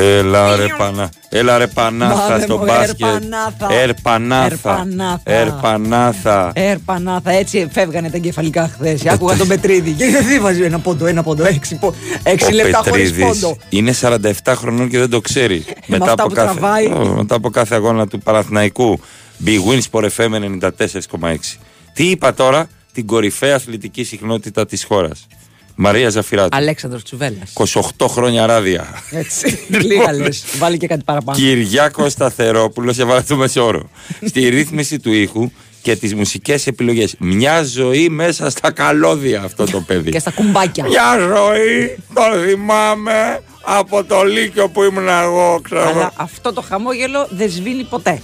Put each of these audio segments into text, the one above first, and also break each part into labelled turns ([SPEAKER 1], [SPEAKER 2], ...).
[SPEAKER 1] Έλα ρε πανά. Έλα ρε πανάθα
[SPEAKER 2] Μάδε
[SPEAKER 1] στο
[SPEAKER 2] μου,
[SPEAKER 1] μπάσκετ.
[SPEAKER 2] Ερπανάθα.
[SPEAKER 1] Ερπανάθα.
[SPEAKER 2] Ερπανάθα.
[SPEAKER 1] Ερπανάθα.
[SPEAKER 2] Ερπανάθα, έτσι φεύγανε τα εγκεφαλικά χθες. Άκουγα τον Πετρίδη. Και δεν βάζει ένα πόντο, ένα πόντο, έξι, πο- έξι
[SPEAKER 1] Ο
[SPEAKER 2] λεπτά χωρίς
[SPEAKER 1] Πετρίδης
[SPEAKER 2] πόντο.
[SPEAKER 1] είναι 47 χρονών και δεν το ξέρει.
[SPEAKER 2] με αυτά που τραβάει.
[SPEAKER 1] Ω, μετά από κάθε αγώνα του Παναθηναϊκού. Big Win Sport FM 94,6. Τι είπα τώρα, την κορυφαία αθλητική συχνότητα της χώρας. Μαρία Ζαφυράτου.
[SPEAKER 2] Αλέξανδρος Τσουβέλλας.
[SPEAKER 1] 28 χρόνια ράδια.
[SPEAKER 2] Έτσι. Λίγα λες. Βάλει και κάτι παραπάνω.
[SPEAKER 1] Κυριάκο Σταθερόπουλος, έβαλε το μεσόρο. Στη ρύθμιση του ήχου και τις μουσικές επιλογές. Μια ζωή μέσα στα καλώδια αυτό το παιδί.
[SPEAKER 2] Και στα κουμπάκια.
[SPEAKER 1] Μια ζωή, το θυμάμαι από το Λύκειο που ήμουν εγώ, ξέρω.
[SPEAKER 2] Αλλά αυτό το χαμόγελο δεν σβήνει ποτέ.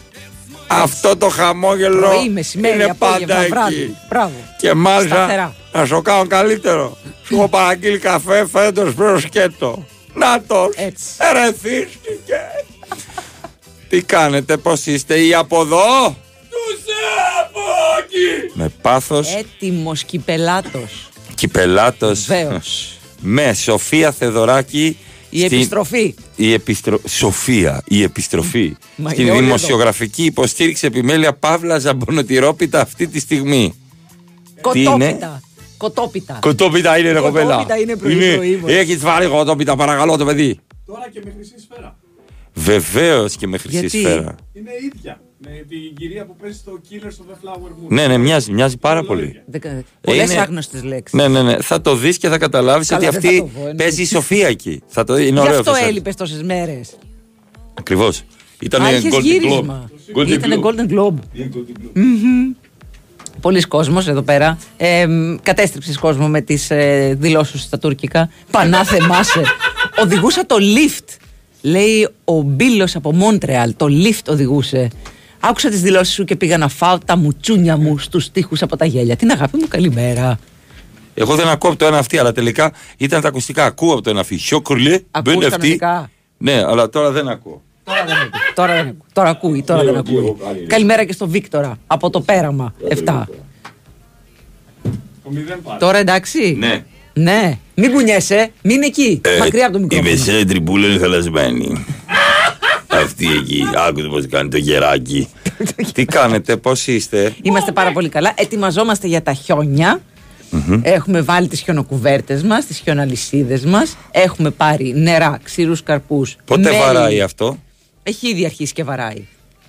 [SPEAKER 1] Αυτό το χαμόγελο
[SPEAKER 2] Πρωί, μεσημέρι,
[SPEAKER 1] είναι
[SPEAKER 2] απόγευμα,
[SPEAKER 1] πάντα
[SPEAKER 2] βράδυ.
[SPEAKER 1] εκεί.
[SPEAKER 2] Μπράβο.
[SPEAKER 1] Και μάλιστα
[SPEAKER 2] Σταθερά.
[SPEAKER 1] Να σου κάνω καλύτερο. Σου έχω παραγγείλει καφέ φέτος προς σκέτο. Νάτος,
[SPEAKER 2] Έτσι.
[SPEAKER 1] ερεθίστηκε. Τι κάνετε, πώς είστε, ή από εδώ; Τους από εκεί. Με πάθος,
[SPEAKER 2] Έτοιμος κυπελάτος.
[SPEAKER 1] κυπελάτος.
[SPEAKER 2] Βεβαίως.
[SPEAKER 1] Με Σοφία Θεδωράκη.
[SPEAKER 2] Η
[SPEAKER 1] στην-
[SPEAKER 2] επιστροφή.
[SPEAKER 1] Η επιστρο... Σοφία, η επιστροφή.
[SPEAKER 2] Μα
[SPEAKER 1] στην
[SPEAKER 2] είναι όλοι
[SPEAKER 1] δημοσιογραφική υποστήριξη επιμέλεια Παύλα Ζαμπονοτηρόπιτα αυτή τη στιγμή. Τι είναι;
[SPEAKER 2] Κοτόπιτα. Κοτόπιτα.
[SPEAKER 1] Κοτόπιτα είναι ρε κοπέλα.
[SPEAKER 2] Κοτόπιτα είναι πρωί-πρωί, μωρέ.
[SPEAKER 1] Έχεις βάλει κοτόπιτα παρακαλώ το παιδί.
[SPEAKER 3] Τώρα και με χρυσή σφαίρα.
[SPEAKER 1] Βεβαίως και με χρυσή
[SPEAKER 2] Γιατί;
[SPEAKER 1] σφαίρα.
[SPEAKER 3] Είναι ίδια. Με την κυρία που παίζει στο Killers of the Flower Moon.
[SPEAKER 1] Ναι, ναι, μοιάζει, μοιάζει πάρα πολύ.
[SPEAKER 2] Πολλές
[SPEAKER 1] είναι-
[SPEAKER 2] άγνωστες λέξεις.
[SPEAKER 1] Ναι, ναι, ναι. Θα το δεις και θα καταλάβεις
[SPEAKER 2] Καλά,
[SPEAKER 1] ότι
[SPEAKER 2] δεν θα
[SPEAKER 1] αυτή
[SPEAKER 2] το δω, εννοείται.
[SPEAKER 1] παίζει η Σοφία εκεί. Θα το, είναι
[SPEAKER 2] Γι'
[SPEAKER 1] ωραίο
[SPEAKER 2] αυτό
[SPEAKER 1] αυτό.
[SPEAKER 2] έλειπες τόσες μέρες.
[SPEAKER 1] Ακριβώς. Ήταν
[SPEAKER 2] Α, είχες
[SPEAKER 1] Golden Globe.
[SPEAKER 2] γύρισμα.
[SPEAKER 1] Golden
[SPEAKER 2] Ήτανε
[SPEAKER 1] Globe.
[SPEAKER 2] Golden Globe. Πολλοί κόσμος εδώ πέρα. Ε, Κατέστρεψες κόσμο με τις ε, δηλώσεις στα τουρκικά. Πανάθεμά σε. Οδηγούσα το lift. Λέει ο Μπίλος από Μόντρεαλ. Το lift οδηγούσε. Άκουσα τις δηλώσεις σου και πήγα να φάω τα μουτσούνια μου στους τοίχους από τα γέλια. Την αγάπη μου, καλημέρα.
[SPEAKER 1] Εγώ δεν ακούω από το ένα αυτή, αλλά τελικά ήταν τα ακουστικά. Ακούω από το ένα αυτή. Σιόκουρλε,
[SPEAKER 2] Ακούς
[SPEAKER 1] μπαίνει
[SPEAKER 2] κανονικά;
[SPEAKER 1] Ναι, αλλά τώρα δεν ακούω.
[SPEAKER 2] Τώρα δεν ακούει. Τώρα, δεν ακούει. τώρα ακούει, τώρα δεν ακούει. Καλημέρα και στο Βίκτορα από το πέραμα 7.
[SPEAKER 3] Το μηδέν πάλι.
[SPEAKER 2] Τώρα εντάξει.
[SPEAKER 1] Ναι.
[SPEAKER 2] Ναι. Μην κουνιέσαι. Μην εκεί. Μακριά από το μικρόφωνο.
[SPEAKER 1] Η μεσαία τριμπούλα είναι χαλασμένη. Αυτή εκεί. Άκουτε πώς κάνει το γεράκι. Τι κάνετε, πώς είστε;
[SPEAKER 2] Είμαστε πάρα πολύ καλά. Ετοιμαζόμαστε για τα χιόνια. Έχουμε βάλει τις χιονοκουβέρτες μας, τις χιοναλισίδες μας. Έχουμε πάρει νερά, ξηρούς καρπούς.
[SPEAKER 1] Πότε
[SPEAKER 2] μέλι.
[SPEAKER 1] βαράει αυτό;
[SPEAKER 2] Έχει ήδη αρχίσει και βαράει.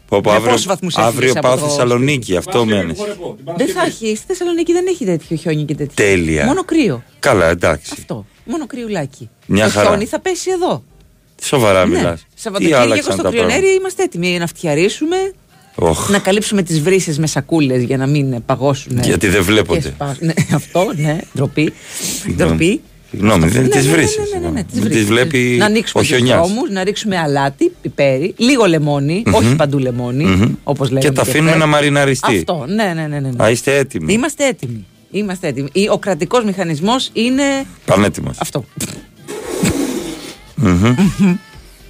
[SPEAKER 1] Πω, πω,
[SPEAKER 2] Με
[SPEAKER 1] αύριο,
[SPEAKER 2] πόσους βαθμούς έφυγες
[SPEAKER 1] αύριο
[SPEAKER 2] από
[SPEAKER 1] πάω
[SPEAKER 2] το
[SPEAKER 1] Θεσσαλονίκη, αυτό
[SPEAKER 3] Παρασκευή
[SPEAKER 1] μένεις.
[SPEAKER 3] χορεπώ. Την
[SPEAKER 2] Δεν
[SPEAKER 3] Παρασκευή.
[SPEAKER 2] θα έχεις. Στη Θεσσαλονίκη δεν έχει τέτοιο χιόνι και τέτοιο.
[SPEAKER 1] Τέλεια.
[SPEAKER 2] Μόνο κρύο.
[SPEAKER 1] Καλά, εντάξει.
[SPEAKER 2] Αυτό. Μόνο κρυουλάκι.
[SPEAKER 1] Μια
[SPEAKER 2] το
[SPEAKER 1] χαρά.
[SPEAKER 2] χιόνι θα πέσει εδώ.
[SPEAKER 1] Σοβαρά
[SPEAKER 2] Ναι.
[SPEAKER 1] μιλάς. Τι
[SPEAKER 2] Σαββατοκύριακο
[SPEAKER 1] άλλαξαν
[SPEAKER 2] στο
[SPEAKER 1] τα πράγματα;
[SPEAKER 2] κρυονέρι είμαστε έτοιμοι να φτιαρίσουμε,
[SPEAKER 1] Οχ,
[SPEAKER 2] να καλύψουμε τις βρύσες με σακούλες για να μην παγώσουν.
[SPEAKER 1] Γιατί δεν βλέπονται.
[SPEAKER 2] και σπάσουν. Ναι, αυτό, ναι, ντροπή. ντροπή.
[SPEAKER 1] Συγγνώμη, δεν
[SPEAKER 2] Ναι,
[SPEAKER 1] τις
[SPEAKER 2] ναι, ναι,
[SPEAKER 1] βρεις.
[SPEAKER 2] ναι, ναι, ναι, τις
[SPEAKER 1] Τις
[SPEAKER 2] βρύσες.
[SPEAKER 1] βλέπει
[SPEAKER 2] Να ανοίξουμε
[SPEAKER 1] ο
[SPEAKER 2] τους
[SPEAKER 1] χιονιά.
[SPEAKER 2] δρόμους, να ρίξουμε αλάτι, πιπέρι, λίγο λεμόνι, όχι παντού λεμόνι, όπως λέγαμε.
[SPEAKER 1] Και τα αφήνουμε
[SPEAKER 2] χθες.
[SPEAKER 1] να μαριναριστεί.
[SPEAKER 2] Αυτό, ναι, ναι, ναι. ναι, ναι.
[SPEAKER 1] Α, είστε έτοιμοι.
[SPEAKER 2] Είμαστε έτοιμοι. Είμαστε έτοιμοι. Ή- Ο κρατικός μηχανισμός είναι
[SPEAKER 1] Πανέτοιμος.
[SPEAKER 2] αυτό.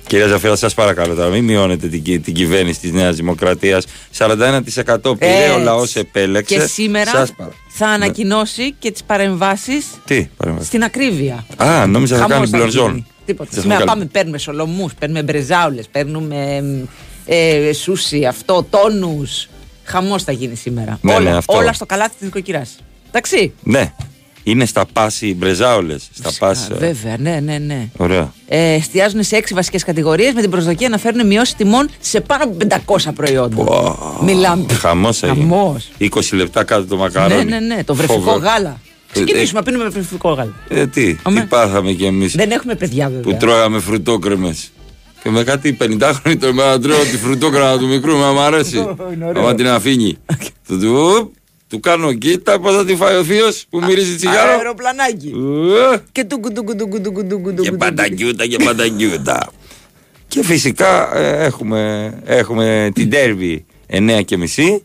[SPEAKER 1] Κυρία Ζαφίρα, σας παρακαλώ τώρα, μην μειώνετε την, κυ- την κυβέρνηση της Νέας Δημοκρατίας. 41% πήρε, ο
[SPEAKER 2] Έτσι.
[SPEAKER 1] λαός επέλεξε.
[SPEAKER 2] Και σήμερα
[SPEAKER 1] Σας παρα-
[SPEAKER 2] θα ανακοινώσει και τις παρεμβάσεις
[SPEAKER 1] Τι, παρέμβαση.
[SPEAKER 2] στην ακρίβεια.
[SPEAKER 1] Α, νόμιζα θα
[SPEAKER 2] Χαμός
[SPEAKER 1] κάνει
[SPEAKER 2] θα
[SPEAKER 1] μπλονζόν.
[SPEAKER 2] γίνει. Τίποτα.
[SPEAKER 1] Δεν θα
[SPEAKER 2] Σήμερα
[SPEAKER 1] κάνει.
[SPEAKER 2] πάμε, παίρνουμε σολομούς, παίρνουμε μπρεζάουλες, παίρνουμε ε, σούσι, αυτό, τόνους. Χαμός θα γίνει σήμερα.
[SPEAKER 1] Ναι,
[SPEAKER 2] όλα,
[SPEAKER 1] ναι, αυτό.
[SPEAKER 2] όλα στο καλάθι της νοικοκυράς. Εντάξει.
[SPEAKER 1] Ναι, είναι στα πάση οι μπρεζάολες. Στα πάση.
[SPEAKER 2] Α, βέβαια, ναι, ναι, ναι.
[SPEAKER 1] Ωραία.
[SPEAKER 2] Ε, εστιάζουν σε έξι βασικές κατηγορίες με την προσδοκία να φέρουν μειώσει τιμών σε πάνω από 500 προϊόντα. Μιλάμε.
[SPEAKER 1] Χαμός έγινε.
[SPEAKER 2] Χαμός.
[SPEAKER 1] 20 λεπτά κάτω το μακαρόνι.
[SPEAKER 2] Ναι, ναι, ναι. Το βρεφικό
[SPEAKER 1] Φοβερό.
[SPEAKER 2] γάλα. Ξεκινήσουμε να πίνουμε βρεφικό γάλα.
[SPEAKER 1] Ε, τι,
[SPEAKER 2] Αμέ.
[SPEAKER 1] τι πάθαμε κι εμείς
[SPEAKER 2] Δεν έχουμε παιδιά βέβαια.
[SPEAKER 1] που τρώγαμε φρουτόκρεμες. Και με κάτι 50χρονη το εμένα τρώω τη φρουτόκρεμα του μικρού, μα μου αρέσει.
[SPEAKER 2] Είναι ωραίο.
[SPEAKER 1] Άμα την αφήνει. του, του, του κάνω κοίτα, πώς θα τη φάει ο θείος που μυρίζει τσιγάρο.
[SPEAKER 2] Αεροπλανάκι.
[SPEAKER 1] Ε,
[SPEAKER 2] Και τούκου τούκου τούκου τούκου τούκου
[SPEAKER 1] Και
[SPEAKER 2] τούκου.
[SPEAKER 1] πανταγκιούτα και πανταγκιούτα. Και φυσικά ε, έχουμε, έχουμε την τέρβι 9 και μισή.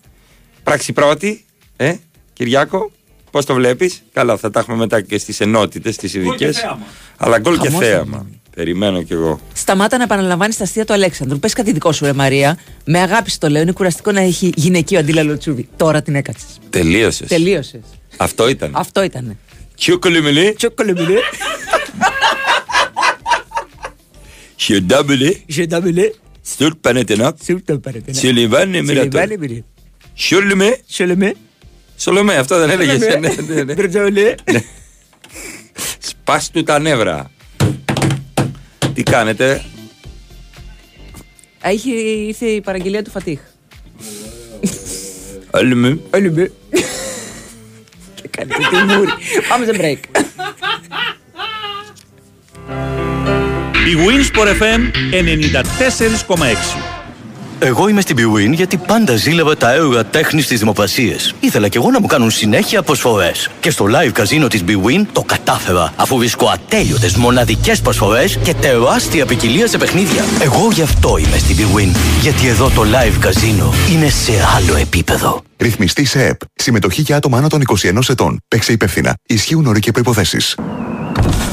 [SPEAKER 1] Πράξη πρώτη, ε, Κυριάκο, πώς το βλέπεις; Καλά, θα τα έχουμε μετά και στις ενότητες, στις
[SPEAKER 3] Γκολ
[SPEAKER 1] ειδικέ.
[SPEAKER 3] και θέαμα.
[SPEAKER 1] Αλλά γκολ και
[SPEAKER 2] Χαμός θα
[SPEAKER 1] θέαμα. Περιμένω κι εγώ.
[SPEAKER 2] Σταμάτα να επαναλαμβάνεις τα αστεία του Αλέξανδρου. Πες κάτι δικό σου, ρε Μαρία. Με αγάπη στο λέω. Είναι κουραστικό να έχει γυναικείο αντίλαλο τσούβι. Τώρα την έκατσε.
[SPEAKER 1] Τελείωσες.
[SPEAKER 2] Τελείωσες.
[SPEAKER 1] Αυτό ήταν.
[SPEAKER 2] Αυτό ήταν.
[SPEAKER 1] Τσιούκολιμιλί.
[SPEAKER 2] Τσοκολεμιλέ.
[SPEAKER 1] Je double
[SPEAKER 2] Je t'appelais
[SPEAKER 1] sur le Panathinac.
[SPEAKER 2] sur το παρετένα.
[SPEAKER 1] Sur les vannes et Mirator. Sur le mets.
[SPEAKER 2] Σε λέμε.
[SPEAKER 1] Sur le mets, αυτό δεν έλεγες. Ναι, ναι, ναι.
[SPEAKER 2] Μπρετζόλε.
[SPEAKER 1] Σπάς του τα νεύρα. Τι κάνετε;
[SPEAKER 2] Έχει ήρθε η παραγγελία του Φατίχ.
[SPEAKER 1] Alle με.
[SPEAKER 2] Όλοι με. Και κάνει και τη μούρη. Πάμε σε break.
[SPEAKER 4] Η Winsport FM 94,6.
[SPEAKER 5] Εγώ είμαι στην Bwin γιατί πάντα ζήλευα τα έργα τέχνης στι δημοπρασίε. Ήθελα κι εγώ να μου κάνουν συνέχεια προσφορές. Και στο live καζίνο της Bwin το κατάφερα, αφού βρίσκω ατέλειωτες μοναδικές προσφορές και τεράστια ποικιλία σε παιχνίδια. Εγώ γι' αυτό είμαι στην Bwin. Γιατί εδώ το live καζίνο είναι σε άλλο επίπεδο.
[SPEAKER 6] Ρυθμιστή σε ΕΠ. Συμμετοχή για άτομα άνω των 21 ετών. Παίξε υπεύθυνα. Ισχύουν όροι και προποθέσει.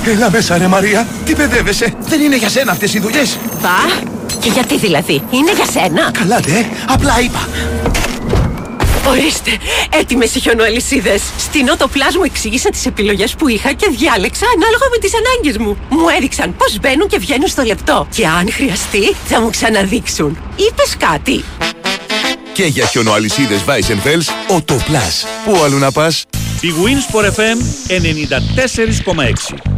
[SPEAKER 7] Έλα μέσα ρε Μαρία, τι παιδεύεσαι, δεν είναι για σένα αυτές οι δουλειές.
[SPEAKER 8] Πα, και γιατί δηλαδή, είναι για σένα;
[SPEAKER 7] Καλά ναι, απλά είπα.
[SPEAKER 8] Ορίστε, έτοιμες οι χιονοαλυσίδες. Στην Ότο Plus μου εξήγησαν τις επιλογές που είχα και διάλεξα ανάλογα με τις ανάγκες μου. Μου έδειξαν πώς μπαίνουν και βγαίνουν στο λεπτό. Και αν χρειαστεί, θα μου ξαναδείξουν. Είπες κάτι.
[SPEAKER 7] Και για χιονοαλυσίδες Weissenfels, ο το Plus. Πού αλλού να πας;
[SPEAKER 4] Η Winsport FM 94,6.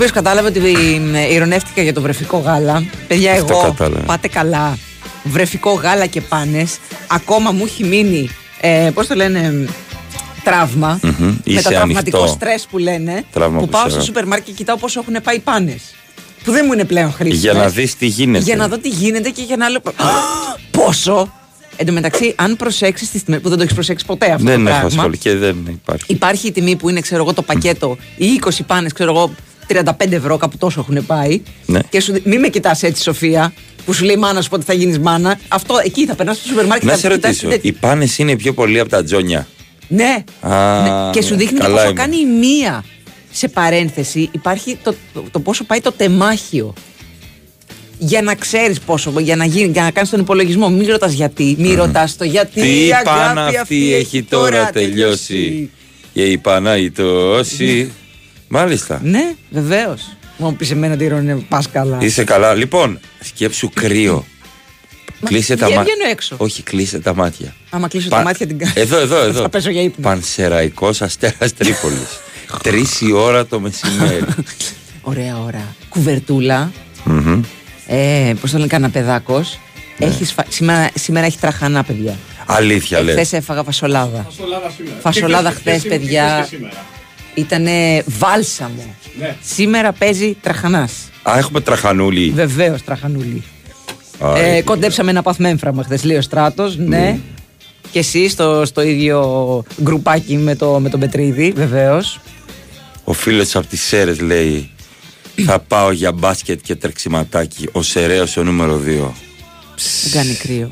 [SPEAKER 2] Κάποιο κατάλαβε ότι ε, ηρωνεύτηκα για το βρεφικό γάλα. Παιδιά,
[SPEAKER 1] Αυτό
[SPEAKER 2] εγώ
[SPEAKER 1] κατάλαβα.
[SPEAKER 2] πάτε καλά. Βρεφικό γάλα και πάνες. Ακόμα μου έχει μείνει. Ε, Πώς το λένε, τραύμα.
[SPEAKER 1] Μμμ. Είσαι
[SPEAKER 2] Μετατραυματικό
[SPEAKER 1] ανοιχτό.
[SPEAKER 2] στρες που λένε.
[SPEAKER 1] Τραύμα
[SPEAKER 2] που
[SPEAKER 1] που
[SPEAKER 2] πάω
[SPEAKER 1] σε-
[SPEAKER 2] στο σούπερ μάρκετ και κοιτάω πόσο έχουν πάει πάνες. Που δεν μου είναι πλέον χρήσιμες.
[SPEAKER 1] Για να δεις τι γίνεται.
[SPEAKER 2] Για να δω τι γίνεται και για να λέω. Πόσο! Εν τω μεταξύ, αν προσέξεις τις τιμές. που δεν το έχεις προσέξει ποτέ αυτό
[SPEAKER 1] Δεν
[SPEAKER 2] το
[SPEAKER 1] έχω
[SPEAKER 2] πράγμα.
[SPEAKER 1] ασχολεί και δεν υπάρχει.
[SPEAKER 2] Υπάρχει η τιμή που είναι, ξέρω εγώ, το πακέτο, οι 20 πάνες, ξέρω εγώ, 35 ευρώ, κάπου τόσο έχουν πάει.
[SPEAKER 1] Ναι.
[SPEAKER 2] Και σου, δι- μη με κοιτάς έτσι, Σοφία, που σου λέει η μάνα σου πότε θα γίνεις μάνα. Αυτό εκεί θα περνάς στο σούπερ μάρκετ.
[SPEAKER 1] Να
[SPEAKER 2] θα
[SPEAKER 1] σε
[SPEAKER 2] κοιτάς
[SPEAKER 1] ρωτήσω,
[SPEAKER 2] τι-
[SPEAKER 1] οι πάνες είναι πιο πολύ από τα τζόνια;
[SPEAKER 2] Ναι.
[SPEAKER 1] Α,
[SPEAKER 2] ναι. Και σου δείχνει και
[SPEAKER 1] καλά
[SPEAKER 2] πόσο
[SPEAKER 1] είμαι.
[SPEAKER 2] κάνει η μία. Σε παρένθεση, υπάρχει το, το, το πόσο πάει το τεμάχιο. Για να ξέρεις πόσο, για να, γίνει, για να κάνεις τον υπολογισμό. Μην ρωτάς γιατί, μην ρωτάς το γιατί.
[SPEAKER 1] Τι
[SPEAKER 2] η αγάπη
[SPEAKER 1] πάνα αυτή έχει τώρα τελειώσει. Και η Πανάγη τόση. Μάλιστα.
[SPEAKER 2] Ναι, βεβαίως. Μου πεις εμένα τι ρώνε, πας καλά.
[SPEAKER 1] Είσαι καλά. Λοιπόν, σκέψου κρύο. Κλείσε τα
[SPEAKER 2] βγα-
[SPEAKER 1] μάτια.
[SPEAKER 2] βγαίνω έξω.
[SPEAKER 1] Όχι, κλείσε τα μάτια.
[SPEAKER 2] Άμα κλείσω
[SPEAKER 1] Πα-
[SPEAKER 2] τα μάτια την κάνω.
[SPEAKER 1] Εδώ, εδώ, εδώ.
[SPEAKER 2] Θα πέσω για ύπνο.
[SPEAKER 1] Πανσεραϊκός αστέρας Τρίπολης. Τρεις η ώρα το μεσημέρι.
[SPEAKER 2] Ωραία ώρα. Κουβερτούλα.
[SPEAKER 1] Μμμ.
[SPEAKER 2] Ε, Πώς το λένε, κανένα παιδάκος.
[SPEAKER 1] Ναι.
[SPEAKER 2] Έχεις φα- σήμερα, σήμερα έχει τραχανά, παιδιά.
[SPEAKER 1] Αλήθεια λες.
[SPEAKER 2] Χθε έφαγα φασολάδα.
[SPEAKER 3] Φασολάδα σήμερα.
[SPEAKER 2] Φασολάδα
[SPEAKER 3] Τι
[SPEAKER 2] χθες,
[SPEAKER 3] χθες και
[SPEAKER 2] παιδιά.
[SPEAKER 3] σήμερα, και σήμερα.
[SPEAKER 2] Ήτανε βάλσαμο.
[SPEAKER 3] Ναι.
[SPEAKER 2] Σήμερα παίζει τραχανάς.
[SPEAKER 1] Α, έχουμε τραχανούλη.
[SPEAKER 2] Βεβαίως τραχανούλη.
[SPEAKER 1] Α,
[SPEAKER 2] Ε,
[SPEAKER 1] ε,
[SPEAKER 2] κοντέψαμε ένα παθμέμφραμα χθες, λέει ο στράτος. Ναι. Και εσύ στο, στο ίδιο γκρουπάκι με, το, με τον Πετρίδη, βεβαίως.
[SPEAKER 1] Ο φίλος από τις Σέρες λέει. Θα πάω για μπάσκετ και τρεξιματάκι. Ο Σεραίο ο νούμερο 2.
[SPEAKER 2] Δεν κάνει κρύο.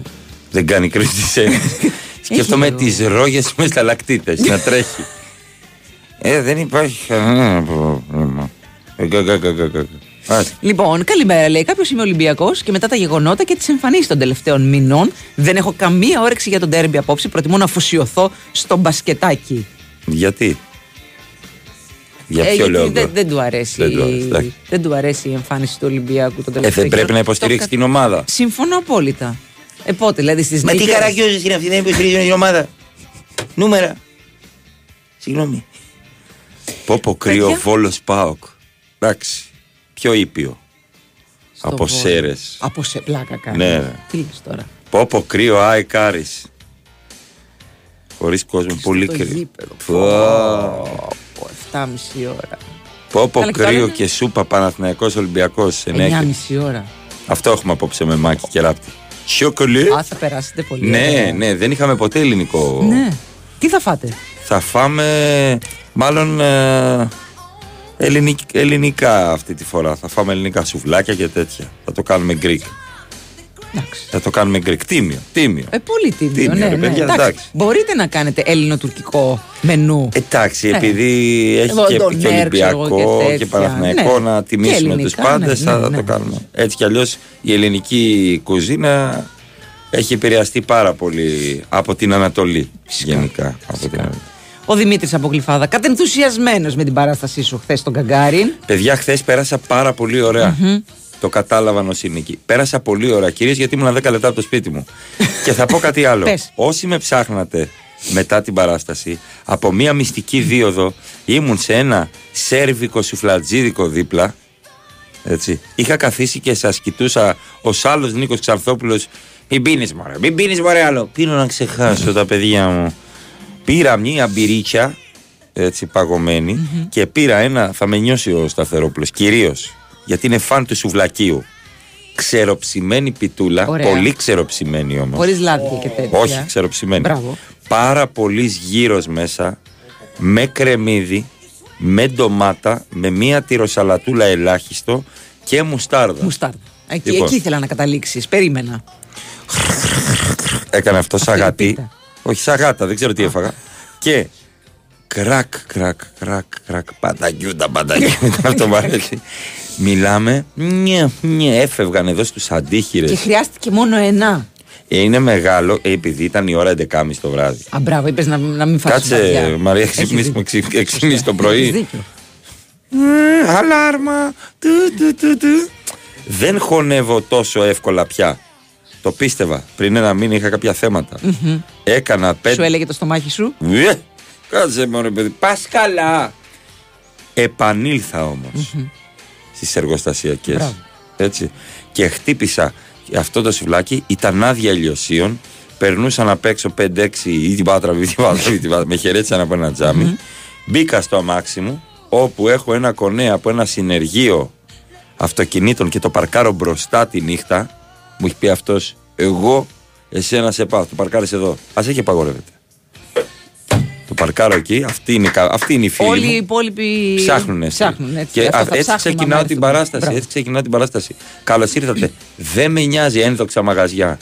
[SPEAKER 1] Δεν κάνει κρύο τι Σέρες. Σκέφτομαι
[SPEAKER 2] λίγο.
[SPEAKER 1] τις ρόγες με σταλακτήτε να τρέχει. Ε, δεν υπάρχει κανένα πρόβλημα. Ε, κα, κα, κα, κα, κα. Άσε.
[SPEAKER 2] Λοιπόν, καλημέρα λέει. Κάποιος είμαι Ολυμπιακός και μετά τα γεγονότα και τις εμφανίσεις των τελευταίων μηνών δεν έχω καμία όρεξη για τον τέρμπι απόψε. Προτιμώ να αφοσιωθώ στο μπασκετάκι.
[SPEAKER 1] Γιατί; Για
[SPEAKER 2] Ε,
[SPEAKER 1] ποιο
[SPEAKER 2] γιατί
[SPEAKER 1] λόγο;
[SPEAKER 2] δεν, δεν του αρέσει,
[SPEAKER 1] Δεν του αρέσει, εντάξει.
[SPEAKER 2] δεν του αρέσει η εμφάνιση του Ολυμπιακού τον
[SPEAKER 1] Ε,
[SPEAKER 2] τελευταίο
[SPEAKER 1] δεν πρέπει
[SPEAKER 2] καιρό.
[SPEAKER 1] να υποστηρίξει
[SPEAKER 2] Το
[SPEAKER 1] την ομάδα.
[SPEAKER 2] Συμφωνώ απόλυτα. Ε, πότε, δηλαδή στις
[SPEAKER 1] Μα τι καραγκιόζη είναι αυτή, δεν υποστηρίζει την ομάδα. Νούμερα. Συγγνώμη. Πόπο κρύο
[SPEAKER 2] Παιδιά.
[SPEAKER 1] βόλος Πάοκ. Εντάξει. Πιο ήπιο.
[SPEAKER 2] Στο
[SPEAKER 1] Από
[SPEAKER 2] Βόλο.
[SPEAKER 1] Σέρες.
[SPEAKER 2] Από σε πλάκα κάνει.
[SPEAKER 1] Ναι, ρε.
[SPEAKER 2] Τι λες τώρα.
[SPEAKER 1] Πόπο κρύο Άι Κάρις. Χωρίς κόσμο. Πολύ
[SPEAKER 2] Το
[SPEAKER 1] κρύο.
[SPEAKER 2] γήπεδο.
[SPEAKER 1] Πω.
[SPEAKER 2] Από 7,5 ώρα.
[SPEAKER 1] Πόπο
[SPEAKER 2] Καλά, και το
[SPEAKER 1] κρύο
[SPEAKER 2] άλλο
[SPEAKER 1] και σούπα Παναθηναϊκός Ολυμπιακός.
[SPEAKER 2] 9,5 ώρα.
[SPEAKER 1] Αυτό έχουμε απόψε με μάκι και ράπτη. Σιοκολέ.
[SPEAKER 2] Α, θα περάσετε πολύ.
[SPEAKER 1] Ναι,
[SPEAKER 2] ωραία.
[SPEAKER 1] ναι, δεν είχαμε ποτέ ελληνικό.
[SPEAKER 2] Ναι. Τι θα φάτε;
[SPEAKER 1] Θα φάμε μάλλον ε, ελληνικ- ελληνικά αυτή τη φορά. Θα φάμε ελληνικά σουβλάκια και τέτοια. Θα το κάνουμε Greek.
[SPEAKER 2] Εντάξει.
[SPEAKER 1] Θα το κάνουμε Greek. Τίμιο, τίμιο.
[SPEAKER 2] Ε, πολύ τίμιο,
[SPEAKER 1] Τίμιο,
[SPEAKER 2] ναι,
[SPEAKER 1] ρε
[SPEAKER 2] ναι.
[SPEAKER 1] παιδιά,
[SPEAKER 2] Εντάξει,
[SPEAKER 1] εντάξει.
[SPEAKER 2] Μπορείτε να κάνετε ελληνοτουρκικό μενού.
[SPEAKER 1] Εντάξει,
[SPEAKER 2] Ναι.
[SPEAKER 1] επειδή έχει
[SPEAKER 2] Εγώ
[SPEAKER 1] και,
[SPEAKER 2] τον
[SPEAKER 1] και
[SPEAKER 2] Νέρ, ξέρω εγώ,
[SPEAKER 1] Ολυμπιακό
[SPEAKER 2] και
[SPEAKER 1] και,
[SPEAKER 2] τέτοια.
[SPEAKER 1] Παναθηναϊκό
[SPEAKER 2] Ναι.
[SPEAKER 1] να
[SPEAKER 2] Και
[SPEAKER 1] τιμήσουμε τους
[SPEAKER 2] ελληνικά,
[SPEAKER 1] πάντες,
[SPEAKER 2] ναι,
[SPEAKER 1] θα
[SPEAKER 2] ναι, ναι.
[SPEAKER 1] το κάνουμε. Έτσι κι αλλιώς η ελληνική κουζίνα έχει επηρεαστεί πάρα πολύ από την Ανατολή γενικά. Από την Ανατολή.
[SPEAKER 2] Ο Δημήτρης από Γλυφάδα, κατενθουσιασμένο με την παράστασή σου χθες στον Καγκάριν.
[SPEAKER 1] Παιδιά, χθες πέρασα πάρα πολύ ωραία. Το κατάλαβαν όσοι είναι εκεί. Πέρασα πολύ ωραία, κυρίως γιατί ήμουν 10 λεπτά από το σπίτι μου. και θα πω κάτι άλλο.
[SPEAKER 2] Πες.
[SPEAKER 1] Όσοι με ψάχνατε μετά την παράσταση, από μία μυστική δίωδο ήμουν σε ένα σέρβικο σουφλατζίδικο δίπλα. Έτσι. Είχα καθίσει και σας κοιτούσα ως άλλος Νίκος Ξανθόπουλος. Μην πίνεις, μωρέ, μην πίνεις, μωρέ, άλλο. Πίνω να ξεχάσω τα παιδιά μου. Πήρα μια μπυρίτσα, έτσι παγωμένη, και πήρα ένα, θα με νιώσει ο Σταθερόπουλος, κυρίως γιατί είναι φαν του σουβλακίου. Ξεροψημένη πιτούλα,
[SPEAKER 2] Ωραία.
[SPEAKER 1] πολύ ξεροψημένη όμως.
[SPEAKER 2] Χωρίς λάδια και τέτοια.
[SPEAKER 1] Όχι, ξεροψημένη.
[SPEAKER 2] Μπράβο.
[SPEAKER 1] Πάρα πολύ γύρω μέσα, με κρεμμύδι, με ντομάτα, με μία τυροσαλατούλα ελάχιστο και μουστάρδα.
[SPEAKER 2] Μουστάρδα. Εκεί,
[SPEAKER 1] Λοιπόν.
[SPEAKER 2] εκεί ήθελα να καταλήξεις. Περίμενα.
[SPEAKER 1] Έκανε αυτό σαν
[SPEAKER 2] είναι
[SPEAKER 1] γατί.
[SPEAKER 2] πίτα.
[SPEAKER 1] Όχι σαν γάτα, δεν ξέρω τι έφαγα. Και κρακ, κρακ, κρακ, κρακ. Πανταγιούντα, πανταγιούντα. Αυτό μου αρέσει. Μιλάμε. Νιε, νιε, έφευγαν εδώ στους αντίχειρες.
[SPEAKER 2] Και χρειάστηκε μόνο ένα.
[SPEAKER 1] Είναι μεγάλο, ε, επειδή ήταν η ώρα 11.30 το βράδυ.
[SPEAKER 2] Α, μπράβο, είπες να, να μην φάσει.
[SPEAKER 1] Κάτσε, Μαρία, ξυπνήσουμε 6.30 το πρωί. Ε, Αλάρμα. Του, του, του, του. Δεν χωνεύω τόσο εύκολα πια. Το πίστευα. Πριν ένα μήνα είχα κάποια θέματα. Έκανα
[SPEAKER 2] Σου
[SPEAKER 1] πέντε.
[SPEAKER 2] έλεγε το στομάχι σου;
[SPEAKER 1] Ε, Κάτσε μωρέ παιδί. Πας καλά. Επανήλθα όμως στις εργοστασιακές.
[SPEAKER 2] Μπράβο.
[SPEAKER 1] Έτσι. Και χτύπησα αυτό το σουβλάκι. Ήταν άδεια ηλιοσίων. Περνούσαν απ' έξω 5-6 ή την πάτρα, ή την πάτρα, ή την πάτρα. Με χαιρέτησαν από ένα τζάμι. Μπήκα στο αμάξι μου, όπου έχω ένα κονέ από ένα συνεργείο αυτοκινήτων και το παρκάρω μπροστά τη νύχτα. Μου έχει πει αυτός, εγώ εσένα σε πάω. Το παρκάρεις εδώ. Α έχει απαγορεύεται. Το παρκάρω εκεί. Αυτή είναι, η κα- αυτή είναι η φίλη.
[SPEAKER 2] Όλοι οι
[SPEAKER 1] μου.
[SPEAKER 2] υπόλοιποι.
[SPEAKER 1] Ψάχνουν έτσι.
[SPEAKER 2] Ψάχνουν έτσι.
[SPEAKER 1] Και
[SPEAKER 2] Αυτό
[SPEAKER 1] α-
[SPEAKER 2] θα
[SPEAKER 1] έτσι
[SPEAKER 2] ψάχνουμε άμα
[SPEAKER 1] ξεκινάω
[SPEAKER 2] έρθουν.
[SPEAKER 1] την παράσταση.
[SPEAKER 2] Μπράβο.
[SPEAKER 1] Έτσι ξεκινάω την παράσταση. Καλώς ήρθατε. Δεν με νοιάζει ένδοξα μαγαζιά.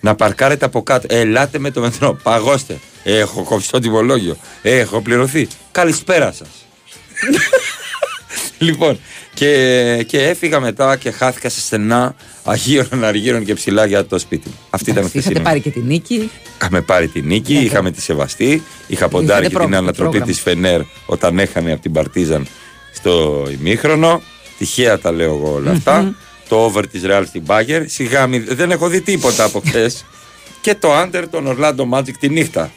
[SPEAKER 1] να παρκάρετε από κάτω. Ελάτε με το μετρό. Παγώστε. Έχω κόψει το τιμολόγιο. Έχω πληρωθεί. Καλησπέρα σας. λοιπόν, και, και έφυγα μετά και χάθηκα σε στενά Αγίων Αργύρων και ψηλά για το σπίτι μου. Αυτή ήταν η
[SPEAKER 2] Είχατε
[SPEAKER 1] χθεσινή.
[SPEAKER 2] πάρει και τη νίκη.
[SPEAKER 1] Είχαμε πάρει τη νίκη,
[SPEAKER 2] Ναι,
[SPEAKER 1] είχαμε τη σεβαστεί. Είχα ποντάρει και την
[SPEAKER 2] πρόγραμμα,
[SPEAKER 1] ανατροπή
[SPEAKER 2] πρόγραμμα.
[SPEAKER 1] της Φενέρ όταν έχανε από την Παρτίζαν στο ημίχρονο. Τυχαία τα λέω εγώ όλα αυτά. Το over της Real στην Bagger. Σιγά μη, δεν έχω δει τίποτα από χθες. και το under των Orlando Magic τη νύχτα.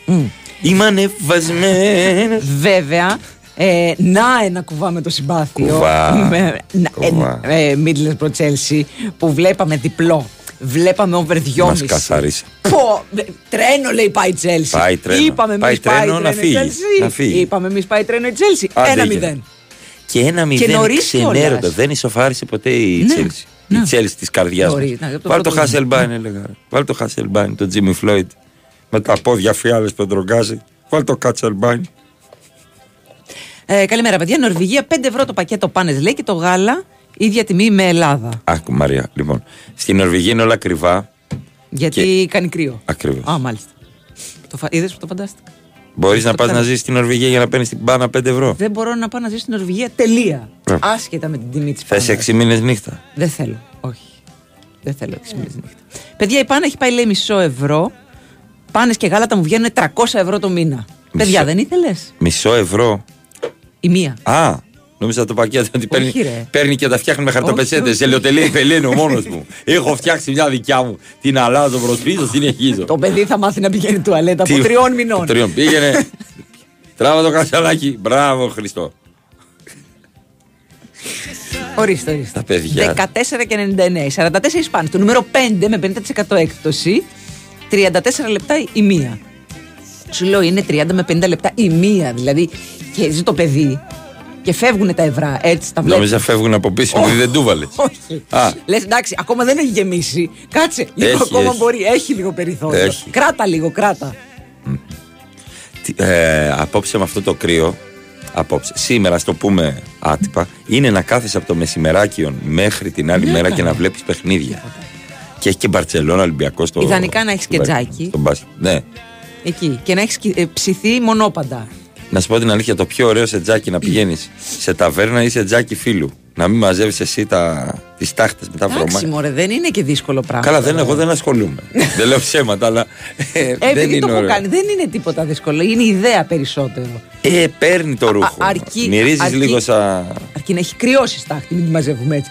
[SPEAKER 1] Είμαι ανεβασμένος.
[SPEAKER 2] Βέβαια, ε, να ένα κουβά με το συμπάθειο.
[SPEAKER 1] Κουβά.
[SPEAKER 2] Με- να-
[SPEAKER 1] Κουβά.
[SPEAKER 2] ε, ε, Middlesbrough Chelsea που βλέπαμε διπλό. Βλέπαμε over 2,5.
[SPEAKER 1] Μας καθάρισε.
[SPEAKER 2] Πω, ε, τρένο λέει πάει η Chelsea.
[SPEAKER 1] Πάει τρένο.
[SPEAKER 2] Είπαμε εμείς
[SPEAKER 1] Πάει
[SPEAKER 2] πάει
[SPEAKER 1] τρένο να
[SPEAKER 2] η
[SPEAKER 1] φύγει.
[SPEAKER 2] Chelsea.
[SPEAKER 1] Να φύγει.
[SPEAKER 2] Είπαμε εμείς πάει τρένο η Chelsea.
[SPEAKER 1] Άντε,
[SPEAKER 2] Ένα
[SPEAKER 1] έγινε.
[SPEAKER 2] μηδέν.
[SPEAKER 1] Και ένα μηδέν
[SPEAKER 2] νωρίς
[SPEAKER 1] ξενέρωτα.
[SPEAKER 2] κιόλας.
[SPEAKER 1] Δεν ισοφάρισε ποτέ η
[SPEAKER 2] Ναι,
[SPEAKER 1] Chelsea.
[SPEAKER 2] ναι.
[SPEAKER 1] Η Chelsea της καρδιάς
[SPEAKER 2] Νωρίς,
[SPEAKER 1] μα.
[SPEAKER 2] ναι, από το
[SPEAKER 1] Βάλ το
[SPEAKER 2] πρώτο
[SPEAKER 1] Hasselbein, έλεγα. Βάλ το Hasselbein, το Jimmy Floyd. Με τα πόδια φιάλες που τρογκάζει. Βάλ το Hasselbein.
[SPEAKER 2] Ε, καλημέρα, παιδιά. Νορβηγία 5 ευρώ το πακέτο πάνες λέει και το γάλα ίδια τιμή με Ελλάδα.
[SPEAKER 1] Άκου Μαρία, λοιπόν. Στην Νορβηγία είναι όλα ακριβά.
[SPEAKER 2] Γιατί κάνει κρύο.
[SPEAKER 1] Ακριβώς.
[SPEAKER 2] Α, μάλιστα. Το φα... Είδες που το φαντάστηκα.
[SPEAKER 1] Μπορείς να
[SPEAKER 2] το
[SPEAKER 1] πας
[SPEAKER 2] θέλω.
[SPEAKER 1] να ζήσει στην Νορβηγία για να παίρνεις την μπάνα 5 ευρώ.
[SPEAKER 2] Δεν μπορώ να πάω να ζήσω στην Νορβηγία. Τελεία.
[SPEAKER 1] Ε.
[SPEAKER 2] Άσχετα με την τιμή της
[SPEAKER 1] Θες 6 μήνες νύχτα;
[SPEAKER 2] Δεν θέλω. Όχι. Δεν θέλω 6 μήνες νύχτα. Παιδιά, η πάνα έχει πάει λέει μισό ευρώ. Πάνες και γάλατα μου βγαίνουν 300 ευρώ το μήνα. Παιδιά, δεν ήθελες;
[SPEAKER 1] Μισό ευρώ.
[SPEAKER 2] Η μία.
[SPEAKER 1] Α, Νόμιζα το πακέτο ότι παίρνει,
[SPEAKER 2] ρε.
[SPEAKER 1] παίρνει και τα φτιάχνει με
[SPEAKER 2] Όχι,
[SPEAKER 1] χαρτοπεσέτε.
[SPEAKER 2] όχι.
[SPEAKER 1] Σε λιωτελή πελένω μόνος μου. Έχω φτιάξει μια δικιά μου. Την αλλάζω προς πίσω, συνεχίζω.
[SPEAKER 2] Το παιδί θα μάθει να πηγαίνει τουαλέτα από
[SPEAKER 1] Τι-
[SPEAKER 2] τριών μηνών.
[SPEAKER 1] Τριών. Πήγαινε. Τράβα το κασαλάκι. Μπράβο, Χριστό.
[SPEAKER 2] Ορίστε, ορίστε.
[SPEAKER 1] Τα παιδιά.
[SPEAKER 2] 14 και 99. 44 πάνε. Το νούμερο 5 με 50% έκπτωση. 34 λεπτά η μία. Σου λέω είναι 30 με 50 λεπτά η μία. Δηλαδή και ζει το παιδί και φεύγουν τα ευρώ. Έτσι τα βλέπεις.
[SPEAKER 1] Νόμιζα φεύγουν από πίσω επειδή δεν του βάλες.
[SPEAKER 2] Όχι.
[SPEAKER 1] Α.
[SPEAKER 2] Λες εντάξει, ακόμα δεν έχει γεμίσει. Κάτσε, λίγο
[SPEAKER 1] Έχει,
[SPEAKER 2] ακόμα
[SPEAKER 1] έχει.
[SPEAKER 2] μπορεί. Έχει λίγο περιθώριο.
[SPEAKER 1] Έχει.
[SPEAKER 2] Κράτα λίγο, κράτα.
[SPEAKER 1] Τι- ε, απόψε με αυτό το κρύο, απόψε, σήμερα, στο πούμε άτυπα, είναι να κάθεσαι από το μεσημεράκιο μέχρι την άλλη
[SPEAKER 2] Ναι,
[SPEAKER 1] μέρα
[SPEAKER 2] καλά.
[SPEAKER 1] και να βλέπεις παιχνίδια. Και έχει και Μπαρσελόνα Ολυμπιακό στο.
[SPEAKER 2] Ιδανικά να έχεις και τζάκι.
[SPEAKER 1] στο μπάσκετ. Ναι.
[SPEAKER 2] Εκεί. Και να έχεις ψηθεί μονόπαντα.
[SPEAKER 1] Να σου πω την αλήθεια, το πιο ωραίο σε τζάκι να πηγαίνεις σε ταβέρνα ή σε τζάκι φίλου. Να μην μαζεύεις εσύ τα, τις τάχτες με τα
[SPEAKER 2] Εντάξει,
[SPEAKER 1] βρωμάκια.
[SPEAKER 2] μωρέ, δεν είναι και δύσκολο πράγμα.
[SPEAKER 1] Καλά, δεν,
[SPEAKER 2] τώρα.
[SPEAKER 1] εγώ δεν ασχολούμαι. δεν λέω ψέματα, αλλά. Ε,
[SPEAKER 2] Ε,
[SPEAKER 1] δεν
[SPEAKER 2] επειδή το
[SPEAKER 1] είναι
[SPEAKER 2] έχω
[SPEAKER 1] ωραίο.
[SPEAKER 2] κάνει, δεν είναι τίποτα δύσκολο. Είναι ιδέα περισσότερο.
[SPEAKER 1] Ε, παίρνει το ρούχο.
[SPEAKER 2] αρκεί-
[SPEAKER 1] Μυρίζεις
[SPEAKER 2] αρκεί-
[SPEAKER 1] λίγο σαν.
[SPEAKER 2] Αρκεί να έχει κρυώσει στάχτη, μην τη μαζεύουμε έτσι.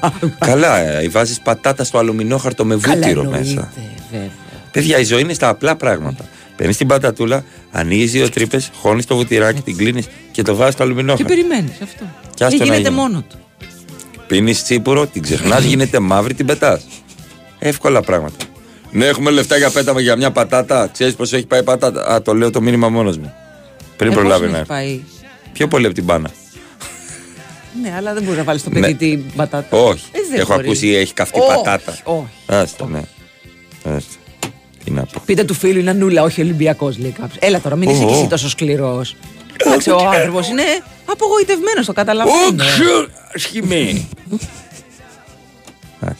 [SPEAKER 1] Καλά, ε, βάζεις πατάτα στο αλουμινόχαρτο με
[SPEAKER 2] Καλά
[SPEAKER 1] βούτυρο
[SPEAKER 2] εννοείται,
[SPEAKER 1] μέσα.
[SPEAKER 2] βέβαια.
[SPEAKER 1] Παιδιά, η ζωή είναι στα απλά πράγματα. Παίρνεις την πατατούλα, ανοίγεις δύο τρύπες, χώνεις το βουτυράκι, την κλείνεις και το βάζεις στο
[SPEAKER 2] Και
[SPEAKER 1] αλουμινόχαρτο.
[SPEAKER 2] περιμένεις αυτό.
[SPEAKER 1] Κι άστο
[SPEAKER 2] Και
[SPEAKER 1] να
[SPEAKER 2] γίνεται
[SPEAKER 1] γίνει.
[SPEAKER 2] μόνο του.
[SPEAKER 1] Πίνεις τσίπουρο, την ξεχνάς, γίνεται μαύρη, την πετάς. Εύκολα πράγματα. Ναι, έχουμε λεφτά για πέταμα για μια πατάτα. Ξέρεις πώ έχει πάει η πατάτα; Α, το λέω το μήνυμα μόνος μου. Πριν
[SPEAKER 2] Ε, πώς
[SPEAKER 1] προλάβει
[SPEAKER 2] να
[SPEAKER 1] να
[SPEAKER 2] έχει
[SPEAKER 1] έρθει.
[SPEAKER 2] πάει;
[SPEAKER 1] Πιο πολύ από την μπάνα.
[SPEAKER 2] Ναι, αλλά δεν μπορεί να βάλεις το
[SPEAKER 1] Ναι.
[SPEAKER 2] παιδί την πατάτα.
[SPEAKER 1] Όχι.
[SPEAKER 2] Ε, δεν
[SPEAKER 1] Έχω
[SPEAKER 2] μπορεί.
[SPEAKER 1] ακούσει έχει καυτή
[SPEAKER 2] Όχι,
[SPEAKER 1] πατάτα.
[SPEAKER 2] όχι.
[SPEAKER 1] Άστα, ναι. Άστα. Τι να πω.
[SPEAKER 2] Πείτε του φίλου είναι νουλα, όχι Ολυμπιακός, λέει κάποιος. Έλα τώρα, μην είσαι
[SPEAKER 1] Ω,
[SPEAKER 2] κι
[SPEAKER 1] ω.
[SPEAKER 2] εσύ τόσο σκληρός. Εντάξει, ο άνθρωπος είναι απογοητευμένος, το καταλαβαίνω.
[SPEAKER 1] Όχι, σχημή. Άστα.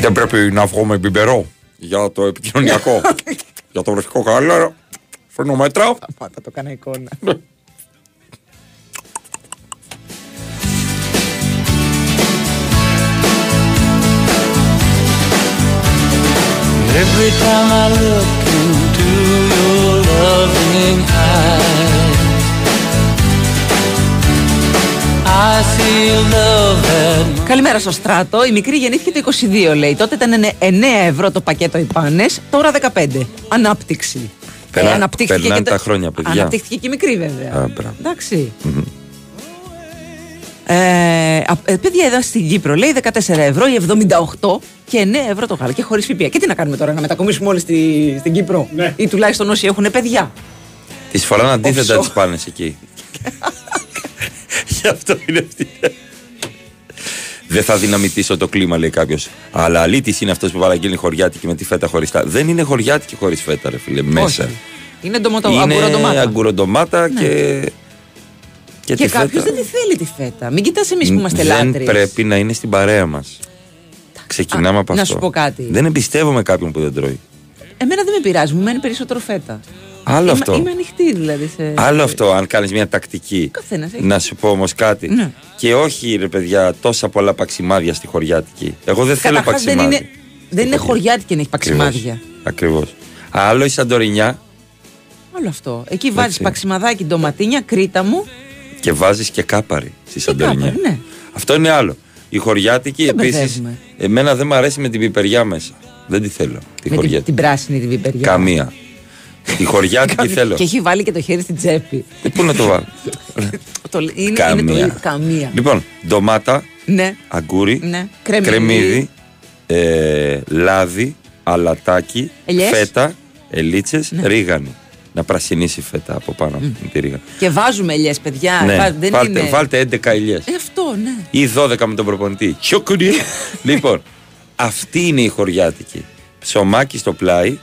[SPEAKER 1] Δεν πρέπει να βγω με μπιμπερό για το επικοινωνιακό. για το βρεφικό καλά. Φέρνω μέτρα.
[SPEAKER 2] Πάτα το κάνα εικόνα.
[SPEAKER 9] Every time I look into your loving eyes, I see a love that
[SPEAKER 2] Καλημέρα στο Στράτο. Η μικρή γεννήθηκε το 22, λέει. Τότε ήταν 9 ευρώ το πακέτο οι πάνες, τώρα 15. Ανάπτυξη.
[SPEAKER 1] Περνά-
[SPEAKER 2] αναπτύχθηκε
[SPEAKER 1] περνάνε
[SPEAKER 2] και
[SPEAKER 1] τα χρόνια, παιδιά.
[SPEAKER 2] Αναπτύχθηκε και η μικρή, βέβαια.
[SPEAKER 1] Α, μπράβο.
[SPEAKER 2] Εντάξει. Ε, α- ε, παιδιά εδώ στην Κύπρο λέει 14 ευρώ ή 78 και 9 ευρώ το γάλα και χωρίς ΦΠΑ. Και τι να κάνουμε τώρα, να μετακομίσουμε όλοι στη, στην Κύπρο;
[SPEAKER 3] Ναι.
[SPEAKER 2] Ή τουλάχιστον όσοι έχουν παιδιά;
[SPEAKER 1] Τις φοράνε αντίθετα
[SPEAKER 2] Offshore.
[SPEAKER 1] τις πάνες εκεί. Γι' αυτό είναι αυτή. Δεν θα δυναμητήσω το κλίμα, λέει κάποιος. Αλλά αλήτης είναι αυτός που παραγγέλνει χωριάτικη με τη φέτα χωριστά. Δεν είναι χωριάτικη χωρίς φέτα, ρε φίλε, μέσα.
[SPEAKER 2] Όχι. Είναι ντομοτο,
[SPEAKER 1] είναι
[SPEAKER 2] αγκουροντομάτα.
[SPEAKER 1] αγκουροντομάτα και. Και,
[SPEAKER 2] Και
[SPEAKER 1] τη
[SPEAKER 2] κάποιος
[SPEAKER 1] φέτα.
[SPEAKER 2] δεν τη θέλει τη φέτα. Μην κοιτάς εμείς που είμαστε
[SPEAKER 1] δεν
[SPEAKER 2] λάτρε.
[SPEAKER 1] πρέπει να είναι στην παρέα μας. Ξεκινάμε
[SPEAKER 2] Α,
[SPEAKER 1] από
[SPEAKER 2] να
[SPEAKER 1] αυτό.
[SPEAKER 2] σου πω κάτι.
[SPEAKER 1] Δεν εμπιστεύομαι κάποιον που δεν τρώει.
[SPEAKER 2] Εμένα δεν με πειράζει, μου μένει περισσότερο φέτα.
[SPEAKER 1] Άλλο
[SPEAKER 2] είμαι,
[SPEAKER 1] αυτό.
[SPEAKER 2] Είμαι ανοιχτή δηλαδή. Σε...
[SPEAKER 1] Άλλο αυτό, αν κάνεις μια τακτική.
[SPEAKER 2] Καθένας έχει.
[SPEAKER 1] Να σου πω όμως κάτι.
[SPEAKER 2] Ναι.
[SPEAKER 1] Και όχι, ρε παιδιά, τόσα πολλά παξιμάδια στη χωριάτικη. Εγώ δεν θέλω
[SPEAKER 2] Καταρχάς δεν
[SPEAKER 1] παξιμάδι.
[SPEAKER 2] είναι, δεν είναι χωριάτικη να έχει παξιμάδια.
[SPEAKER 1] Ακριβώς. Άλλο η Σαντορινιά
[SPEAKER 2] Όλο αυτό. Εκεί βάζεις
[SPEAKER 1] Έτσι.
[SPEAKER 2] παξιμαδάκι, ντοματίνια, κρήτα μου.
[SPEAKER 1] Και βάζεις και κάπαρη στη Σαντορινιά.
[SPEAKER 2] κάπαρη, ναι.
[SPEAKER 1] Αυτό είναι άλλο. Η χωριάτικη
[SPEAKER 2] Δεν
[SPEAKER 1] επίσης.
[SPEAKER 2] μπερδεύουμε.
[SPEAKER 1] Εμένα δεν μου αρέσει με την πιπεριά μέσα. Δεν τη θέλω. Τη
[SPEAKER 2] με την,
[SPEAKER 1] χωριάτικη.
[SPEAKER 2] την πράσινη την πιπεριά.
[SPEAKER 1] Καμία. Τη χωριάτικη
[SPEAKER 2] Καμία.
[SPEAKER 1] θέλω.
[SPEAKER 2] Και έχει βάλει και το χέρι στην τσέπη.
[SPEAKER 1] Ε, Πού να το βάλω;
[SPEAKER 2] το, είναι, είναι το
[SPEAKER 1] Καμία.
[SPEAKER 2] ίδιο. Καμία.
[SPEAKER 1] Λοιπόν, ντομάτα,
[SPEAKER 2] Ναι.
[SPEAKER 1] αγκούρι,
[SPEAKER 2] Ναι. Κρεμμύδι.
[SPEAKER 1] κρεμμύδι, ε, λάδι, αλατάκι,
[SPEAKER 2] Ελιές.
[SPEAKER 1] φέτα, ελίτσες,
[SPEAKER 2] Ναι.
[SPEAKER 1] ρίγανη. Να πρασινίσει η φέτα από πάνω με τη ρίγανη.
[SPEAKER 2] Και βάζουμε ελιές, παιδιά.
[SPEAKER 1] ναι,
[SPEAKER 2] Βά- δεν
[SPEAKER 1] βάλτε,
[SPEAKER 2] είναι...
[SPEAKER 1] βάλτε 11 ελιές.
[SPEAKER 2] Ε, αυτό, ναι.
[SPEAKER 1] Ή 12 με τον προπονητή. Τσοκουνί. λοιπόν, αυτή είναι η χωριάτικη. Ψωμάκι στο πλάι,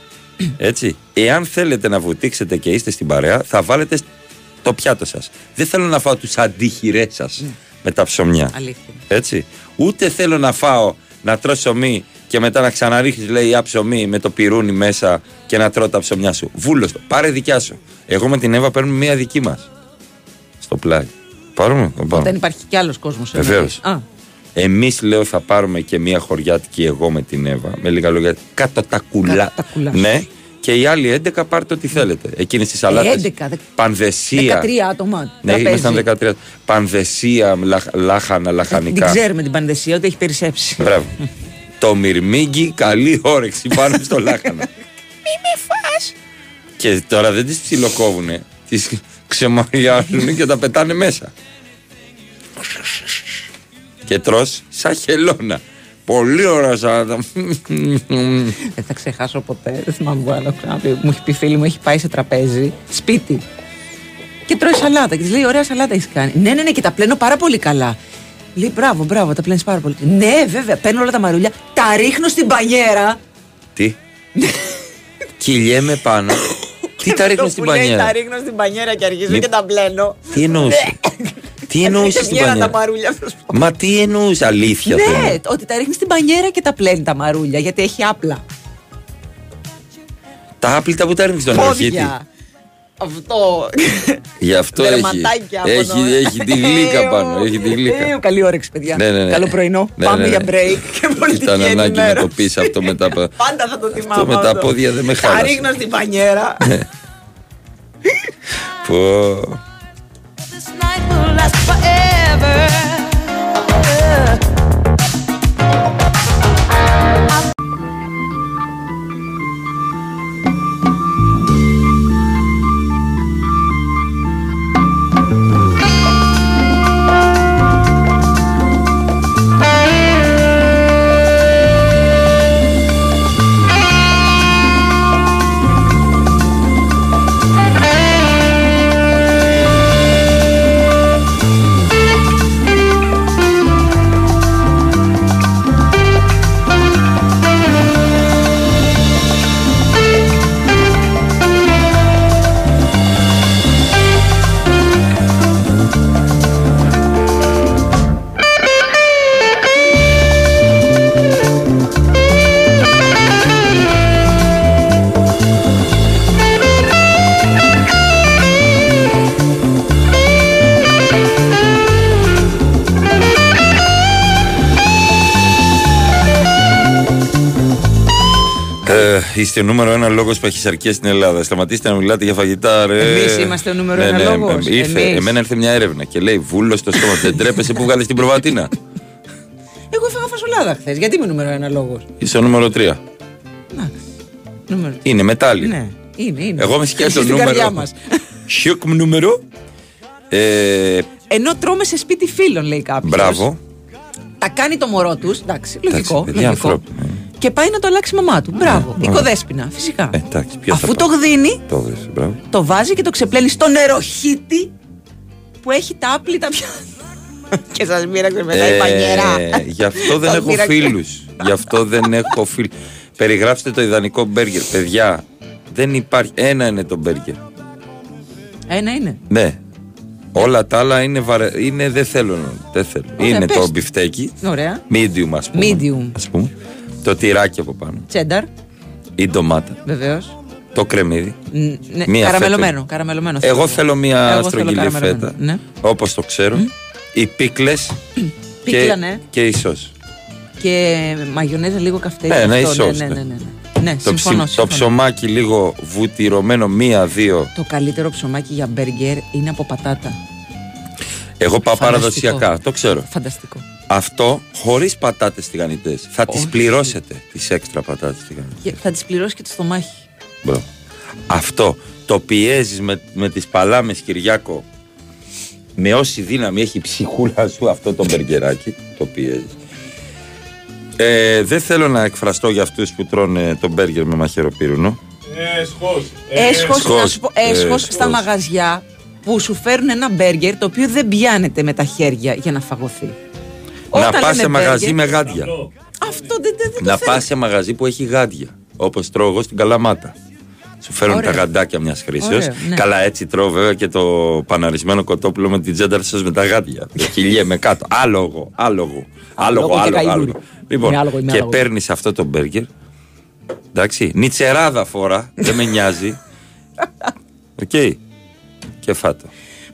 [SPEAKER 1] έτσι. Εάν θέλετε να βουτήξετε και είστε στην παρέα, θα βάλετε το πιάτο σας. Δεν θέλω να φάω τους αντίχειρές σας με τα ψωμιά.
[SPEAKER 2] Αλήθεια.
[SPEAKER 1] Έτσι. Ούτε θέλω να φάω, να τρώω ψωμί και μετά να ξαναρίχνεις, λέει, α ψωμί με το πυρούνι μέσα και να τρώω τα ψωμιά σου. Βούλος το. Πάρε δικιά σου. Εγώ με την Εύα παίρνουμε μία δική μας. Στο πλάι. Πάρουμε. το πάρουμε.
[SPEAKER 2] Δεν υπάρχει κι άλλος κόσμος.
[SPEAKER 1] Βεβαίως.
[SPEAKER 2] Α,
[SPEAKER 1] Εμείς λέω θα πάρουμε και μία χωριάτικη εγώ με την Εύα. Με λίγα λόγια. Κάτω τα κουλά.
[SPEAKER 2] Κάτω τα κουλά.
[SPEAKER 1] Ναι. Και οι άλλοι 11 πάρτε ό,τι θέλετε. Εκείνες τις σαλάτε.
[SPEAKER 2] 11, δε-
[SPEAKER 1] Πανδεσία.
[SPEAKER 2] 13 άτομα.
[SPEAKER 1] Ναι,
[SPEAKER 2] τραπέζι.
[SPEAKER 1] ήμασταν 13. Πανδεσία, λαχ- λάχανα,
[SPEAKER 2] Την
[SPEAKER 1] λαχανικά.
[SPEAKER 2] ξέρουμε την πανδεσία ότι έχει περισσέψει.
[SPEAKER 1] Μπράβο. το μυρμήγκι, καλή όρεξη πάνω στο λάχανα. Μη με φας. Και τώρα δεν τις ψιλοκόβουνε. Τις ξεμοριάζουν και τα πετάνε μέσα. Και τρως σαν χελώνα. Πολύ ωραία σαλάτα.
[SPEAKER 2] Δεν θα ξεχάσω ποτέ. Δεν θυμάμαι που άλλο ξαναπεί. Μου έχει πει φίλη μου, έχει πάει σε τραπέζι, σπίτι. Και τρώει σαλάτα. Και της λέει: Ωραία σαλάτα έχεις κάνει. Ναι, ναι, ναι, και τα πλένω πάρα πολύ καλά. Λέει: Μπράβο, μπράβο, τα πλένεις πάρα πολύ. Ναι, βέβαια, παίρνω όλα τα μαρούλια, τα ρίχνω στην πανιέρα.
[SPEAKER 1] Τι; Κυλιέμαι πάνω. Τι τα ρίχνω στην
[SPEAKER 2] Που λέει,
[SPEAKER 1] πανιέρα;
[SPEAKER 2] Τα ρίχνω στην πανιέρα και αρχίζω
[SPEAKER 1] Μη-
[SPEAKER 2] και τα πλένω.
[SPEAKER 1] Τι εννοούσες; Τι εννοούσες στην
[SPEAKER 2] Βγαίναν τα
[SPEAKER 1] πανιέρα.
[SPEAKER 2] μαρούλια. θα σου πω.
[SPEAKER 1] Μα τι εννοούσες, αλήθεια.
[SPEAKER 2] Ναι,
[SPEAKER 1] τώρα.
[SPEAKER 2] ότι τα ρίχνεις στην πανιέρα και τα πλένει τα μαρούλια γιατί έχει άπλα.
[SPEAKER 1] Τα άπλυτα που τα ρίχνεις στον ροχίτη.
[SPEAKER 2] Πόδια. Αυτό.
[SPEAKER 1] Γι' αυτό έχει,
[SPEAKER 2] Δερματάκια από
[SPEAKER 1] έχει,
[SPEAKER 2] νο-
[SPEAKER 1] έχει τη γλύκα πάνω.
[SPEAKER 2] Ε,
[SPEAKER 1] Έχει τη γλύκα.
[SPEAKER 2] ε, Καλή όρεξη, παιδιά.
[SPEAKER 1] Ναι, ναι, ναι.
[SPEAKER 2] Καλό πρωινό.
[SPEAKER 1] Ναι,
[SPEAKER 2] Πάμε
[SPEAKER 1] ναι,
[SPEAKER 2] για
[SPEAKER 1] ναι.
[SPEAKER 2] break και πολιτική
[SPEAKER 1] Ήταν ανάγκη να το
[SPEAKER 2] ενημέρωση.
[SPEAKER 1] πεις αυτό μετά. από-
[SPEAKER 2] Πάντα θα το θυμάμαι.
[SPEAKER 1] Αυτό με τα πόδια δεν με
[SPEAKER 2] Τα
[SPEAKER 1] χάλασε.
[SPEAKER 2] ρίχνω στην πανιέρα.
[SPEAKER 1] Πω. Είστε ο νούμερο ένα λόγος που έχεις αρκεί στην Ελλάδα. Σταματήστε να μιλάτε για φαγητά, ρε.
[SPEAKER 2] Εμείς είμαστε ο νούμερο ένα λόγος.
[SPEAKER 1] Ήρθε,
[SPEAKER 2] Εμείς.
[SPEAKER 1] εμένα ήρθε μια έρευνα και λέει Βούλος στο στόμα. Δεν τρέπεσαι που βγάλες την προβατίνα.
[SPEAKER 2] Εγώ έφαγα φασολάδα χθες. Γιατί είμαι νούμερο ένα λόγος;
[SPEAKER 1] Είσαι ο νούμερο 3.
[SPEAKER 2] Νούμερο.
[SPEAKER 1] Είναι μετάλλι.
[SPEAKER 2] Ναι, είναι, είναι.
[SPEAKER 1] Εγώ με σκέφτομαι
[SPEAKER 2] Στην καρδιά
[SPEAKER 1] νούμερο.
[SPEAKER 2] μας.
[SPEAKER 1] Χιουκ νούμερο. Ε,
[SPEAKER 2] Ενώ τρώμε σε σπίτι φίλων, λέει κάποιος.
[SPEAKER 1] μπράβο.
[SPEAKER 2] Τα κάνει το μωρό τους. Εντάξει, λογικό.
[SPEAKER 1] παιδιά,
[SPEAKER 2] λογικό.
[SPEAKER 1] Ανθρώπινα.
[SPEAKER 2] Και πάει να το αλλάξει η μαμά του. Μπράβο.
[SPEAKER 1] Ναι,
[SPEAKER 2] Οικοδέσπινα, φυσικά.
[SPEAKER 1] Ε, εντάξει, ποιο
[SPEAKER 2] Αφού
[SPEAKER 1] θα
[SPEAKER 2] το
[SPEAKER 1] πάει.
[SPEAKER 2] γδίνει,
[SPEAKER 1] Το δες, μπράβο.
[SPEAKER 2] το βάζει και το ξεπλένει στο νεροχύτη που έχει τα άπλυτα πια. και σας μοίραξε μετά η πανιέρα.
[SPEAKER 1] Ε, γι' αυτό δεν
[SPEAKER 2] Σας
[SPEAKER 1] έχω
[SPEAKER 2] μοίραξε.
[SPEAKER 1] φίλους. Γι' αυτό δεν έχω φίλου. Περιγράψτε το ιδανικό μπέργκερ. Παιδιά, δεν υπάρχει. Ένα είναι το μπέργκερ.
[SPEAKER 2] Ένα είναι.
[SPEAKER 1] Ναι. Όλα τα άλλα είναι, βαρε... είναι δεν θέλω. Δεν θέλω.
[SPEAKER 2] Ωραία,
[SPEAKER 1] είναι
[SPEAKER 2] πες
[SPEAKER 1] το
[SPEAKER 2] το.
[SPEAKER 1] μπιφτέκι.
[SPEAKER 2] Ωραία.
[SPEAKER 1] Medium, ας πούμε.
[SPEAKER 2] Medium.
[SPEAKER 1] Ας πούμε. Το τυράκι από πάνω.
[SPEAKER 2] Τσένταρ,
[SPEAKER 1] Η ντομάτα.
[SPEAKER 2] βεβαίως.
[SPEAKER 1] Το κρεμμύδι.
[SPEAKER 2] Ναι,
[SPEAKER 1] Μία
[SPEAKER 2] καραμελωμένο.
[SPEAKER 1] φέτα.
[SPEAKER 2] καραμελωμένο
[SPEAKER 1] Εγώ θέλω μια
[SPEAKER 2] Εγώ θέλω
[SPEAKER 1] στρογγυλή
[SPEAKER 2] καραμελωμένο.
[SPEAKER 1] φέτα.
[SPEAKER 2] Ναι.
[SPEAKER 1] Όπως το ξέρω. Οι πίκλες.
[SPEAKER 2] Πίκλα,
[SPEAKER 1] και,
[SPEAKER 2] ναι.
[SPEAKER 1] και η σως.
[SPEAKER 2] Και μαγιονέζα λίγο καυτή.
[SPEAKER 1] Ναι, ναι,
[SPEAKER 2] αυτό,
[SPEAKER 1] ίσως,
[SPEAKER 2] ναι,
[SPEAKER 1] ναι.
[SPEAKER 2] ναι, ναι, ναι. Ναι,
[SPEAKER 1] Το,
[SPEAKER 2] συμφωνώ,
[SPEAKER 1] ψι- το
[SPEAKER 2] συμφωνώ.
[SPEAKER 1] ψωμάκι λίγο βουτυρωμένο μία-δύο.
[SPEAKER 2] Το καλύτερο ψωμάκι για μπέργκερ είναι από πατάτα.
[SPEAKER 1] Εγώ πάω
[SPEAKER 2] Φανταστικό.
[SPEAKER 1] παραδοσιακά, το ξέρω.
[SPEAKER 2] Φανταστικό.
[SPEAKER 1] Αυτό χωρίς πατάτες τηγανιτές. Θα τις
[SPEAKER 2] Όχι.
[SPEAKER 1] πληρώσετε τις έξτρα πατάτες τηγανιτές.
[SPEAKER 2] Και θα τη πληρώσει και το στομάχι.
[SPEAKER 1] Μπράβο. Αυτό το πιέζεις με, με τις παλάμες Κυριάκο με όση δύναμη έχει η ψυχούλα σου αυτό το μπεργκεράκι το πιέζεις ε, δεν θέλω να εκφραστώ για αυτούς που τρώνε το μπέργκερ με μαχαιροπύρουνο
[SPEAKER 3] Έσχος.
[SPEAKER 2] Έσχος,
[SPEAKER 1] Έσχος.
[SPEAKER 2] να σου πω, έσχος
[SPEAKER 1] Έσχος.
[SPEAKER 2] στα μαγαζιά που σου φέρουν ένα μπέργκερ το οποίο δεν πιάνεται με τα χέρια για να φαγωθεί.
[SPEAKER 1] Να
[SPEAKER 2] Όταν
[SPEAKER 1] πας
[SPEAKER 2] λέμε
[SPEAKER 1] σε μαγαζί
[SPEAKER 2] burger,
[SPEAKER 1] με γάντια
[SPEAKER 2] Αυτό δεν, δεν, δεν
[SPEAKER 1] να
[SPEAKER 2] το θέλω.
[SPEAKER 1] πας σε μαγαζί που έχει γάντια όπως τρώω εγώ στην Καλαμάτα σου φέρουν
[SPEAKER 2] Ωραίο.
[SPEAKER 1] τα γαντάκια μιας χρήσεως
[SPEAKER 2] Ωραίο, ναι.
[SPEAKER 1] Καλά έτσι τρώω βέβαια και το παναρισμένο κοτόπουλο με την τζένταρ σας με τα γάντια Το χιλιέμαι κάτω Άλογο, άλογο Άλογο,
[SPEAKER 2] Άλογο και
[SPEAKER 1] άλογο,
[SPEAKER 2] καηδούρι.
[SPEAKER 1] άλογο. Λοιπόν,
[SPEAKER 2] Είμαι άλογο, είμαι
[SPEAKER 1] και
[SPEAKER 2] άλογος.
[SPEAKER 1] παίρνεις αυτό το μπέργκερ Εντάξει, νιτσεράδα φορά Δεν με νοιάζει Οκ Και φά' το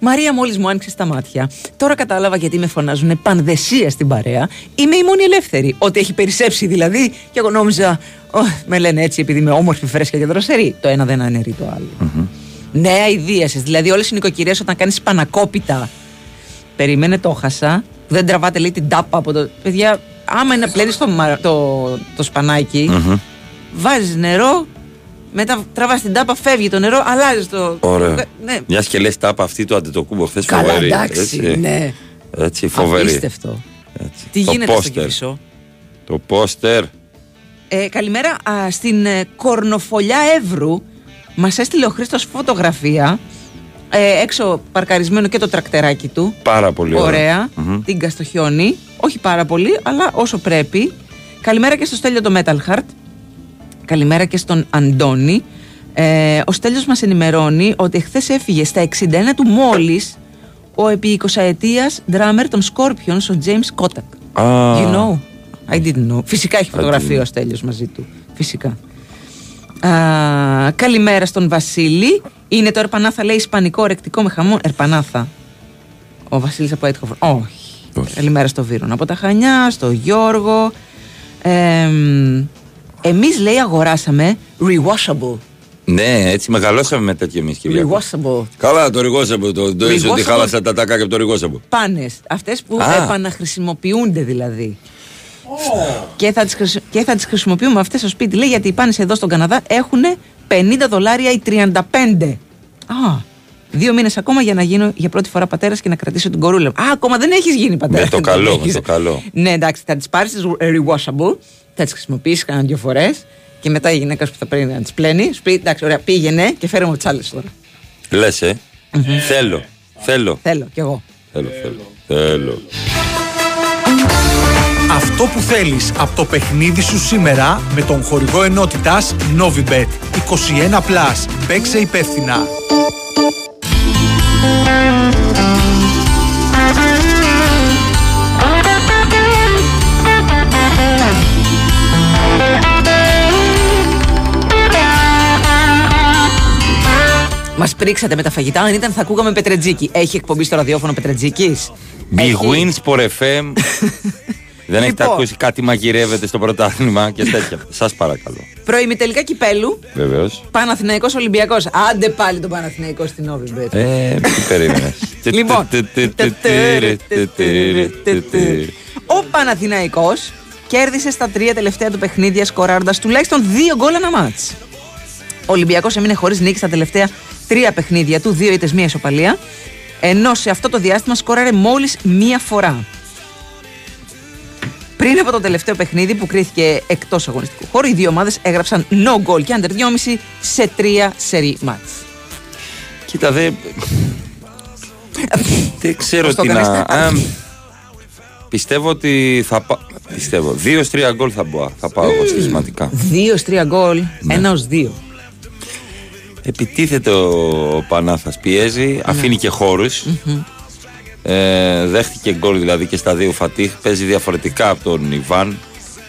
[SPEAKER 2] Μαρία, μόλις μου άνοιξες τα μάτια. Τώρα κατάλαβα γιατί με φωνάζουν πανδαισία στην παρέα. Είμαι η μόνη ελεύθερη. Ότι έχει περισσέψει δηλαδή. Και εγώ νόμιζα, «Ω, με λένε έτσι επειδή είμαι όμορφη, φρέσκια και δροσερή. Το ένα δεν αναιρεί το άλλο. Νέα ιδίαση. Δηλαδή, όλες οι νοικοκυρές όταν κάνεις σπανακόπιτα. Περίμενε, το 'χασα. Δεν τραβάτε λέει την τάπα από το. Παιδιά, άμα είναι πλένεις το, μα- το, το σπανάκι, βάζεις νερό, μετά τραβάς την τάπα, φεύγει το νερό, αλλάζεις το.
[SPEAKER 1] Ωραία.
[SPEAKER 2] Ναι.
[SPEAKER 1] Μιας και λες τάπα αυτή του αντιτοκούμπο χθες
[SPEAKER 2] Καλά,
[SPEAKER 1] φοβερή.
[SPEAKER 2] εντάξει,
[SPEAKER 1] έτσι.
[SPEAKER 2] ναι.
[SPEAKER 1] Έτσι, φοβερή.
[SPEAKER 2] Απίστευτο.
[SPEAKER 1] Έτσι.
[SPEAKER 2] Τι
[SPEAKER 1] Το
[SPEAKER 2] γίνεται στο
[SPEAKER 1] πόστερ.
[SPEAKER 2] Κηφισό.
[SPEAKER 1] Το πόστερ.
[SPEAKER 2] Ε, καλημέρα. Α, στην ε, Κορνοφολιά Εύρου μας έστειλε ο Χρήστος φωτογραφία. Ε, έξω παρκαρισμένο και το τρακτεράκι του.
[SPEAKER 1] Πάρα πολύ ωραία.
[SPEAKER 2] Ωραία.
[SPEAKER 1] Μμμ.
[SPEAKER 2] Την Καστοχιόνη. Όχι πάρα πολύ, αλλά όσο πρέπει. Καλημέρα και στο Στέλιο το Metal Heart. Καλημέρα και στον Αντώνη. Ε, ο Στέλιος μας ενημερώνει ότι χθε έφυγε στα 61 του μόλις ο επί 20 ετίας drummer των Scorpions, ο James Kotak.
[SPEAKER 1] Α,
[SPEAKER 2] You know; I didn't know. Φυσικά έχει
[SPEAKER 1] I
[SPEAKER 2] φωτογραφία
[SPEAKER 1] didn't.
[SPEAKER 2] ο Στέλιος μαζί του. Φυσικά. Α, καλημέρα στον Βασίλη. Είναι το Ερπανάθα, λέει, ισπανικό ρεκτικό με χαμό. Ερπανάθα. Ο Βασίλης από Έτχοφ. Όχι.
[SPEAKER 1] Όχι.
[SPEAKER 2] Καλημέρα στο Βύρον. Από τα Χανιά, στο Γιώργο. Ε, εμείς, λέει, αγοράσαμε rewashable.
[SPEAKER 1] Ναι, έτσι μεγαλώσαμε με τέτοιο εμείς, κυρία.
[SPEAKER 2] Rewashable.
[SPEAKER 1] Καλά, το ρηγόσαμπο. Το, το είσαι ότι
[SPEAKER 2] Rewashable.
[SPEAKER 1] χάλασα τα τάκια από το ρηγόσαμπο.
[SPEAKER 2] Πάνες. Αυτές που
[SPEAKER 1] Α.
[SPEAKER 2] επαναχρησιμοποιούνται δηλαδή. Και, θα τις, χρησι- και θα τις χρησιμοποιούμε αυτές στο σπίτι. Λέει γιατί οι πάνες εδώ στον Καναδά έχουν 50 δολάρια ή 35. Α, δύο μήνες ακόμα για να γίνω για πρώτη φορά πατέρας και να κρατήσω την κορούλα. μου. Α, ακόμα δεν έχεις γίνει πατέρα.
[SPEAKER 1] Με το
[SPEAKER 2] Δεν
[SPEAKER 1] καλό, με
[SPEAKER 2] έχεις.
[SPEAKER 1] το καλό.
[SPEAKER 2] Ναι, εντάξει, θα τις πάρεις τις rewashable, θα τις χρησιμοποιήσεις κανένα δύο φορές και μετά η γυναίκα σου που θα πρέπει να τις πλένει, σου πει εντάξει, ωραία, πήγαινε και φέρε μου τσάλες τώρα.
[SPEAKER 1] Λες, ε. Θέλω. Θέλω.
[SPEAKER 2] Θέλω κι εγώ.
[SPEAKER 1] Θέλω, θέλω. Θέλω.
[SPEAKER 10] Αυτό που θέλεις από το παιχνίδι σου σήμερα με τον χορηγό ενότητας Novibet 21+. Παίξε υπεύθυνα.
[SPEAKER 2] Μας πρίξατε με τα φαγητά. Αν ήταν, θα ακούγαμε Πετρετζίκη. Έχει εκπομπή στο ραδιόφωνο Πετρετζίκης;
[SPEAKER 1] Big Wins for FM. Δεν έχετε
[SPEAKER 2] Λοιπόν.
[SPEAKER 1] ακούσει κάτι μαγειρεύεται στο πρωτάθλημα και τέτοια. Σας παρακαλώ.
[SPEAKER 2] Προημιτελικά κυπέλου.
[SPEAKER 1] Βεβαίως.
[SPEAKER 2] Παναθηναϊκός Ολυμπιακός. Άντε πάλι τον Παναθηναϊκό στην Όβιμπετ.
[SPEAKER 1] Ε, τι περίμενες.
[SPEAKER 2] Λοιπόν. Ο Παναθηναϊκός κέρδισε στα τρία τελευταία του παιχνίδια σκοράροντας τουλάχιστον δύο γκολ ένα μάτς. Ο Ολυμπιακός έμεινε χωρίς νίκη στα τελευταία τρία παιχνίδια του, δύο ήττες, μία ισοπαλία. Ενώ σε αυτό το διάστημα σκόραρε μόλις μία φορά. Πριν από το τελευταίο παιχνίδι που κρίθηκε εκτός αγωνιστικού χώρου, οι δύο ομάδες έγραψαν no goal και under 2,5 σε τρία σερή μάτς.
[SPEAKER 1] Κοίτα, δε. Δεν ξέρω τι να. Πιστεύω ότι θα πάω. Πιστεύω. 2-3 γκολ θα, θα πάω εγώ στοιχηματικά.
[SPEAKER 2] 2-3 γκολ,
[SPEAKER 1] ναι.
[SPEAKER 2] 1-2.
[SPEAKER 1] Επιτίθεται ο Πανάθας, πιέζει, αφήνει και χώρους. Ε, δέχτηκε γκολ δηλαδή και στα δύο Φατίχ. Παίζει διαφορετικά από τον Ιβάν.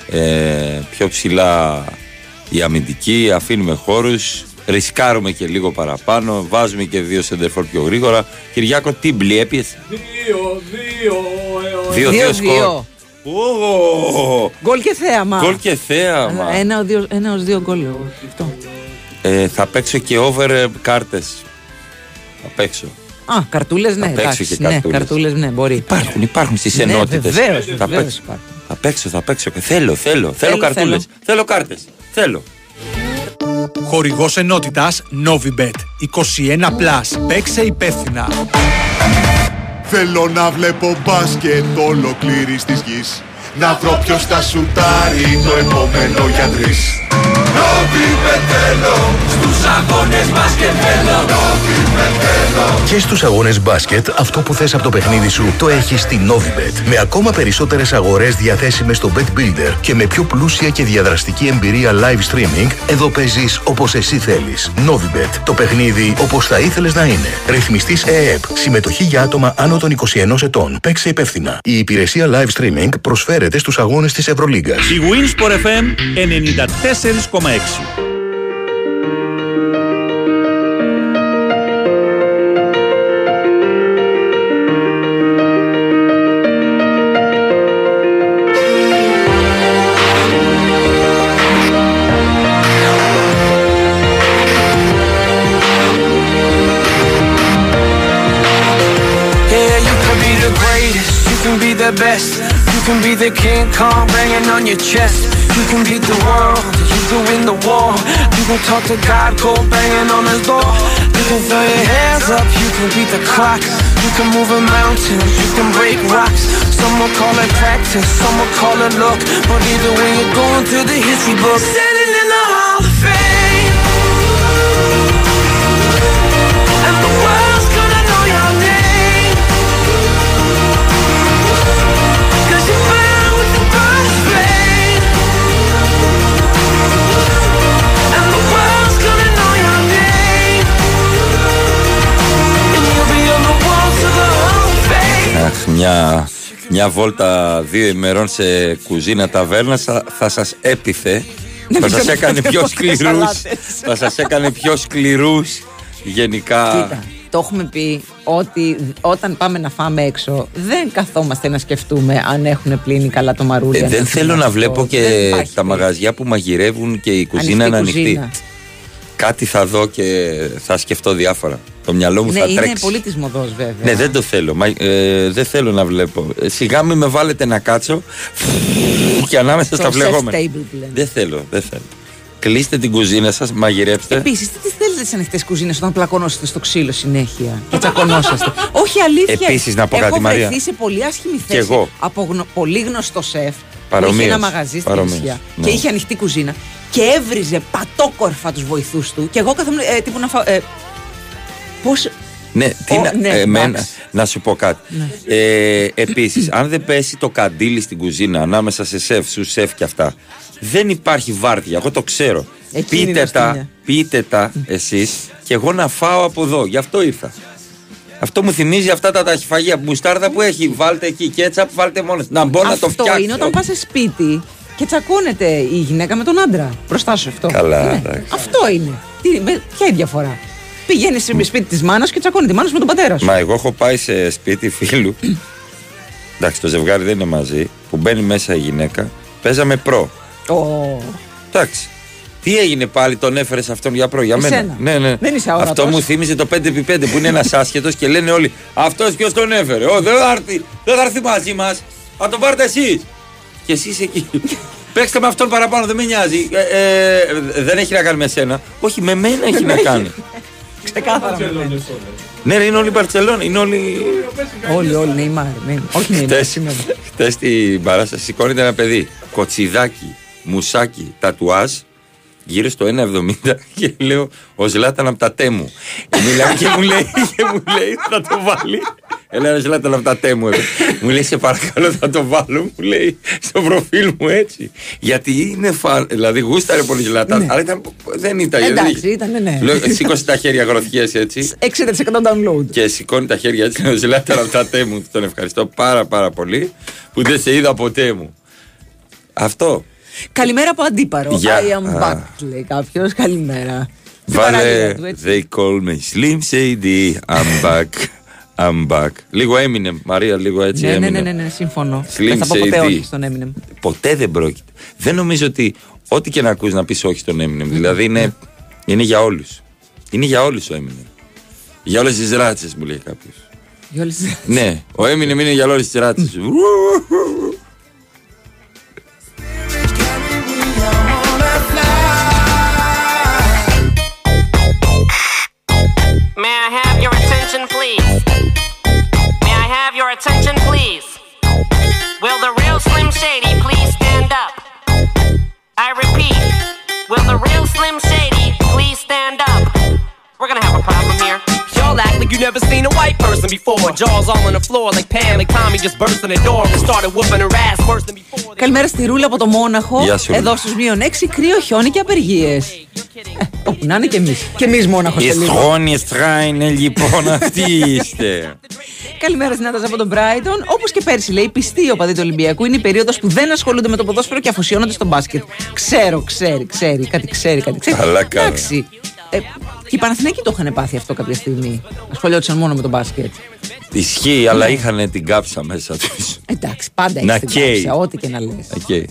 [SPEAKER 1] Ε, πιο ψηλά η αμυντική, αφήνουμε χώρους. Ρισκάρουμε και λίγο παραπάνω. Βάζουμε και δύο σεντερφόρ πιο γρήγορα. Κυριάκο, τι μπλιέπιες.
[SPEAKER 3] Δύο, δύο, ε, ε,
[SPEAKER 1] Δύο-δύο σκορ.
[SPEAKER 2] Δύο-δύο.
[SPEAKER 1] Ω,
[SPEAKER 2] Γκολ και θέαμα.
[SPEAKER 1] Γκολ και θέαμα.
[SPEAKER 2] Αλλά Ένα, ως δύο, ένα ως δύο γκολ. εγώ. Αυτό.
[SPEAKER 1] Ε, θα παίξω και over ε, κάρτες. Θα παίξω.
[SPEAKER 2] Α, καρτούλες, ναι.
[SPEAKER 1] παίξω
[SPEAKER 2] εντάξει,
[SPEAKER 1] και
[SPEAKER 2] ναι,
[SPEAKER 1] καρτούλες.
[SPEAKER 2] καρτούλες, ναι, μπορεί.
[SPEAKER 1] Υπάρχουν, υπάρχουν στις
[SPEAKER 2] Ναι,
[SPEAKER 1] ενότητες.
[SPEAKER 2] βεβαίως,
[SPEAKER 1] θα,
[SPEAKER 2] βεβαίως
[SPEAKER 1] παίξω,
[SPEAKER 2] υπάρχουν.
[SPEAKER 1] θα παίξω, θα παίξω. και Θέλω, θέλω, θέλω,
[SPEAKER 2] Θέλω,
[SPEAKER 1] καρτούλες.
[SPEAKER 2] θέλω.
[SPEAKER 1] Θέλω κάρτες. Θέλω.
[SPEAKER 10] Χορηγός ενότητας Novibet 21+. Παίξε υπεύθυνα.
[SPEAKER 6] Θέλω να βλέπω μπάσκετ ολοκλήρης της γης. Να βρω ποιος θα σουτάρει το επόμενο για τρεις.
[SPEAKER 5] Και στους αγώνες μπάσκετ, αυτό που θες από το παιχνίδι σου το έχεις στη Novibet. Με ακόμα περισσότερες αγορές διαθέσιμες στο Bet Builder και με πιο πλούσια και διαδραστική εμπειρία live streaming, εδώ παίζεις όπως εσύ θέλεις. Novibet. Το παιχνίδι όπως θα ήθελες να είναι. Ρυθμιστής ΕΕΠ. Συμμετοχή για άτομα άνω των 21 ετών. Παίξε υπεύθυνα. Η υπηρεσία live streaming προσφέρεται στους αγώνες της Ευρωλίγκας.
[SPEAKER 4] Η Wins for FM 94,6.
[SPEAKER 9] The King Kong banging on your chest. You can beat the world. You can win the war. You can talk to God, go banging on his door. You can throw your hands up. You can beat the clock. You can move a mountain. You can break rocks. Some will call it practice. Some will call it luck. But either way, you're going through the history book.
[SPEAKER 1] Μια, μια βόλτα δύο ημερών σε κουζίνα ταβέρνα θα, θα σας έπιθε
[SPEAKER 2] Να
[SPEAKER 1] θα
[SPEAKER 2] μην
[SPEAKER 1] σας έκανε
[SPEAKER 2] κάνετε
[SPEAKER 1] πιο
[SPEAKER 2] πιο
[SPEAKER 1] σκληρούς
[SPEAKER 2] σαλάτες.
[SPEAKER 1] θα σας έκανε πιο σκληρούς γενικά
[SPEAKER 2] Κοίτα, το έχουμε πει ότι όταν πάμε να φάμε έξω δεν καθόμαστε να σκεφτούμε αν έχουν πλύνει καλά το μαρούλι.
[SPEAKER 1] Ε,
[SPEAKER 2] αν
[SPEAKER 1] δεν
[SPEAKER 2] έχουν
[SPEAKER 1] θέλω να
[SPEAKER 2] αυτό.
[SPEAKER 1] βλέπω
[SPEAKER 2] Δεν
[SPEAKER 1] και
[SPEAKER 2] υπάρχει
[SPEAKER 1] τα μαγαζιά που μαγειρεύουν και η κουζίνα είναι
[SPEAKER 2] ανοιχτή
[SPEAKER 1] ανοιχτή.
[SPEAKER 2] κουζίνα.
[SPEAKER 1] Κάτι θα δω και θα σκεφτώ διάφορα. Το μυαλό μου
[SPEAKER 2] Ναι,
[SPEAKER 1] θα
[SPEAKER 2] είναι
[SPEAKER 1] τρέξει.
[SPEAKER 2] πολύ τη μοδό βέβαια.
[SPEAKER 1] Ναι, δεν το θέλω. Μα, ε, δεν θέλω να βλέπω. Ε, Σιγά μην με βάλετε να κάτσω και ανάμεσα στα
[SPEAKER 2] Το
[SPEAKER 1] βλεγόμενα.
[SPEAKER 2] chef's table που λένε.
[SPEAKER 1] Δεν θέλω, δεν θέλω. Κλείστε την κουζίνα σας, μαγειρέψτε.
[SPEAKER 2] Επίσης, τι θέλετε τι ανοιχτές κουζίνες όταν πλακωνόσαστε στο ξύλο συνέχεια και τσακωνόσαστε; Όχι, αλήθεια.
[SPEAKER 1] Επίσης, να πω
[SPEAKER 2] Έχω
[SPEAKER 1] κάτι, Μαρία.
[SPEAKER 2] βρεθεί σε πολύ άσχημη θέση
[SPEAKER 1] Κι εγώ.
[SPEAKER 2] από γνω- πολύ γνωστό σεφ. Που
[SPEAKER 1] Παρομοίως,
[SPEAKER 2] είχε ένα μαγαζί στην
[SPEAKER 1] παρομοίως,
[SPEAKER 2] Ισιά
[SPEAKER 1] ναι.
[SPEAKER 2] και είχε ανοιχτή κουζίνα και έβριζε πατόκορφα τους βοηθούς του. Και εγώ καθόμουν. Ε, τύπου να φάω. Ε, Πώ.
[SPEAKER 1] Ναι, τι
[SPEAKER 2] Ω,
[SPEAKER 1] να,
[SPEAKER 2] ναι,
[SPEAKER 1] εμένα,
[SPEAKER 2] εντάξει.
[SPEAKER 1] να σου πω κάτι. Ε, Επίσης, αν δεν πέσει το καντήλι στην κουζίνα ανάμεσα σε σεφ, σου σεφ και αυτά, δεν υπάρχει βάρδια. Εγώ το ξέρω.
[SPEAKER 2] Εκείνη είναι
[SPEAKER 1] πείτε
[SPEAKER 2] η
[SPEAKER 1] τα,
[SPEAKER 2] νοστιμιά.
[SPEAKER 1] πείτε τα εσείς και εγώ να φάω από εδώ. Γι' αυτό ήρθα. Αυτό μου θυμίζει αυτά τα ταχυφαγεία μουστάρδα που έχει. Βάλτε εκεί κέτσαπ, βάλτε μόνος. Να μπω να το
[SPEAKER 2] Αυτό
[SPEAKER 1] φτιάξω.
[SPEAKER 2] είναι όταν πας σε σπίτι και τσακώνεται η γυναίκα με τον άντρα. Μπροστά σου αυτό.
[SPEAKER 1] Καλά,
[SPEAKER 2] Ναι.
[SPEAKER 1] εντάξει.
[SPEAKER 2] Αυτό είναι. Τι, με, ποια είναι η διαφορά; Πηγαίνει σε σπίτι της μάνας και τσακώνει τη μάνα σου με τον πατέρα σου.
[SPEAKER 1] Μα εγώ έχω πάει σε σπίτι φίλου. Εντάξει, το ζευγάρι δεν είναι μαζί. Που μπαίνει μέσα η γυναίκα. Παίζαμε προ.
[SPEAKER 2] Ω.
[SPEAKER 1] Εντάξει. Τι έγινε πάλι, τον έφερες αυτόν για προ, για μένα;
[SPEAKER 2] Εσένα.
[SPEAKER 1] Ναι, ναι.
[SPEAKER 2] Δεν είσαι αόρατος.
[SPEAKER 1] Αυτό μου θύμιζε το 5x5 που είναι ένας άσχετος και λένε όλοι Αυτός ποιος τον έφερε; Ω, δεν θα έρθει, δεν θα έρθει μαζί μας. Θα τον πάρετε εσείς. Και εσεί εκεί. Παίξτε με αυτόν παραπάνω, δεν με νοιάζει. Ε, ε, δεν έχει να κάνει με σένα. Όχι, με μένα έχει να κάνει.
[SPEAKER 2] Ξεκάθαρα.
[SPEAKER 1] ναι, ρε, είναι όλοι Μπαρσελόνα. Είναι όλοι.
[SPEAKER 2] Όλοι, όλοι, Νεϊμάρ. Ναι. Όχι Νεϊμάρ,
[SPEAKER 1] Χτες,
[SPEAKER 2] συγγνώμη.
[SPEAKER 1] χτες στην παράσταση σηκώνεται ένα παιδί. Κοτσιδάκι, μουσάκι, τατουάζ. Γύρω στο 1,70 και λέω ο Ζλάταν από τα τέμου. Μιλάμε και μου λέει, και μου λέει θα το βάλει. Έλα ρε Ζλάταν από τα τέμου. ε. Μου λέει σε παρακαλώ θα το βάλω. Μου λέει στο προφίλ μου έτσι. Γιατί είναι φαν. Δηλαδή γούσταρε πολύ Ζλάταν. Αλλά ήταν, δεν ήταν.
[SPEAKER 2] Ναι. Εντάξει,
[SPEAKER 1] δεν-
[SPEAKER 2] ήτανε, ναι.
[SPEAKER 1] Λέω, Σήκωσε τα χέρια γροθιές έτσι.
[SPEAKER 2] 60% download.
[SPEAKER 1] Και σηκώνει τα χέρια έτσι να ζηλάτε από τα τέ μου. Τον ευχαριστώ πάρα πάρα πολύ που δεν σε είδα ποτέ μου. Αυτό.
[SPEAKER 2] Καλημέρα από αντίπαρο.
[SPEAKER 1] Γεια.
[SPEAKER 2] I am
[SPEAKER 1] Α.
[SPEAKER 2] back, λέει κάποιος. Καλημέρα. Στην παραλία
[SPEAKER 1] Βάλε
[SPEAKER 2] του, έτσι.
[SPEAKER 1] They call me Slim Shady I'm back I'm back Λίγο Eminem Μαρία λίγο έτσι
[SPEAKER 2] Ναι, ναι,
[SPEAKER 1] Eminem
[SPEAKER 2] ναι, ναι, ναι, συμφωνώ.
[SPEAKER 1] Slim
[SPEAKER 2] Δεν θα πω ποτέ
[SPEAKER 1] Shady.
[SPEAKER 2] όχι στον Eminem.
[SPEAKER 1] Ποτέ δεν πρόκειται Δεν νομίζω ότι ό,τι και να ακούς να πεις όχι στον Eminem Δηλαδή
[SPEAKER 2] Ναι.
[SPEAKER 1] είναι, είναι για όλους Είναι για όλους ο Eminem Για όλες τις ράτσες μου λέει κάποιος
[SPEAKER 2] Για όλες τις-
[SPEAKER 1] Ναι, ο Eminem είναι για όλες τις ράτσες
[SPEAKER 11] May Will the real Slim Shady please stand up? I repeat, will the real Slim Shady please stand up? We're gonna have a problem here.
[SPEAKER 12] Y'all act like you never seen a white person before. Jaws all on the floor like Pam, like Tommy just burst in the door and started whooping her ass worse than before.
[SPEAKER 2] Καλημέρα στη Ρούλα από το Μόναχο.
[SPEAKER 1] Γεια σου, Ρούλα.
[SPEAKER 2] Εδώ στους μείον 6, κρύο, χιόνι και απεργίες. Ε, όπου να είναι και εμείς. Και εμείς Μόναχος σε
[SPEAKER 1] Η
[SPEAKER 2] λίγο.
[SPEAKER 1] Στρόνη Στράινε λοιπόν αυτοί είστε
[SPEAKER 2] Καλημέρα στην Άνταζα από τον Brighton. Όπως και πέρσι, λέει, πιστοί οπαδοί του Ολυμπιακού είναι η περίοδος που δεν ασχολούνται με το ποδόσφαιρο και αφοσιώνονται στο μπάσκετ. Ξέρω, ξέρει, ξέρει, κάτι ξέρει, κάτι ξέρει.
[SPEAKER 1] Καλά κάνει.
[SPEAKER 2] Εντάξει. Ε, και οι Παναθηναϊκοί το είχαν πάθει αυτό κάποια στιγμή. Ασχολιόντουσαν μόνο με το μπάσκετ.
[SPEAKER 1] Ισχύει, αλλά είχαν την κάψα μέσα του.
[SPEAKER 2] Εντάξει, πάντα
[SPEAKER 1] Να
[SPEAKER 2] έχει την
[SPEAKER 1] καίει.
[SPEAKER 2] κάψα, ό,τι και να λε.
[SPEAKER 1] Okay.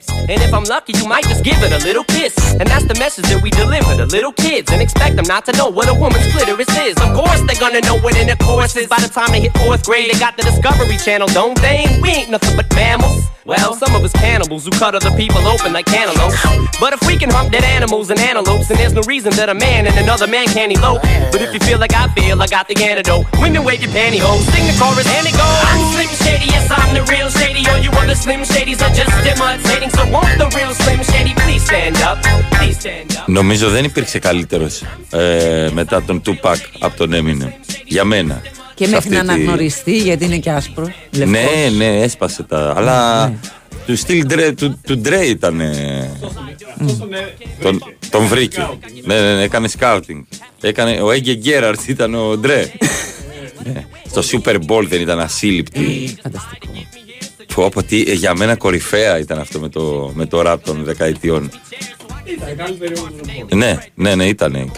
[SPEAKER 12] lips. And if I'm lucky, you might just give it a little kiss. And that's the message that we deliver to little kids. And expect them not to know what a woman's clitoris is. Of course, they're gonna know what intercourse is. By the time they hit fourth grade, they got the Discovery Channel, don't they? We ain't nothing but mammals. Well, some of us cannibals who cut other people open like cantaloupes. But if we can hump dead animals and antelopes, then there's no reason that a man and another man can't elope. But if you feel like I feel, I got the antidote. Women wave your pantyhose, sing the chorus, and it goes. I'm Slim Shady, yes, I'm the real Shady. All you other Slim Shadys are just imitating. So won't the real Slim Shady please stand up? Please stand up.
[SPEAKER 1] Νομίζω δεν υπήρξε καλύτερο ε, μετά τον Tupac από τον Eminem. Για μένα.
[SPEAKER 2] Και
[SPEAKER 1] Σε
[SPEAKER 2] μέχρι να
[SPEAKER 1] αυτή τη-
[SPEAKER 2] αναγνωριστεί, γιατί είναι και άσπρο. λευκός.
[SPEAKER 1] Ναι, ναι, έσπασε τα. Αλλά του στυλ Dre, του, του Dre ήταν. Τον, τον βρήκε. Ναι, ναι, ναι, έκανε σκάουτινγκ. Έκανε, ο Έγκε Γκέραρτ ήταν ο Dre. Ναι. Στο Super Bowl δεν ήταν ασύλληπτη. Πω, πω, τι, ε, για μένα κορυφαία ήταν αυτό με το, με το ραπ των δεκαετιών.
[SPEAKER 3] Ήταν καλύτερη όλη
[SPEAKER 1] Ναι, ναι, ναι, ήταν.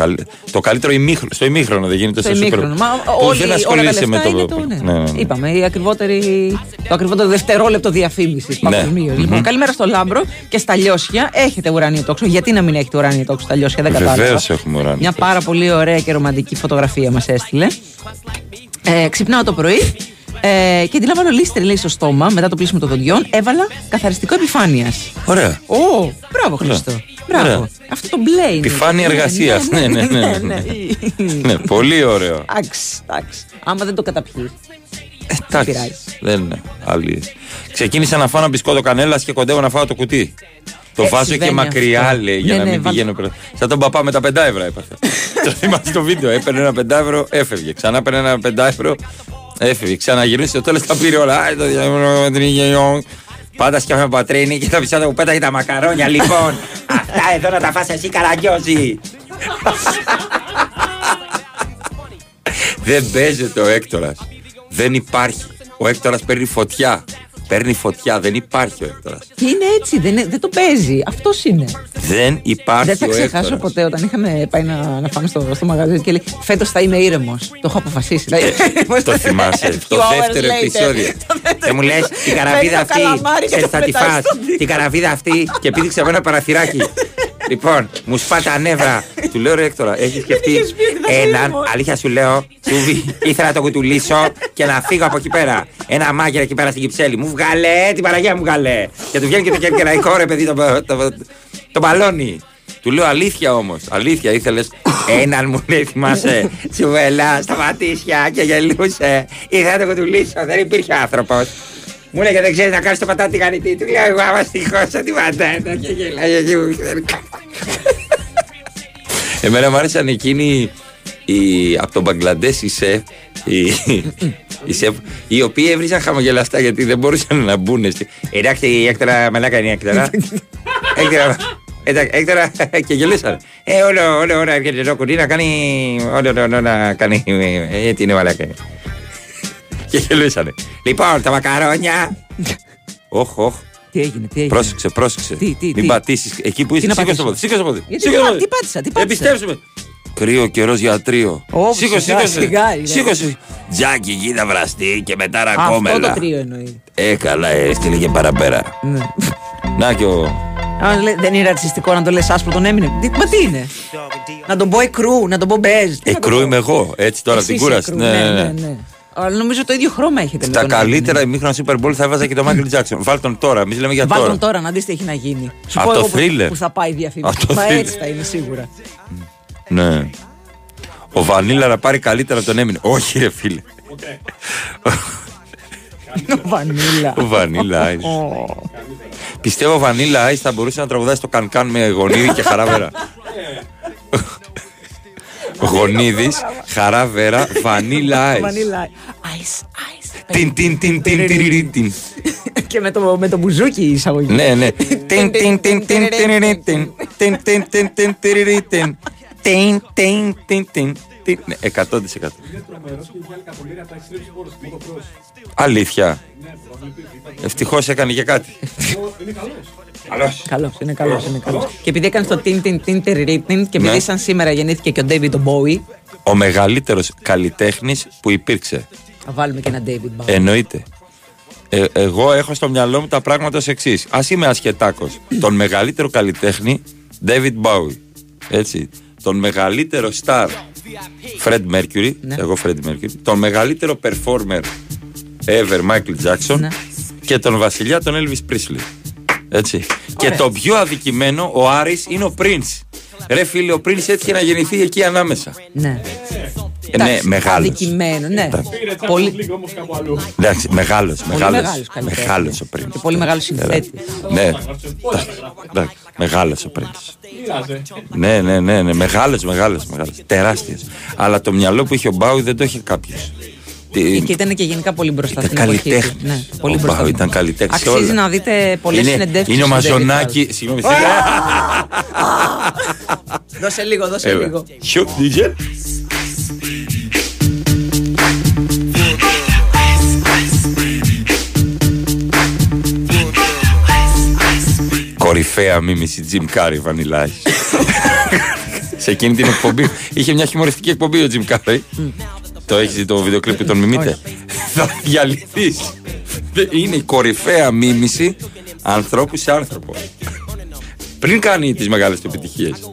[SPEAKER 1] Το καλύτερο ημίχρονο, στο ημίχρονο δεν γίνεται
[SPEAKER 2] Στο
[SPEAKER 1] στο, Super
[SPEAKER 2] ημίχρονο.
[SPEAKER 1] Bowl.
[SPEAKER 2] Μα
[SPEAKER 1] Που
[SPEAKER 2] όλοι,
[SPEAKER 1] δεν
[SPEAKER 2] όλα τα
[SPEAKER 1] ασχολείσαι με
[SPEAKER 2] λεφτά
[SPEAKER 1] το.
[SPEAKER 2] είναι το, ναι.
[SPEAKER 1] Ναι, ναι, ναι.
[SPEAKER 2] Είπαμε, η ακριβότερη, το ακριβότερο δευτερόλεπτο διαφήμισης
[SPEAKER 1] Ναι.
[SPEAKER 2] παγκοσμίως. Λοιπόν,
[SPEAKER 1] Μμμ.
[SPEAKER 2] καλημέρα στο Λάμπρο και στα Λιώσια. Έχετε ουράνιο τόξο. Γιατί να μην έχετε ουράνιο τόξο στα Λιώσια, δεν κατάλαβα.
[SPEAKER 1] Βεβαίως έχουμε ουράνιο.
[SPEAKER 2] Μια πάρα πολύ ωραία και ρομαντική φωτογραφία μας έστειλε. Ε, ξυπνάω το πρωί ε, και αντί να βάλω Listerine λέει στο στόμα μετά το πλύσιμο των δοντιών. Έβαλα καθαριστικό επιφάνειας.
[SPEAKER 1] Ωραία.
[SPEAKER 2] Ω, μπράβο Χριστό. Μπράβο.
[SPEAKER 1] Ωραία.
[SPEAKER 2] Αυτό το μπλε είναι.
[SPEAKER 1] Επιφάνεια
[SPEAKER 2] Ναι,
[SPEAKER 1] εργασίας. Ναι, ναι, ναι. ναι, Ναι, πολύ ωραίο.
[SPEAKER 2] Εντάξει, εντάξει. Άμα δεν το καταπιεί.
[SPEAKER 1] Εντάξει.
[SPEAKER 2] πειράζει.
[SPEAKER 1] Δεν είναι. Άλλη. Ξεκίνησα να φάω ένα μπισκότο κανέλας και κοντεύω να φάω το κουτί. Το
[SPEAKER 2] Ε,
[SPEAKER 1] βάζω και
[SPEAKER 2] συμβαίνει
[SPEAKER 1] μακριά,
[SPEAKER 2] αυτό.
[SPEAKER 1] λέει, για
[SPEAKER 2] Ναι,
[SPEAKER 1] να
[SPEAKER 2] ναι,
[SPEAKER 1] μην
[SPEAKER 2] βάλ-
[SPEAKER 1] πηγαίνω πέρα. Σαν τον παπά με τα 5 ευρώ έπαθε. το θυμάσαι το βίντεο. Έπαιρνε ένα 5 ευρώ, έφευγε. Ξανά έπαιρνε ένα 5 ευρώ, έφευγε. Ξαναγυρνούσε στο τέλος τα πήρε όλα. Άι, το διαβολό, Πάντα σκέφτομαι πατρίνη και τα πισάτα που πέταγε τα μακαρόνια. Λοιπόν, αυτά εδώ να τα φας εσύ καραγκιόζη. Δεν παίζεται ο Έκτορας. Δεν υπάρχει. Ο Έκτορας παίρνει φωτιά. Παίρνει φωτιά. Δεν υπάρχει ο Έκτορας.
[SPEAKER 2] Και είναι έτσι, δεν, είναι- δεν το παίζει. Αυτός είναι.
[SPEAKER 1] Δεν υπάρχει
[SPEAKER 2] δεν θα
[SPEAKER 1] ο
[SPEAKER 2] ξεχάσω
[SPEAKER 1] Έκτορας.
[SPEAKER 2] ποτέ όταν είχαμε πάει να, να πάμε στο, στο μαγαζί και λέει Φέτος θα είμαι ήρεμος. Το έχω αποφασίσει. Δηλαδή,
[SPEAKER 1] Το θυμάσαι. το
[SPEAKER 2] Few hours
[SPEAKER 1] δεύτερο
[SPEAKER 2] later.
[SPEAKER 1] επεισόδιο. Και μου λες την καραβίδα
[SPEAKER 2] Παίρνει το
[SPEAKER 1] αυτή.
[SPEAKER 2] καλαμάρι και
[SPEAKER 1] ξέρεις,
[SPEAKER 2] το
[SPEAKER 1] θα τη
[SPEAKER 2] πετάει
[SPEAKER 1] φας.
[SPEAKER 2] στον τοίχο.
[SPEAKER 1] Την καραβίδα αυτή και πήδηξε από ένα παραθυράκι. Λοιπόν, μου σπά τα νεύρα. Του λέω ρε Έκτορα, έχεις σκεφτεί έναν. Αλήθεια σου λέω, Τσούβι, ήθελα να το κουτουλήσω και να φύγω από εκεί πέρα. Ένα μάγειρα εκεί πέρα στην Κυψέλη. Μου βγάλε, την παραγία μου βγάλε. Και του βγαίνει και το κερκεραϊκό ρε παιδί, το, το, το μπαλόνι. Του λέω αλήθεια όμως. Αλήθεια ήθελες. Έναν μου λέει, θυμάσαι. Τσουβέλα στα πατήσια και γελούσε. Ήθελα να το κουτουλήσω. Δεν υπήρχε άνθρωπος. Μου λέγε δεν ξέρεις να κάνεις το πατάτι τηγανιτή. Του λέω εγώ άμα στοιχώσω την πατάτα και γελάει εκεί μου. Εμένα μου άρεσαν εκείνοι οι, από τον Μπαγκλαντές οι σεφ, οι, οι, σεφ, οι οποίοι έβριζαν χαμογελαστά γιατί δεν μπορούσαν να μπουν. στη- Εντάξει, η έκτορα μαλάκα είναι η έκτορα. έκτορα, εντάξει, έκτορα και γελούσαν. Ε, όλο, όλο, όλο, έρχεται το κουτί να κάνει, όλο, όλο, όλο, να κάνει, ε, έτσι είναι μαλάκα. Και γελούσαν. Λοιπόν, τα μακαρόνια. Όχ, όχ.
[SPEAKER 2] Τι έγινε, τι έγινε;
[SPEAKER 1] Πρόσεξε, πρόσεξε.
[SPEAKER 2] Τι, τι,
[SPEAKER 1] Μην
[SPEAKER 2] τι;
[SPEAKER 1] πατήσεις. Εκεί που
[SPEAKER 2] Τι
[SPEAKER 1] είσαι,
[SPEAKER 2] να
[SPEAKER 1] σήκωσε το
[SPEAKER 2] πατήσω;
[SPEAKER 1] πόδι. Σήκωσε το πόδι.
[SPEAKER 2] Γιατί
[SPEAKER 1] Σήκωσε το
[SPEAKER 2] πά-
[SPEAKER 1] πόδι.
[SPEAKER 2] τι πάτησα, τι πάτησα;
[SPEAKER 1] Επιστρέψουμε. Κρύο καιρό για τρίο.
[SPEAKER 2] Ω,
[SPEAKER 1] Σήκωσε,
[SPEAKER 2] σιγά,
[SPEAKER 1] σήκωσε.
[SPEAKER 2] σιγά, είναι.
[SPEAKER 1] Σήκωσε. Τζάκι, γίδα βραστή και μετά
[SPEAKER 2] Αυτό
[SPEAKER 1] ρακόμελα.
[SPEAKER 2] το τρίο εννοεί.
[SPEAKER 1] Ε, καλά, έστειλε και παραπέρα.
[SPEAKER 2] Ναι.
[SPEAKER 1] Να και ο.
[SPEAKER 2] Αν λέ- δεν είναι ρατσιστικό να το λες άσπρο τον έμεινε. Τι- Μα τι είναι; να τον πω εκρού, να τον πω μπέζ. Τι να το
[SPEAKER 1] Εκρού
[SPEAKER 2] πω;
[SPEAKER 1] είμαι εγώ. Έτσι τώρα
[SPEAKER 2] Εσύ
[SPEAKER 1] την
[SPEAKER 2] είσαι
[SPEAKER 1] κούραση.
[SPEAKER 2] εκρού, Ναι, ναι, ναι. Αλλά νομίζω το ίδιο χρώμα έχετε. με
[SPEAKER 1] Στα
[SPEAKER 2] τον
[SPEAKER 1] καλύτερα
[SPEAKER 2] Έμινεμ.
[SPEAKER 1] ημίχρονα Super Bowl θα έβαζα και τον Michael Jackson. Βάλ τον τώρα. Εμείς λέμε για
[SPEAKER 2] Βάλ
[SPEAKER 1] τώρα.
[SPEAKER 2] τον τώρα να δεις τι έχει να γίνει. Σου
[SPEAKER 1] Από
[SPEAKER 2] πω
[SPEAKER 1] το
[SPEAKER 2] εγώ που-
[SPEAKER 1] thriller.
[SPEAKER 2] Που θα πάει η διαφήμιση.
[SPEAKER 1] Από το
[SPEAKER 2] Μα
[SPEAKER 1] thriller.
[SPEAKER 2] έτσι θα είναι σίγουρα.
[SPEAKER 1] Ναι. Ο Βανίλα να πάρει καλύτερα από τον έμεινε. Όχι, ρε φίλε.
[SPEAKER 2] Ο Βανίλα.
[SPEAKER 1] Ο Vanilla Ice.
[SPEAKER 2] Ω.
[SPEAKER 1] Πιστεύω ο Vanilla Ice θα μπορούσε να τραγουδάσει το Κανκάν με γονίδι και χαράβερα. Γονίδη, χαράβερα, Vanilla Ice.
[SPEAKER 2] Βανίλα. Ice, ice.
[SPEAKER 1] Τιν, τιν, τιν, τιν, τιριρι, τιν.
[SPEAKER 2] Και με το, με το μπουζούκι η εισαγωγή.
[SPEAKER 1] Ναι, ναι. Τιν, τιν, τιν, τιν, τιριρι, τιν. Τιν, τιν, τιν, τιν, τιριρι, τιν. Τιν, τιν, τιν, τιν, τιν. Ναι, 100%.
[SPEAKER 3] Είναι τρομερό και βγάλει εκατομμύρια από τα extreme sports του motocross.
[SPEAKER 1] Αλήθεια.
[SPEAKER 3] Ναι, προβληπτική.
[SPEAKER 1] Ευτυχώς έκανε και κάτι.
[SPEAKER 3] Είναι καλός.
[SPEAKER 2] Καλός, είναι καλός, είναι καλός. Και επειδή έκανε το τιν τιν τιν τεριρι, τιν και επειδή
[SPEAKER 1] Ναι.
[SPEAKER 2] σαν σήμερα γεννήθηκε και ο David Bowie,
[SPEAKER 1] Ο μεγαλύτερος καλλιτέχνης που υπήρξε.
[SPEAKER 2] θα βάλουμε και ένα David Bowie.
[SPEAKER 1] Εννοείται. Ε, εγώ έχω στο μυαλό μου τα πράγματα ως εξής. Α είμαι ασχετάκος. Τον μεγαλύτερο καλλιτέχνη, David Bowie. Έτσι. Τον μεγαλύτερο star, Fred Mercury. Εγώ, Fred Mercury. Τον μεγαλύτερο performer ever, Michael Jackson. Και τον βασιλιά, τον Elvis Presley. Έτσι. Και το πιο αδικημένο, ο Άρης, είναι ο Prince. Ρε φίλε, ο Prince έτυχε να γεννηθεί εκεί ανάμεσα.
[SPEAKER 2] Ναι.
[SPEAKER 1] Ε, ναι,
[SPEAKER 2] Εντάξει,
[SPEAKER 1] μεγάλος.
[SPEAKER 2] Αδικημένο, ναι.
[SPEAKER 3] Πήρε
[SPEAKER 2] Πολύ,
[SPEAKER 3] Champions League όμως κάπου αλλού.
[SPEAKER 1] Εντάξει, μεγάλος, μεγάλος.
[SPEAKER 2] μεγάλος καλλιτέχνης.
[SPEAKER 1] Μεγάλος ο Prince.
[SPEAKER 2] και πολύ μεγάλος συνθέτης.
[SPEAKER 1] Ναι, εντάξει, μεγάλος ο Prince.
[SPEAKER 3] Μοιράζε.
[SPEAKER 1] Ναι, ναι, ναι, ναι. Μεγάλος, μεγάλος, μεγάλος. Τεράστιος. Αλλά το μυαλό που είχε ο Μπάουι δεν το είχε κάποιος.
[SPEAKER 2] Και ήταν και γενικά πολύ μπροστά
[SPEAKER 1] Ήταν
[SPEAKER 2] στην εποχή του.
[SPEAKER 1] καλλιτέχνης.
[SPEAKER 2] Ναι, πολύ
[SPEAKER 1] ο
[SPEAKER 2] μπροστά.
[SPEAKER 1] Μπάουι ήταν καλλιτέχνης. σε
[SPEAKER 2] Αξίζει
[SPEAKER 1] όλα.
[SPEAKER 2] να δείτε πολλές
[SPEAKER 1] Είναι-
[SPEAKER 2] συνεντεύξεις.
[SPEAKER 1] Είναι ο Μαζονάκη. Συγγνώμη.
[SPEAKER 2] Δώσε λίγο, δώσε
[SPEAKER 1] Έλα.
[SPEAKER 2] λίγο.
[SPEAKER 1] Shoot, Κορυφαία μίμηση Jim Carrey Vanilla Ice. Σε εκείνη την εκπομπή είχε μια χιουμοριστική εκπομπή ο Jim Carrey. Το έχεις δει το βίντεο κλιπ που τον μιμείτε; Θα διαλυθείς. Είναι η κορυφαία μίμηση ανθρώπου σε άνθρωπο. Πριν κάνει τις μεγάλες του επιτυχίες.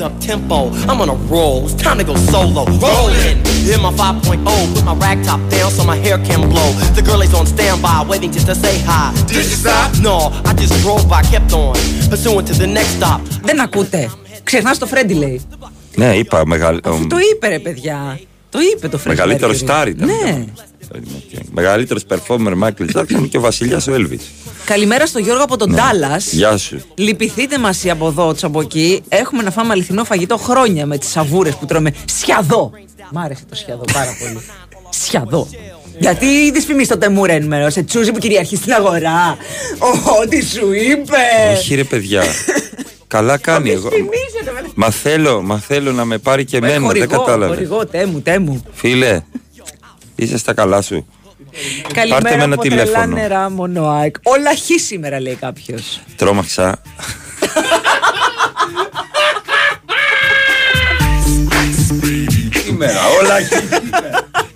[SPEAKER 13] Up tempo. I'm on a roll. It's time to go solo. Rolling in my 5.0. Put my rag top down so my hair can blow. The girl is on standby, waiting just to say hi. Did you stop? No, I just drove by, kept on. Pursuing to the next stop.
[SPEAKER 2] Δεν ακούτε. Ξεχνά το Φρέντι λέει.
[SPEAKER 1] Ναι, είπα μεγάλο.
[SPEAKER 2] Το είπε ρε παιδιά. Το είπε το Φρέντι.
[SPEAKER 1] Μεγαλύτερο
[SPEAKER 2] Mercury.
[SPEAKER 1] στάρ ήταν.
[SPEAKER 2] Ναι.
[SPEAKER 1] Μεγαλύτερο performer Michael Jackson και ο βασιλιά ο Elvis.
[SPEAKER 2] Καλημέρα στο Γιώργο από τον Τάλλας.
[SPEAKER 1] Ναι. Γεια σου.
[SPEAKER 2] Λυπηθείτε μας οι από εδώ, τους από εκεί. Έχουμε να φάμε αληθινό φαγητό χρόνια με τις σαβούρες που τρώμε. Σιαδό. Μ' άρεσε το σιαδό πάρα πολύ. Σιαδό. Γιατί τη φημί στο τεμούρα ενημερώσε τσούζι που κυριαρχεί στην αγορά. Ω, τι σου είπες.
[SPEAKER 1] Όχι ρε παιδιά. Καλά κάνει εγώ. Μα θέλω, μα θέλω να με πάρει και
[SPEAKER 2] Ε,
[SPEAKER 1] εμένα. Δεν
[SPEAKER 2] χορηγό,
[SPEAKER 1] κατάλαβες.
[SPEAKER 2] χορηγό, τέμου, τέμου.
[SPEAKER 1] Φίλε, είσαι στα καλά σου. Πάρτε με
[SPEAKER 2] Καλημέρα
[SPEAKER 1] ένα
[SPEAKER 2] από τρελά
[SPEAKER 1] τηλέφωνο.
[SPEAKER 2] νερά μονοάκ. Όλα χ σήμερα λέει κάποιος.
[SPEAKER 1] Τρόμαξα. Σήμερα, όλα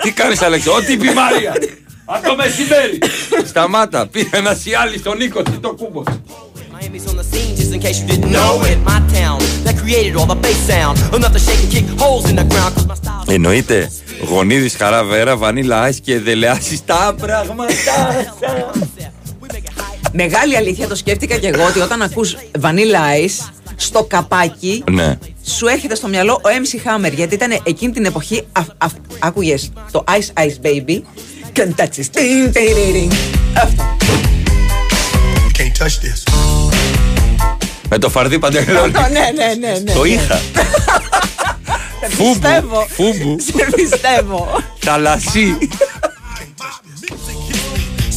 [SPEAKER 1] Τι κάνεις Αλέξη, ό,τι πει η Μάρια. Από το μεσημέρι. Σταμάτα, πήγε ένας σιάλι στον Νίκο, τι το κούμπο.
[SPEAKER 13] Miami's on the scene, just in case you didn't know it. My town that created all the bass sound. Enough to shake and kick holes in the ground. Cause my style.
[SPEAKER 1] Εννοείται. Γονίδης, χαρά, βέρα, βανίλα, άις και δελεάσεις τα πράγματα.
[SPEAKER 2] Μεγάλη αλήθεια το σκέφτηκα και εγώ ότι όταν ακούς Vanilla Ice στο καπάκι
[SPEAKER 1] ναι.
[SPEAKER 2] σου έρχεται στο μυαλό ο MC Hammer γιατί ήταν εκείνη την εποχή αυ, αυ, άκουγες το Ice Ice Baby; Can't touch this. Τιν, τιν, τιν, τιν. Αυτό.
[SPEAKER 6] Can't touch this.
[SPEAKER 1] Με το φαρδί παντελόνι.
[SPEAKER 2] Αυτό, ναι, ναι, ναι, ναι.
[SPEAKER 1] Το είχα.
[SPEAKER 2] Σε
[SPEAKER 1] Φούμπου,
[SPEAKER 2] πιστεύω.
[SPEAKER 1] φούμπου.
[SPEAKER 2] Σε πιστεύω.
[SPEAKER 1] Θαλασσί.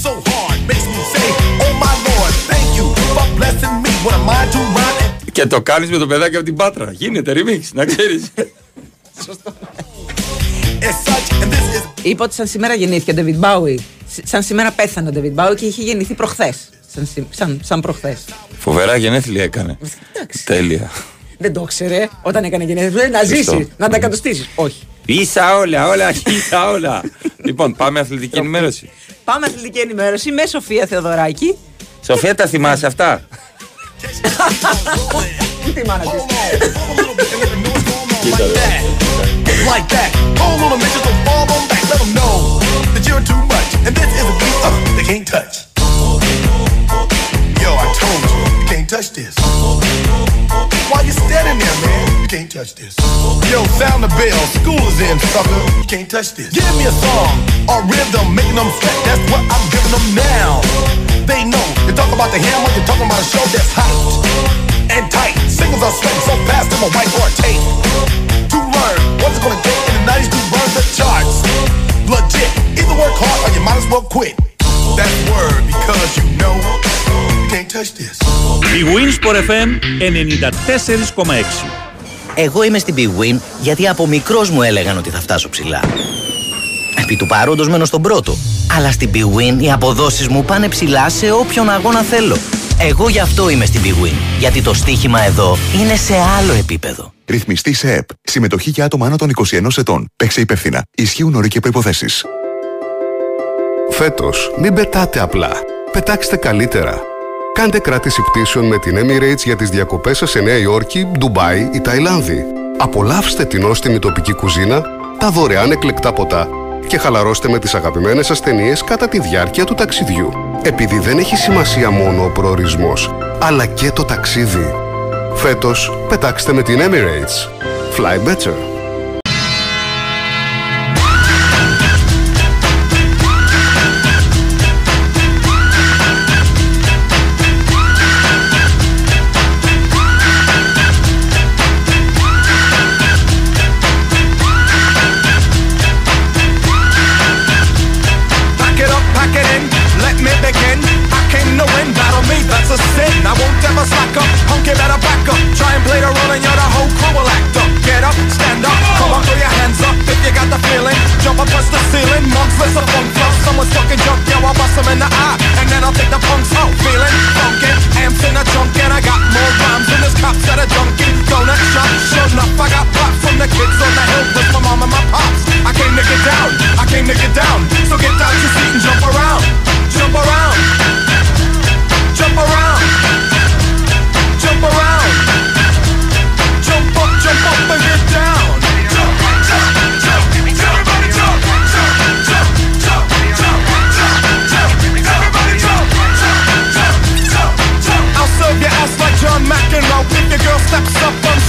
[SPEAKER 6] So hard, makes me say, Oh my Lord, thank you for blessing me. What am I to rhyme and
[SPEAKER 1] Και το κάνεις με το παιδάκι από την Πάτρα. Γίνεται remix, να ξέρεις.
[SPEAKER 6] as such, and this is
[SPEAKER 2] Είπα ότι σαν σήμερα γεννήθηκε ο David Bowie. Σ- Σαν σήμερα πέθανε ο David Bowie και είχε γεννηθεί προχθές. Σαν, σι- σαν, σαν προχθές.
[SPEAKER 1] Φοβερά γενέθλια έκανε. Τέλεια.
[SPEAKER 2] Δεν το ήξερε όταν έκανε γενέθλια. Να
[SPEAKER 1] Σωστό.
[SPEAKER 2] ζήσει, να τα κατοστήσεις. Όχι.
[SPEAKER 1] Ίσα όλα, όλα, ίσα όλα. λοιπόν, πάμε αθλητική ενημέρωση.
[SPEAKER 2] Πάμε αθλητική ενημέρωση με Σοφία Θεοδωράκη.
[SPEAKER 1] Σοφία, τα θυμάσαι αυτά;
[SPEAKER 2] Τι μάνα της.
[SPEAKER 6] Yo, I told you, you can't touch this. Why you standing there, man? You can't touch this. Yo, sound the bell. School is in, sucker. You can't touch this. Give me a song or rhythm, making them sweat. That's what I'm giving them now. They know. You talk about the hammer, you're talking about a show that's hot and tight. Singles are sweating so fast, I'm a whiteboard tape. To learn what's it gonna take in the 90s to burn the charts. Legit. Either work hard or you might as well quit. That's word because you know you can't touch this.
[SPEAKER 4] Η Winsport FM 94,6.
[SPEAKER 5] Εγώ είμαι στην Big Win γιατί από μικρός μου έλεγαν ότι θα φτάσω ψηλά. Επί του παρόντος μένω στον πρώτο. Αλλά στην Big Win οι αποδόσεις μου πάνε ψηλά σε όποιον αγώνα θέλω. Εγώ γι' αυτό είμαι στην Big Win. Γιατί το στοίχημα εδώ είναι σε άλλο επίπεδο.
[SPEAKER 14] Ρυθμιστή σε ΕΠ. Συμμετοχή για άτομα άνω των 21 ετών. Παίξε υπεύθυνα. Ισχύουν όροι και προποθέσει. Φέτος, μην πετάτε απλά. Πετάξτε καλύτερα. Κάντε κράτηση πτήσεων με την Emirates για τις διακοπές σας σε Νέα Υόρκη, Ντουμπάι ή Ταϊλάνδη. Απολαύστε την νόστιμη τοπική κουζίνα, τα δωρεάν εκλεκτά ποτά και χαλαρώστε με τις αγαπημένες σας ταινίες κατά τη διάρκεια του ταξιδιού. Επειδή δεν έχει σημασία μόνο ο προορισμός, αλλά και το ταξίδι. Φέτος, πετάξτε με την Emirates. Fly better.
[SPEAKER 6] Touch the ceiling, monks, let's a funk flow. Someone's fucking jump, yo, I'll bust them in the eye. And then I'll take the punks out, feeling funky. Amps in a trunk and I got more rhymes than this cops at a junkie. Donut shop, sure enough, I got props from the kids on the hill with my mom and my pops. I came to get down, I came to get down. So get out your seat and jump around, jump around,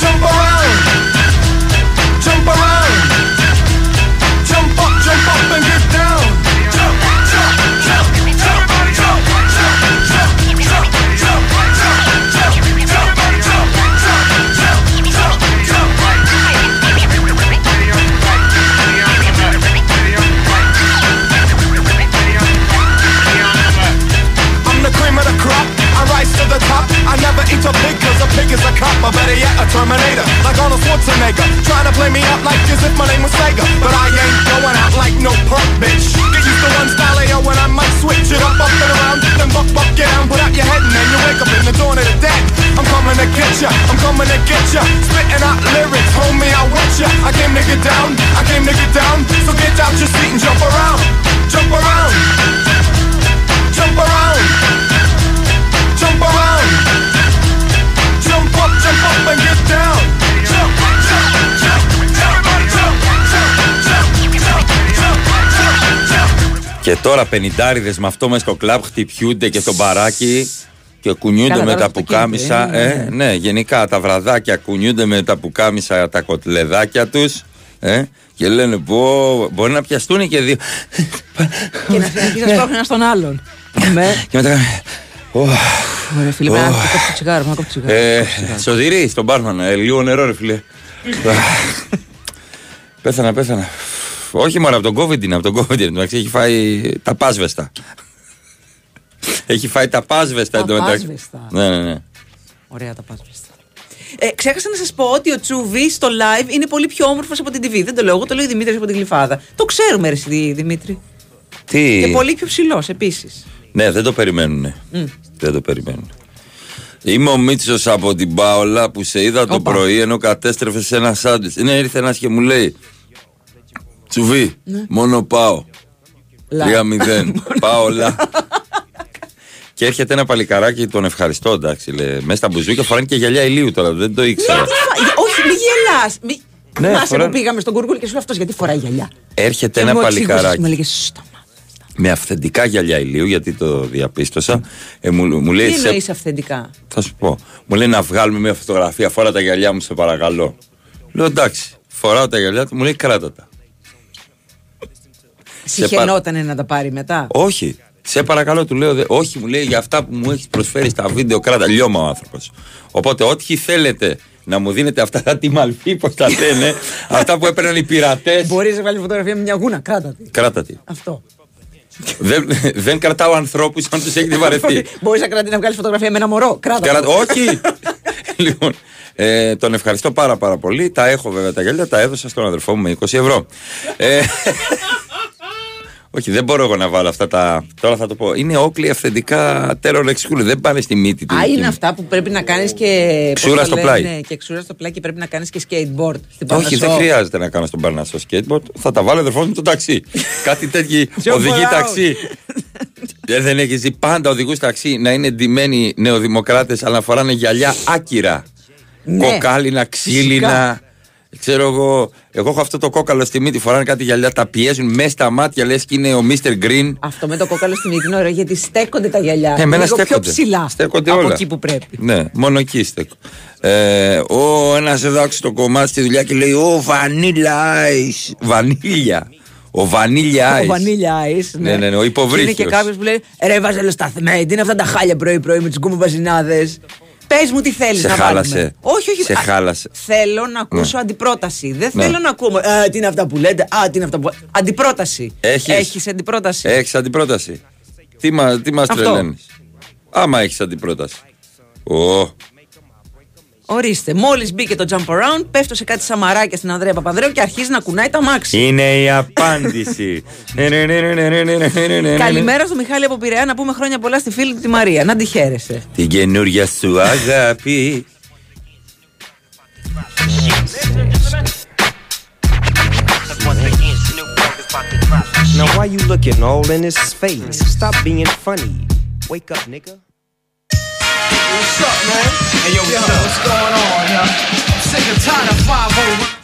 [SPEAKER 6] Jump around. Jump around. Jump up, jump up and get down. I never eat a pig cause a pig is a cop. Or better yet, a Terminator. Like Arnold Schwarzenegger. Trying to play me out like as if my name was Sega. But I ain't going out like no punk bitch. Get used to one style AO when I might switch it up, up and around. Then buck, buck, get down, put out your head and then you wake up in the dawn of the dead. I'm coming to get ya, I'm coming to get ya. Spitting out lyrics, homie, I want ya. I came to get down, I came to get down. So get out your seat and jump around, jump around, jump around, jump around, jump up, jump up and get down. Jump, jump, jump, everybody jump, jump, jump, jump, jump, jump.
[SPEAKER 1] Και τώρα πενιντάριδες με αυτό μέσα στο κλαμπ χτυπιούνται και στο μπαράκι και κουνιούνται
[SPEAKER 2] Καλά,
[SPEAKER 1] με
[SPEAKER 2] τώρα
[SPEAKER 1] τα
[SPEAKER 2] αυτό
[SPEAKER 1] πουκάμισα.
[SPEAKER 2] γίνεται,
[SPEAKER 1] Ε, ναι, γενικά τα βραδάκια κουνιούνται με τα πουκάμισα τα κοτλεδάκια τους. Ε, και λένε πω, μπορεί να πιαστούν και δύο.
[SPEAKER 2] Και να συνεχίσει να σπρώχνει ένας στον άλλον. Με.
[SPEAKER 1] και μετά. Ω,
[SPEAKER 2] Ωραία, φίλε, πρέπει να
[SPEAKER 1] Ω.
[SPEAKER 2] κόψει το τσιγάρο. να κόψει το τσιγάρο.
[SPEAKER 1] Ε, Σωτηρή, στον μπάρμαν, ε, λίγο νερό, ρε φίλε. πέθανα, πέθανα. Όχι μόνο από τον COVID είναι, από τον COVID είναι. Εντάξει, Έχει φάει τα πάσβεστα. Έχει φάει τα πάσβεστα
[SPEAKER 2] Τα
[SPEAKER 1] εντωμεταξύ.
[SPEAKER 2] πάσβεστα.
[SPEAKER 1] Ναι, ναι, ναι.
[SPEAKER 2] Ωραία τα πάσβεστα. Ε, ξέχασα να σας πω ότι ο Τσούβι στο live είναι πολύ πιο όμορφος από την TV. Δεν το λέω εγώ, το λέει ο Δημήτρης από την Γλυφάδα. Το ξέρουμε, ρε, εσύ, Δημήτρη.
[SPEAKER 1] Τι;
[SPEAKER 2] Και πολύ πιο ψηλός επίσης.
[SPEAKER 1] Ναι, δεν το περιμένουν. Δεν το περιμένουν. Είμαι ο Μίτσος από την Πάολα που σε είδα το
[SPEAKER 2] Όπα.
[SPEAKER 1] πρωί ενώ κατέστρεφες ένα σάντουιτς. Ναι, ήρθε ένας και μου λέει Τσουβί,
[SPEAKER 2] Ναι.
[SPEAKER 1] μόνο πάω.
[SPEAKER 2] Λα.
[SPEAKER 1] 3-0. Πάολα. και έρχεται ένα παλικαράκι, τον ευχαριστώ, εντάξει, λέει. Μέσα στα μπουζούκια φοράνε και γυαλιά ηλίου τώρα, δεν το ήξερα.
[SPEAKER 2] Γιατί φα- Όχι, μη γελάς. Μη...
[SPEAKER 1] Ναι,
[SPEAKER 2] Θυμάσαι
[SPEAKER 1] φορά-
[SPEAKER 2] που πήγαμε στον Κουρκούλ και σου λέει αυτός γιατί φοράει γυαλιά.
[SPEAKER 1] Έρχεται
[SPEAKER 2] Και
[SPEAKER 1] ένα
[SPEAKER 2] μου εξηγούσες και
[SPEAKER 1] παλικαράκι.
[SPEAKER 2] Μου έλεγε «Στο,
[SPEAKER 1] με αυθεντικά γυαλιά ηλίου, γιατί το διαπίστωσα. Ε, μου, μου λέει,
[SPEAKER 2] Τι
[SPEAKER 1] σε-
[SPEAKER 2] εννοείς αυθεντικά;
[SPEAKER 1] Θα σου πω. Μου λέει να βγάλουμε μια φωτογραφία. Φορά τα γυαλιά μου, σε παρακαλώ. Λέω εντάξει. Φοράω τα γυαλιά του, μου λέει κράτα τα. Σε
[SPEAKER 2] Συχαινότανε να τα πάρει μετά;
[SPEAKER 1] Όχι. Σε παρακαλώ, του λέω. δε- όχι, μου λέει για αυτά που μου έχεις προσφέρει στα βίντεο, κράτα. Λιώμα ο άνθρωπος. Οπότε, ό,τι θέλετε να μου δίνετε αυτά τα τιμαλφή, πώς τα λένε, αυτά που έπαιρναν οι πειρατές.
[SPEAKER 2] Μπορείς να βγάλεις φωτογραφία με μια γούνα, κράτα τη.
[SPEAKER 1] Κράτα τη.
[SPEAKER 2] Αυτό.
[SPEAKER 1] Δεν, δεν κρατάω ανθρώπους αν τους έχετε βαρεθεί.
[SPEAKER 2] Μπορείς να, κρατήσει να βγάλεις φωτογραφία με ένα μωρό. Κράτα.
[SPEAKER 1] Κρατ-
[SPEAKER 2] το.
[SPEAKER 1] Όχι! λοιπόν, ε, τον ευχαριστώ πάρα πάρα πολύ. Τα έχω βέβαια τα γέλια, τα έδωσα στον αδερφό μου με 20 ευρώ. Ε, όχι, δεν μπορώ εγώ να βάλω αυτά τα. Τώρα θα το πω. Είναι όκλη αυθεντικά terror ex school. Δεν πάνε στη μύτη του.
[SPEAKER 2] Α, είναι αυτά που πρέπει να κάνεις και. πώς
[SPEAKER 1] Ξούρα
[SPEAKER 2] το
[SPEAKER 1] στο
[SPEAKER 2] λένε,
[SPEAKER 1] πλάι.
[SPEAKER 2] Ναι, και ξούρα στο πλάι και πρέπει να κάνεις και skateboard στην
[SPEAKER 1] Όχι, δεν
[SPEAKER 2] Παρνασσό.
[SPEAKER 1] χρειάζεται να κάνω στον Παρνασσό skateboard. Θα τα βάλω αδερφός μου το ταξί. Κάτι τέτοιοι
[SPEAKER 2] Jump
[SPEAKER 1] οδηγεί
[SPEAKER 2] around.
[SPEAKER 1] ταξί. Ε, δεν έχεις δει πάντα οδηγούς ταξί να είναι ντυμένοι νεοδημοκράτες αλλά να φοράνε γυαλιά άκυρα.
[SPEAKER 2] Ναι.
[SPEAKER 1] Κοκάλινα, ξύλινα.
[SPEAKER 2] Φυσικά.
[SPEAKER 1] Ξέρω εγώ, εγώ έχω αυτό το κόκαλο στη μύτη, φοράνε κάτι γυαλιά, τα πιέζουν μέσα στα μάτια, λες και είναι ο Mr. Green.
[SPEAKER 2] Αυτό με το κόκαλο στη μύτη είναι ωραίο γιατί στέκονται τα γυαλιά.
[SPEAKER 1] Εμένα
[SPEAKER 2] λίγο πιο
[SPEAKER 1] στέκονται.
[SPEAKER 2] ψηλά.
[SPEAKER 1] Στέκονται
[SPEAKER 2] από
[SPEAKER 1] όλα.
[SPEAKER 2] εκεί που πρέπει.
[SPEAKER 1] Ναι, μόνο εκεί στέκω. Ε, ο ένας εδώ άκουσε το κομμάτι στη δουλειά και λέει: Ω βανίλια ice. Βανίλια. Ο βανίλια
[SPEAKER 2] Ο
[SPEAKER 1] ice.
[SPEAKER 2] Βανίλια Ice.
[SPEAKER 1] Ναι, ναι, ναι, ο
[SPEAKER 2] Και
[SPEAKER 1] υποβρύχιος.
[SPEAKER 2] Είναι και κάποιος που λέει Ρε βάζελο σταθμέ, τι είναι αυτά τα χάλια πρωί-πρωί με τους γκούμου μπαζινάδε. Πες μου τι θέλεις
[SPEAKER 1] Σε
[SPEAKER 2] να
[SPEAKER 1] χάλασε.
[SPEAKER 2] βάλουμε. Όχι, όχι.
[SPEAKER 1] Σε
[SPEAKER 2] Α,
[SPEAKER 1] χάλασε.
[SPEAKER 2] Θέλω να ακούσω αντιπρόταση. Δεν
[SPEAKER 1] Ναι.
[SPEAKER 2] θέλω να ακούμε. Α, τι είναι αυτά που λέτε; Α, τι είναι αυτά που. Αντιπρόταση.
[SPEAKER 1] Έχεις.
[SPEAKER 2] Έχεις αντιπρόταση.
[SPEAKER 1] Έχεις αντιπρόταση. Τι, μα, τι μας
[SPEAKER 2] Αυτό.
[SPEAKER 1] τρελαίνεις. Άμα έχεις αντιπρόταση. Ω,
[SPEAKER 2] Ορίστε, μόλις μπήκε το jump around, πέφτω σε κάτι σαμαράκια στην Ανδρέα Παπανδρέου και αρχίζει να κουνάει τα μάξι.
[SPEAKER 1] είναι η απάντηση.
[SPEAKER 2] Καλημέρα στο Μιχάλη από Πειραιά να πούμε χρόνια πολλά στη φίλη του τη Μαρία. Να τη χαίρεσαι.
[SPEAKER 1] Την καινούρια σου αγάπη.
[SPEAKER 15] Now why you looking all in his face? Stop being funny. Wake up, nigga.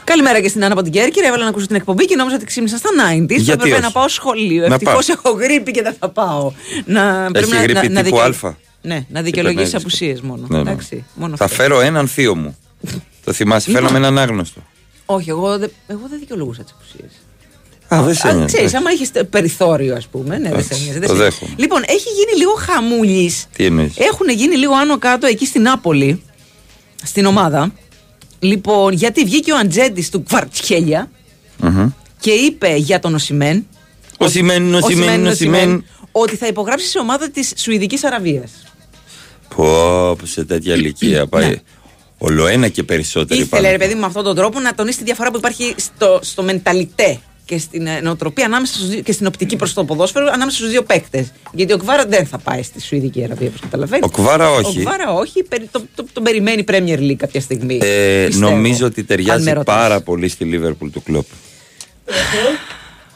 [SPEAKER 2] Καλημέρα και στην Άννα από την Κέρκυρα. Έβαλα να ακούσω την εκπομπή και νόμιζα ότι ξύπνησα στα 90s.
[SPEAKER 1] Γιατί
[SPEAKER 2] Θα έπρεπε
[SPEAKER 1] όχι;
[SPEAKER 2] να πάω σχολείο.
[SPEAKER 1] Να
[SPEAKER 2] Ευτυχώς
[SPEAKER 1] πας.
[SPEAKER 2] έχω γρήπη και δεν θα πάω. Να,
[SPEAKER 1] Έχει γρήπη τύπου
[SPEAKER 2] δικαιω-
[SPEAKER 1] Α.
[SPEAKER 2] Ναι, να δικαιολογήσει
[SPEAKER 1] περνάει
[SPEAKER 2] απουσίες μόνο.
[SPEAKER 1] Ναι, ναι.
[SPEAKER 2] Εντάξει, μόνο
[SPEAKER 1] Θα
[SPEAKER 2] αυτό.
[SPEAKER 1] φέρω έναν θείο μου. Το θυμάσαι,
[SPEAKER 2] Λοιπόν.
[SPEAKER 1] φέραμε έναν άγνωστο.
[SPEAKER 2] Όχι, εγώ, δεν- εγώ δεν δικαιολογούσα τις απουσίες.
[SPEAKER 1] Α, δεν σε
[SPEAKER 2] Αν
[SPEAKER 1] νοιάζει.
[SPEAKER 2] ξέρεις, άμα έχεις περιθώριο, ας πούμε. Ναι, δεν σε
[SPEAKER 1] Εντάξει,
[SPEAKER 2] νοιάζει.
[SPEAKER 1] το
[SPEAKER 2] δεν σε-
[SPEAKER 1] δέχομαι.
[SPEAKER 2] Λοιπόν, έχει γίνει λίγο χαμούλης.
[SPEAKER 1] Τι εννοείς;
[SPEAKER 2] Έχουν γίνει λίγο άνω κάτω εκεί στην Νάπολη, στην ομάδα. Λοιπόν, γιατί βγήκε ο Αντζέντης του Κβαρτσχέλια και είπε για τον Οσημέν.
[SPEAKER 1] Ο Σιμέν, ο Σιμέν, ο Σιμέν.
[SPEAKER 2] Ότι θα υπογράψει σε ομάδα της Σουηδικής Αραβίας.
[SPEAKER 1] Πω, πω, σε τέτοια ηλικία πάει. Ολοένα και περισσότεροι
[SPEAKER 2] Ήθελε,
[SPEAKER 1] πάνε.
[SPEAKER 2] ρε παιδί μου, με αυτόν τον τρόπο να τονίσει τη διαφορά που υπάρχει στο, στο μενταλιτέ και στην ε, νοοτροπία ανάμεσα στους δύο, και στην οπτική προς το ποδόσφαιρο ανάμεσα στους δύο παίκτες. Γιατί ο Κβάρα δεν θα πάει στη Σουηδική Αραβία, όπως καταλαβαίνεις.
[SPEAKER 1] Ο Κβάρα όχι.
[SPEAKER 2] Ο Κβάρα όχι, περι- το, το, τον περιμένει η Premier League κάποια στιγμή.
[SPEAKER 1] Ε,
[SPEAKER 2] πιστεύω.
[SPEAKER 1] νομίζω ότι
[SPEAKER 2] Αν
[SPEAKER 1] ταιριάζει
[SPEAKER 2] με ρωτάς.
[SPEAKER 1] πάρα πολύ στη Λίβερπουλ του κλοπ.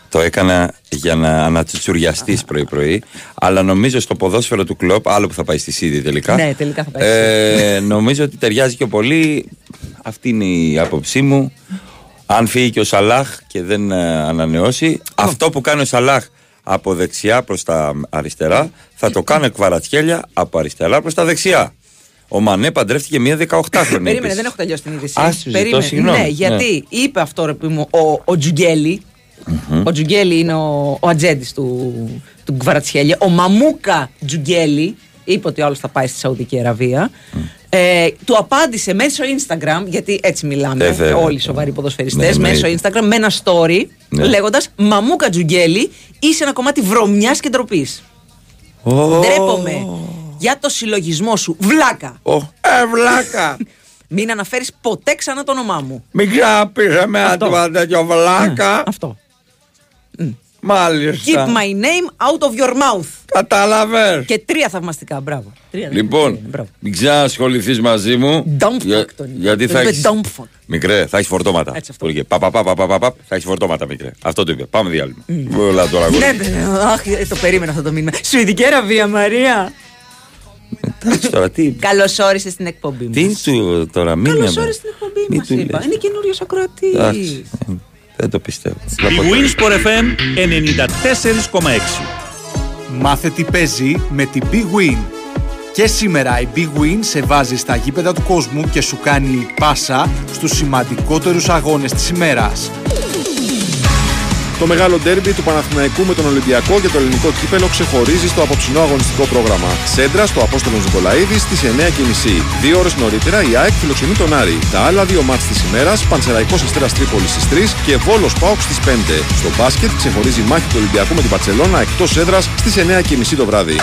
[SPEAKER 1] Το έκανα για να ανατσουτσουριαστείς πρωί-πρωί. Αλλά νομίζω στο ποδόσφαιρο του κλοπ, άλλο που θα πάει στη Σίδη τελικά.
[SPEAKER 2] Ναι, τελικά θα πάει στη
[SPEAKER 1] Ε, νομίζω ότι ταιριάζει πιο πολύ. Αυτή είναι η άποψή μου. Αν φύγει και ο Σαλάχ και δεν ε, ανανεώσει, αυτό που κάνει ο Σαλάχ από δεξιά προς τα αριστερά, θα το κάνει ο Κβαρατσχέλια από αριστερά προς τα δεξιά. Ο Μανέ παντρεύτηκε μία 18χρονη.
[SPEAKER 2] Περίμενε, δεν έχω τελειώσει την είδηση.
[SPEAKER 1] Α, σου ζητώ
[SPEAKER 2] Περίμενε.
[SPEAKER 1] συγγνώμη.
[SPEAKER 2] Ναι, γιατί είπε αυτό ρε, παιδί μου, ο, ο τζουγγελη Ο Τζουγγέλη είναι ο, ο ατζέντης του, του Γκβαρατσχέλια. Ο Μαμούκα Τζουγγέλη είπε ότι ο άλλος θα πάει στη Σαουδική Αραβία. Ε, του απάντησε μέσω Instagram, γιατί έτσι μιλάμε
[SPEAKER 1] Ε, βέβαια.
[SPEAKER 2] όλοι οι σοβαροί ποδοσφαιριστές,
[SPEAKER 1] Ναι,
[SPEAKER 2] μέσω
[SPEAKER 1] εννοείται.
[SPEAKER 2] Instagram με ένα story
[SPEAKER 1] Ναι.
[SPEAKER 2] λέγοντας Μαμούκα Τζουγγέλη είσαι ένα κομμάτι βρωμιάς και ντροπής. Ντρέπομαι για το συλλογισμό σου. Βλάκα.
[SPEAKER 1] Ε, βλάκα.
[SPEAKER 2] Μην αναφέρεις ποτέ ξανά το όνομά μου.
[SPEAKER 1] Μην ξαναπείς με
[SPEAKER 2] Αυτό.
[SPEAKER 1] ένα τέτοιο βλάκα.
[SPEAKER 2] Αυτό.
[SPEAKER 1] Μάλιστα.
[SPEAKER 2] Keep my name out of your mouth.
[SPEAKER 1] Κατάλαβες.
[SPEAKER 2] Και τρία θαυμαστικά. Μπράβο. Τρία, δεν
[SPEAKER 1] Λοιπόν,
[SPEAKER 2] είναι, μπράβο.
[SPEAKER 1] μην ξανασχοληθείς μαζί μου.
[SPEAKER 2] Dump
[SPEAKER 1] Για-
[SPEAKER 2] fuck τον είπε.
[SPEAKER 1] γιατί
[SPEAKER 2] Τον
[SPEAKER 1] θα
[SPEAKER 2] είπε
[SPEAKER 1] έχεις...
[SPEAKER 2] dump fuck.
[SPEAKER 1] Μικρέ, θα έχεις φορτώματα.
[SPEAKER 2] Έτσι, αυτό.
[SPEAKER 1] Του έλεγε, πα, πα, πα, πα, πα, πα, πα, θα έχεις φορτώματα, μικρέ. Αυτό το είπε. Πάμε διάλειμμα. Όλα τώρα. αγόρι.
[SPEAKER 2] Ναι, ναι, αχ, ε, το περίμενα αυτό το μήνυμα. Σουηδική Αραβία, Μαρία.
[SPEAKER 1] Εντάξει τώρα, τι,
[SPEAKER 2] Καλώς όρισες στην εκπομπή μου.
[SPEAKER 1] τι είναι του τώρα, μην
[SPEAKER 2] Καλώς
[SPEAKER 1] με-
[SPEAKER 2] όρισες στην εκπομπή
[SPEAKER 1] Μη
[SPEAKER 2] μας,
[SPEAKER 1] του
[SPEAKER 2] είπα.
[SPEAKER 1] λες.
[SPEAKER 2] Είναι καινούριος ακροατή.
[SPEAKER 1] Εντάξει, ε, δεν το πιστεύω.
[SPEAKER 4] Η Winsport FM 94,6.
[SPEAKER 10] Μάθε τι παίζει με την Big Win. Και σήμερα η Big Win σε βάζει στα γήπεδα του κόσμου και σου κάνει πάσα στους σημαντικότερους αγώνες της ημέρας.
[SPEAKER 16] Το μεγάλο ντέρμπι του Παναθηναϊκού με τον Ολυμπιακό για το ελληνικό κύπελο ξεχωρίζει στο απόψινό αγωνιστικό πρόγραμμα. Σέντρα στο Απόστολο Νικολαίδη στις 9.30. Δύο ώρες νωρίτερα η ΑΕΚ φιλοξενεί τον Άρη. Τα άλλα δύο μάτς της ημέρας, Πανσεραϊκός Αστέρας Τρίπολης στις 3 και Βόλος Πάοξ στις 5. Στο μπάσκετ ξεχωρίζει η μάχη του Ολυμπιακού με την Παρσελώνα εκτός έδρας στις 9.30 το βράδυ.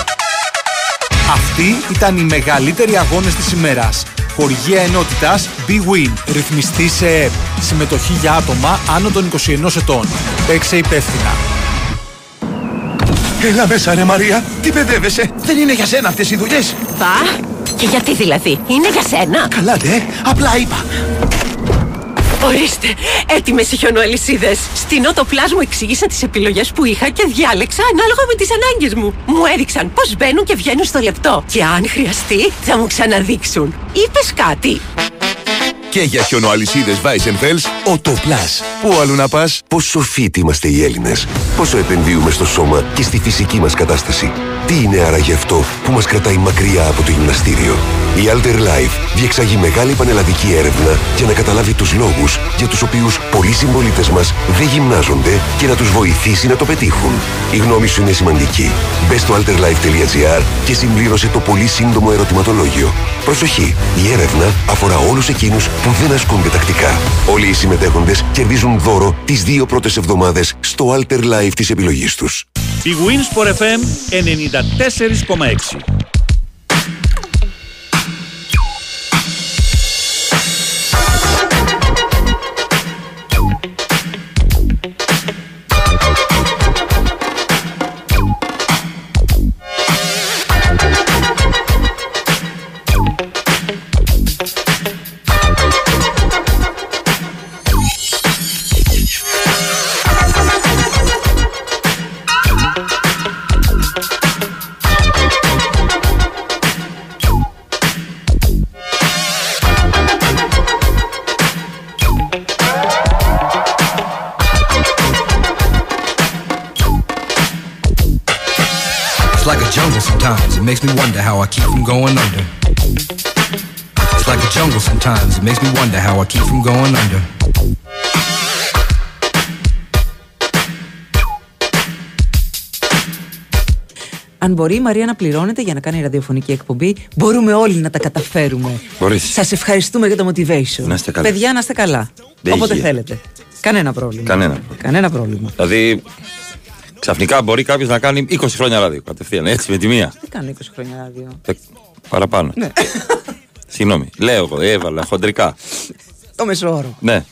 [SPEAKER 10] Αυτοί ήταν οι μεγαλύτεροι αγώνες της ημέρας. Χορηγία ενότητας B-Win. Ρυθμιστή σε ΕΠ. Συμμετοχή για άτομα άνω των 21 ετών. Παίξε υπεύθυνα.
[SPEAKER 17] Έλα μέσα ρε Μαρία, τι παιδεύεσαι, δεν είναι για σένα αυτές οι δουλειές.
[SPEAKER 8] Πα, και γιατί δηλαδή, είναι για σένα.
[SPEAKER 17] Καλά ναι, απλά είπα.
[SPEAKER 8] Ορίστε, έτοιμες οι χιονοαλυσίδες. Στην Auto Plus μου εξήγησαν τις επιλογές που είχα και διάλεξα ανάλογα με τις ανάγκες μου. Μου έδειξαν πώς μπαίνουν και βγαίνουν στο λεπτό. Και αν χρειαστεί, θα μου ξαναδείξουν. Είπες κάτι.
[SPEAKER 7] Και για χιονοαλυσίδες Weissenfels, ο Plus. Πού αλλού να πας,
[SPEAKER 18] Πόσο φύτοι είμαστε οι Έλληνες. Πόσο επενδύουμε στο σώμα και στη φυσική μας κατάσταση. Τι είναι άραγε αυτό που μας κρατάει μακριά από το γυμναστήριο; Η Alter Life διεξάγει μεγάλη πανελλαδική έρευνα για να καταλάβει τους λόγους για τους οποίους πολλοί συμπολίτες μας δεν γυμνάζονται και να τους βοηθήσει να το πετύχουν. Η γνώμη σου είναι σημαντική. Μπες στο alterlife.gr και συμπλήρωσε το πολύ σύντομο ερωτηματολόγιο. Προσοχή! Η έρευνα αφορά όλους εκείνους που δεν ασκούνται τακτικά. Όλοι οι συμμετέχοντες κερδίζουν δώρο τις δύο πρώτες εβδομάδες στο Alter Life της επιλογής τους.
[SPEAKER 4] Η Winsport FM 94,6.
[SPEAKER 19] Makes me wonder how I keep from going under. It's like a jungle sometimes. It makes me wonder how I keep from going under.
[SPEAKER 2] Αν μπορεί η Μαρία να πληρώνεται για να κάνει ραδιοφωνική εκπομπή, μπορούμε όλοι να τα καταφέρουμε.
[SPEAKER 1] Μπορείς.
[SPEAKER 2] Σας ευχαριστούμε για το motivation.
[SPEAKER 1] Να είστε καλά.
[SPEAKER 2] Παιδιά, να είστε καλά.
[SPEAKER 1] Δεν
[SPEAKER 2] Όποτε
[SPEAKER 1] υγεία.
[SPEAKER 2] θέλετε. Κανένα πρόβλημα.
[SPEAKER 1] Κανένα.
[SPEAKER 2] Κανένα πρόβλημα.
[SPEAKER 1] Δηλαδή, ξαφνικά μπορεί κάποιος να κάνει 20 χρόνια ράδιο κατευθείαν, έτσι με τη μία.
[SPEAKER 2] Τι κάνω 20 χρόνια ράδιο;
[SPEAKER 1] Ε, Παραπάνω.
[SPEAKER 2] Ναι.
[SPEAKER 1] Συγγνώμη, λέω εγώ, έβαλα χοντρικά.
[SPEAKER 2] Το μεσόωρο.
[SPEAKER 1] Ναι.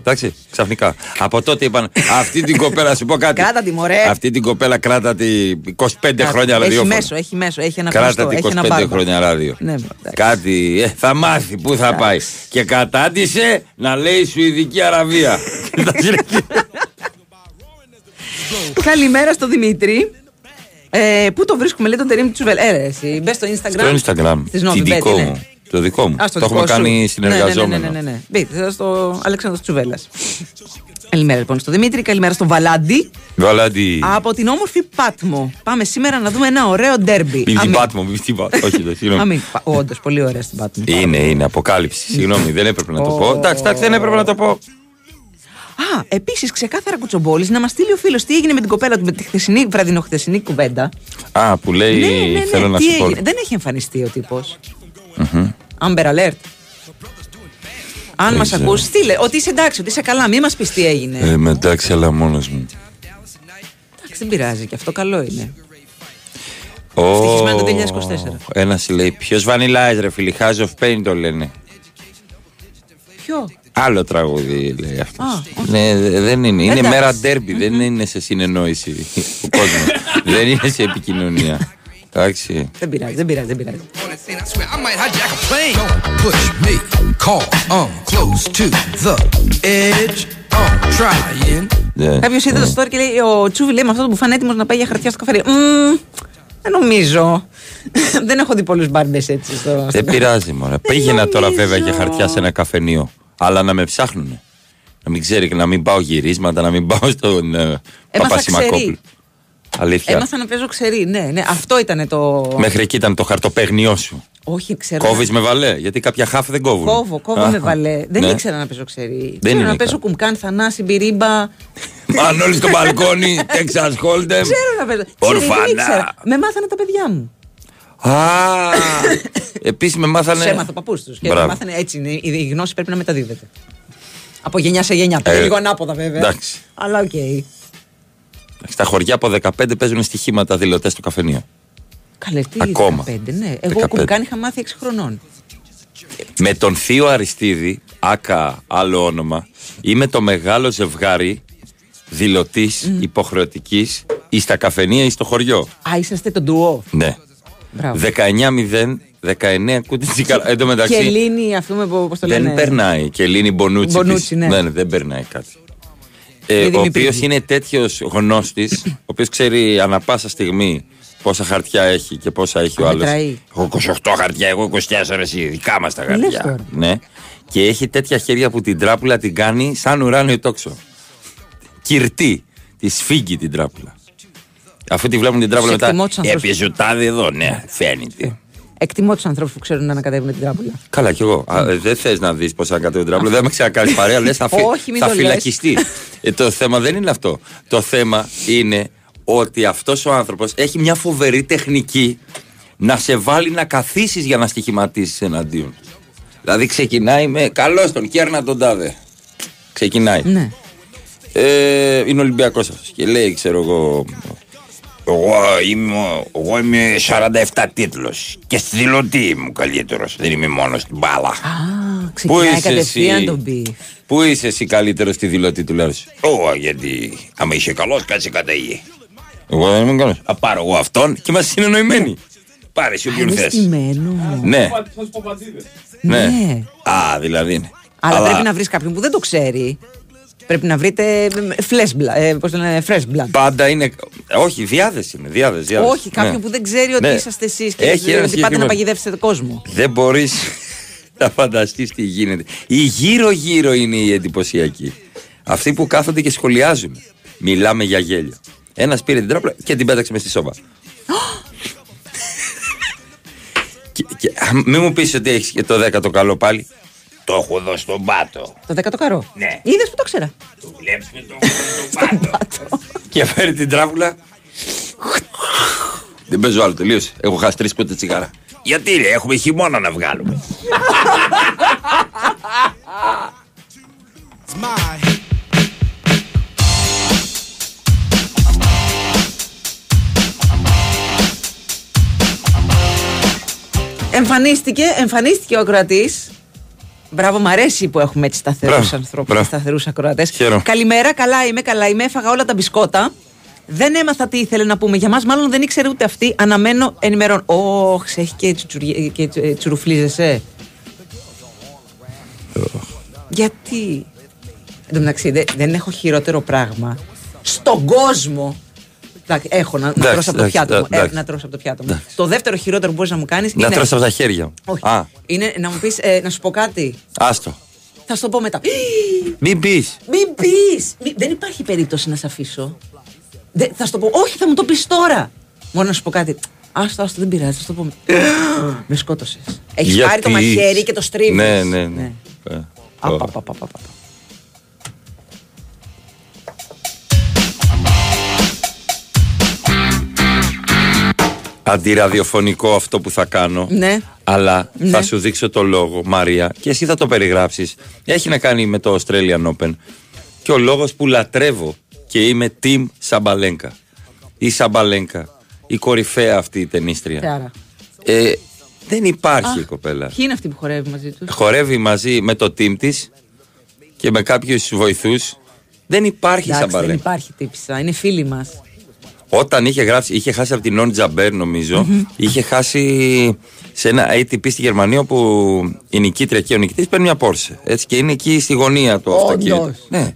[SPEAKER 1] Εντάξει, ξαφνικά. Από τότε είπαν αυτή την κοπέλα, σου πω κάτι.
[SPEAKER 2] Κράτα τη μωρέ.
[SPEAKER 1] Αυτή την κοπέλα κράτα τη 25 χρόνια
[SPEAKER 2] Έχει
[SPEAKER 1] ραδιόφωνο.
[SPEAKER 2] μέσο, έχει μέσο, έχει ένα
[SPEAKER 1] Κράτα
[SPEAKER 2] γνωστό,
[SPEAKER 1] τη
[SPEAKER 2] έχει ένα
[SPEAKER 1] 25
[SPEAKER 2] μπάρμπα.
[SPEAKER 1] χρόνια ράδιο.
[SPEAKER 2] Ναι,
[SPEAKER 1] Κάτι, ε, θα μάθει πού θα πάει. Και κατάτησε να λέει Σουηδική Αραβία.
[SPEAKER 2] Καλημέρα στο Δημήτρη. Ε, πού το βρίσκουμε, λέει τον Τερήμ Τσουβέλ. Ε, ρε, εσύ, μπες στο Instagram.
[SPEAKER 1] Στο Instagram.
[SPEAKER 2] Της
[SPEAKER 1] Τι
[SPEAKER 2] Novi Bet,
[SPEAKER 1] δικό
[SPEAKER 2] είναι.
[SPEAKER 1] μου. Το δικό μου.
[SPEAKER 2] Α, στο
[SPEAKER 1] Το έχουμε
[SPEAKER 2] δικό σου.
[SPEAKER 1] κάνει
[SPEAKER 2] Ναι,
[SPEAKER 1] συνεργαζόμενο.
[SPEAKER 2] Ναι, ναι, ναι, ναι, ναι. Μπείτε στο Αλέξανδρος Τσουβέλλας. Καλημέρα λοιπόν στο Δημήτρη, καλημέρα στον Βαλάντι.
[SPEAKER 1] Βαλάντι.
[SPEAKER 2] Από την όμορφη Πάτμο. Πάμε σήμερα να δούμε ένα ωραίο ντέρμπι.
[SPEAKER 1] Μην την
[SPEAKER 2] Αμήν.
[SPEAKER 1] πάτμο, μην την πάτμο. Όχι, δεν, συγγνώμη.
[SPEAKER 2] Αμήν. Όντως, πολύ ωραία στην Πάτμο.
[SPEAKER 1] Είναι, είναι αποκάλυψη. Συγγνώμη, δεν έπρεπε να το πω.
[SPEAKER 2] Ω.
[SPEAKER 1] Εντάξει, εντάξει, δεν έπρεπε να το πω.
[SPEAKER 2] Α, επίσης ξεκάθαρα κουτσομπόλης να μας στείλει ο φίλος τι έγινε με την κοπέλα του με τη χθεσινή, βραδινοχθεσινή κουβέντα.
[SPEAKER 1] Α, που λέει
[SPEAKER 2] ναι, ναι, ναι.
[SPEAKER 1] θέλω να
[SPEAKER 2] τι
[SPEAKER 1] σου πω.
[SPEAKER 2] έγινε. Δεν έχει εμφανιστεί ο τύπος.
[SPEAKER 1] Μμμ.
[SPEAKER 2] Amber Alert. Αν
[SPEAKER 1] Δεν
[SPEAKER 2] μας
[SPEAKER 1] ξέρω.
[SPEAKER 2] ακούς, στείλε ότι είσαι εντάξει, ότι είσαι καλά, μην μας πεις τι έγινε.
[SPEAKER 1] Ε, με εντάξει, αλλά μόνος μου.
[SPEAKER 2] Εντάξει, δεν πειράζει και αυτό καλό είναι.
[SPEAKER 1] Ω,
[SPEAKER 2] Ευτυχισμένο το 2024.
[SPEAKER 1] Ένας λέει, ποιος βανιλάει ρε φίλοι, House of Pain το λένε.
[SPEAKER 2] Ποιο;
[SPEAKER 1] Άλλο τραγούδι λέει αυτός.
[SPEAKER 2] Α,
[SPEAKER 1] Ναι, δε- δεν είναι. Είναι
[SPEAKER 2] Εντάξει.
[SPEAKER 1] μέρα ντέρμπι, δεν είναι σε συνεννόηση ο κόσμος. δεν είναι σε επικοινωνία. Εντάξει.
[SPEAKER 2] Δεν πειράζει, δεν πειράζει, δεν πειράζει.
[SPEAKER 19] I might hijack a plane. Don't push me. Call. I'm close to the edge. I'm trying.
[SPEAKER 1] Ναι.
[SPEAKER 2] Κάποιος είδε το story και λέει: Ο Τσούβι λέει με αυτό το μπουφάν έτοιμος να πάει για χαρτιά στο καφέ. Μμμ, δεν νομίζω. δεν έχω δει πολλούς μπάρμπες έτσι στο.
[SPEAKER 1] Δεν πειράζει μωρέ. Πήγαινα τώρα βέβαια για χαρτιά σε ένα καφενείο. Αλλά να με ψάχνουνε. Να μην ξέρει και να μην πάω γυρίσματα, να μην πάω στον ε, Παπασημακόπουλο.
[SPEAKER 2] ξέρει.
[SPEAKER 1] Αλήθεια.
[SPEAKER 2] Έμαθα να παίζω ξερή. Ναι, ναι, αυτό ήταν το.
[SPEAKER 1] Μέχρι εκεί ήταν το χαρτοπέγνιό σου.
[SPEAKER 2] Όχι, ξέρω.
[SPEAKER 1] Κόβεις με βαλέ, γιατί κάποια χάφ δεν κόβουν.
[SPEAKER 2] Κόβω, κόβω
[SPEAKER 1] Α,
[SPEAKER 2] με βαλέ. Δεν
[SPEAKER 1] ναι.
[SPEAKER 2] ήξερα να παίζω ξέρει.
[SPEAKER 1] Δεν
[SPEAKER 2] Ξέρω
[SPEAKER 1] είναι
[SPEAKER 2] να παίζω
[SPEAKER 1] καλό.
[SPEAKER 2] κουμκάν, θανάση, μπυρίμπα.
[SPEAKER 1] Αν όλοι στο μπαλκόνι, Texas Hold'em.
[SPEAKER 2] Ξέρω να παίζω. Ξέρει, δεν
[SPEAKER 1] Ορφανά.
[SPEAKER 2] ήξερα. Με μάθανε τα παιδιά μου.
[SPEAKER 1] Α, επίσης με μάθανε.
[SPEAKER 2] Του έμαθα παππούς τους. Και με
[SPEAKER 1] Μπράβο.
[SPEAKER 2] μάθανε έτσι είναι. Η η γνώση πρέπει να μεταδίδεται. Από γενιά σε γενιά.
[SPEAKER 1] Ε,
[SPEAKER 2] λίγο ανάποδα βέβαια.
[SPEAKER 1] εντάξει.
[SPEAKER 2] Αλλά οκ.
[SPEAKER 1] Στα χωριά από 15 παίζουν στοιχήματα δηλωτές στο καφενείο.
[SPEAKER 2] Καλέ, τι
[SPEAKER 1] Ακόμα.
[SPEAKER 2] 15, ναι. Εγώ
[SPEAKER 1] 15.
[SPEAKER 2] κουμκάν είχα μάθει 6 χρονών.
[SPEAKER 1] Με τον Θείο Αριστίδη, aka άλλο όνομα, είμαι το μεγάλο ζευγάρι δηλωτής υποχρεωτικής ή στα καφενεία ή στο χωριό.
[SPEAKER 2] Α, είσαστε το ντουό.
[SPEAKER 1] Ναι.
[SPEAKER 2] Μπράβο.
[SPEAKER 1] 19-0, 19 κούτι τσιγάρα. Εν τω μεταξύ.
[SPEAKER 2] Και Ελλήνη, ας πούμε, πώς το λένε;
[SPEAKER 1] Δεν περνάει. Και Ελλήνη Μπονούτσι.
[SPEAKER 2] Μπονούτσι,
[SPEAKER 1] της.
[SPEAKER 2] ναι.
[SPEAKER 1] δεν περνάει κάτι. Ε,
[SPEAKER 2] Η
[SPEAKER 1] ο
[SPEAKER 2] Δημητρίδη.
[SPEAKER 1] οποίος είναι τέτοιος γνώστης, ο οποίος ξέρει ανα πάσα στιγμή πόσα χαρτιά έχει και πόσα έχει ο
[SPEAKER 2] Α,
[SPEAKER 1] άλλος.
[SPEAKER 2] μετράει.
[SPEAKER 1] Εγώ 28 χαρτιά, εγώ 24 εσύ, δικά μας τα
[SPEAKER 2] Λες
[SPEAKER 1] χαρτιά.
[SPEAKER 2] τώρα.
[SPEAKER 1] Ναι. Και έχει τέτοια χέρια που την τράπουλα την κάνει σαν ουράνιο τόξο. Κυρτή. Τη σφίγγει την τράπουλα. Αφού τη βλέπουν την τράπουλα
[SPEAKER 2] Σε εκτιμώ τους
[SPEAKER 1] μετά.
[SPEAKER 2] ανθρώπους.
[SPEAKER 1] Έπιεζε ο τάδε εδώ, ναι, φαίνεται.
[SPEAKER 2] Εκτιμώ τους ανθρώπους που ξέρουν να ανακατεύουν την τράπουλα.
[SPEAKER 1] Καλά κι εγώ. Α, ε, δεν θες να δεις πώς θα κατέβει την τράπουλα. Δεν με ξανακάνει παρέα. Λες θα, φυ...
[SPEAKER 2] Όχι, μην
[SPEAKER 1] θα
[SPEAKER 2] το λες.
[SPEAKER 1] φυλακιστεί. ε, το θέμα δεν είναι αυτό. Το θέμα είναι ότι αυτός ο άνθρωπος έχει μια φοβερή τεχνική να σε βάλει να καθίσεις για να στοιχηματίσεις εναντίον. Δηλαδή ξεκινάει με καλό τον κέρνα τον τάδε. Ξεκινάει.
[SPEAKER 2] Ναι.
[SPEAKER 1] Ε, είναι Ολυμπιακός αυτός. Και λέει, ξέρω εγώ. Εγώ είμαι, εγώ είμαι 47 τίτλος. Και στη δηλωτή είμαι καλύτερος. Δεν είμαι μόνος στην μπάλα.
[SPEAKER 2] Α, ξεκινάει
[SPEAKER 1] είσαι
[SPEAKER 2] κατευθείαν
[SPEAKER 1] εσύ;
[SPEAKER 2] τον beef.
[SPEAKER 1] Πού είσαι εσύ καλύτερος στη δηλωτή του λέω. Ω, γιατί άμα είσαι καλός, κάτσε κατά γη. Εγώ δεν είμαι καλός. Ας πάρω εγώ αυτόν και είμαστε συνεννοημένοι. Πάρε εσύ όποιον
[SPEAKER 2] Είναι
[SPEAKER 1] θες.
[SPEAKER 2] στημένο.
[SPEAKER 1] Ναι,
[SPEAKER 3] Θα σου πω πατσίδες.
[SPEAKER 1] ναι.
[SPEAKER 2] Ναι.
[SPEAKER 1] Α, δηλαδή είναι.
[SPEAKER 2] Αλλά, πρέπει να βρεις κάποιον που δεν το ξέρει. Πρέπει να βρείτε flesh blood. Ε, πώς το λένε, fresh blood.
[SPEAKER 1] Πάντα είναι. Όχι, διάθεση είναι. Διάθεση, διάθεση.
[SPEAKER 2] Όχι, κάποιον
[SPEAKER 1] Ναι.
[SPEAKER 2] που δεν ξέρει ότι
[SPEAKER 1] Ναι.
[SPEAKER 2] είσαστε εσείς και
[SPEAKER 1] Έχει
[SPEAKER 2] ότι
[SPEAKER 1] ένα
[SPEAKER 2] πάτε να
[SPEAKER 1] συγκεκριμένο.
[SPEAKER 2] παγιδεύσετε τον κόσμο.
[SPEAKER 1] Δεν μπορείς να φανταστείς τι γίνεται. Οι γύρω-γύρω είναι οι εντυπωσιακοί. Αυτοί που κάθονται και σχολιάζουν. Μιλάμε για γέλιο. Ένας πήρε την τράπουλα και την πέταξε μες στη σόβα. και, και, α, μην μου πεις ότι έχεις και το δέκατο καλό πάλι. Το έχω εδώ στον πάτο.
[SPEAKER 2] Το δέκατο καρό.
[SPEAKER 1] Ναι.
[SPEAKER 2] Είδες που το ξέρα.
[SPEAKER 1] Το βλέπεις με το έχω στον πάτο. και φέρει την τράπουλα. Δεν παίζω άλλο, τελείωσε. Έχω χάσει τρεις κότε τσιγάρα. Γιατί ρε, έχουμε χειμώνα να βγάλουμε.
[SPEAKER 2] Εμφανίστηκε, εμφανίστηκε ο ακροατής. Μπράβο, μ' αρέσει που έχουμε έτσι σταθερούς
[SPEAKER 1] Μπράβο,
[SPEAKER 2] ανθρώπους,
[SPEAKER 1] μπράβο.
[SPEAKER 2] σταθερούς ακροατές.
[SPEAKER 1] Χαίρομαι.
[SPEAKER 2] Καλημέρα, καλά είμαι, καλά είμαι. Έφαγα όλα τα μπισκότα. Δεν έμαθα τι ήθελε να πούμε. Για μας, μάλλον δεν ήξερε ούτε αυτή. Αναμένω ενημερών. Ωχ, σε έχει και, τσουτσουρι- και τσι- ε, τσουρουφλίζεσαι. Γιατί; Εν τω μεταξύ, δεν, δεν έχω χειρότερο πράγμα στον κόσμο. Εντάξει, έχω να, να
[SPEAKER 1] Εντάξει,
[SPEAKER 2] τρώσω από το
[SPEAKER 1] εντάξει,
[SPEAKER 2] πιάτο μου. Ε,
[SPEAKER 1] εντάξει.
[SPEAKER 2] να τρώσω από το πιάτο μου. Το δεύτερο χειρότερο που μπορείς να μου κάνεις
[SPEAKER 1] Να
[SPEAKER 2] είναι.
[SPEAKER 1] τρώσει από τα χέρια μου.
[SPEAKER 2] Όχι.
[SPEAKER 1] Α,
[SPEAKER 2] Είναι να μου πεις, ε, να σου πω κάτι.
[SPEAKER 1] άστο.
[SPEAKER 2] Θα σου το πω μετά.
[SPEAKER 1] Μην πεις.
[SPEAKER 2] Μην πεις! Δεν υπάρχει περίπτωση να σε αφήσω. Δεν- θα σου το πω. Όχι, θα μου το πεις τώρα. Μόνο να σου πω κάτι. Άστο, άστο, δεν πειράζει, θα σου το πω. μετά. Με σκότωσες. Έχεις
[SPEAKER 1] Γιατί-
[SPEAKER 2] πάρει το μαχαίρι και το στρίβεις.
[SPEAKER 1] Ναι, ναι, ναι. Αντιραδιοφωνικό αυτό που θα κάνω.
[SPEAKER 2] Ναι.
[SPEAKER 1] Αλλά
[SPEAKER 2] Ναι.
[SPEAKER 1] θα σου δείξω το λόγο, Μαρία, και εσύ θα το περιγράψεις. Έχει να κάνει με το Australian Open. Και ο λόγος που λατρεύω και είμαι team Σαμπαλένκα. Η Σαμπαλένκα, η κορυφαία αυτή η ταινίστρια.
[SPEAKER 2] Θεάρα.
[SPEAKER 1] Ε, δεν υπάρχει
[SPEAKER 2] Α,
[SPEAKER 1] η κοπέλα.
[SPEAKER 2] Ποιοι είναι αυτοί που χορεύει μαζί τους;
[SPEAKER 1] Χορεύει μαζί με το team της και με κάποιους βοηθούς. Δεν υπάρχει
[SPEAKER 2] Εντάξει, δεν
[SPEAKER 1] Σαμπαλένκα.
[SPEAKER 2] υπάρχει τύψα. Είναι φίλοι μας.
[SPEAKER 1] Όταν είχε γράψει, είχε χάσει από την Νόν Τζαμπέρ, νομίζω. Είχε χάσει σε ένα ATP στη Γερμανία όπου η νικήτρια και ο νικητής παίρνει μια Porsche. Έτσι και είναι εκεί στη γωνία του
[SPEAKER 2] Όντως.
[SPEAKER 1] αυτοκίνητου. Ναι.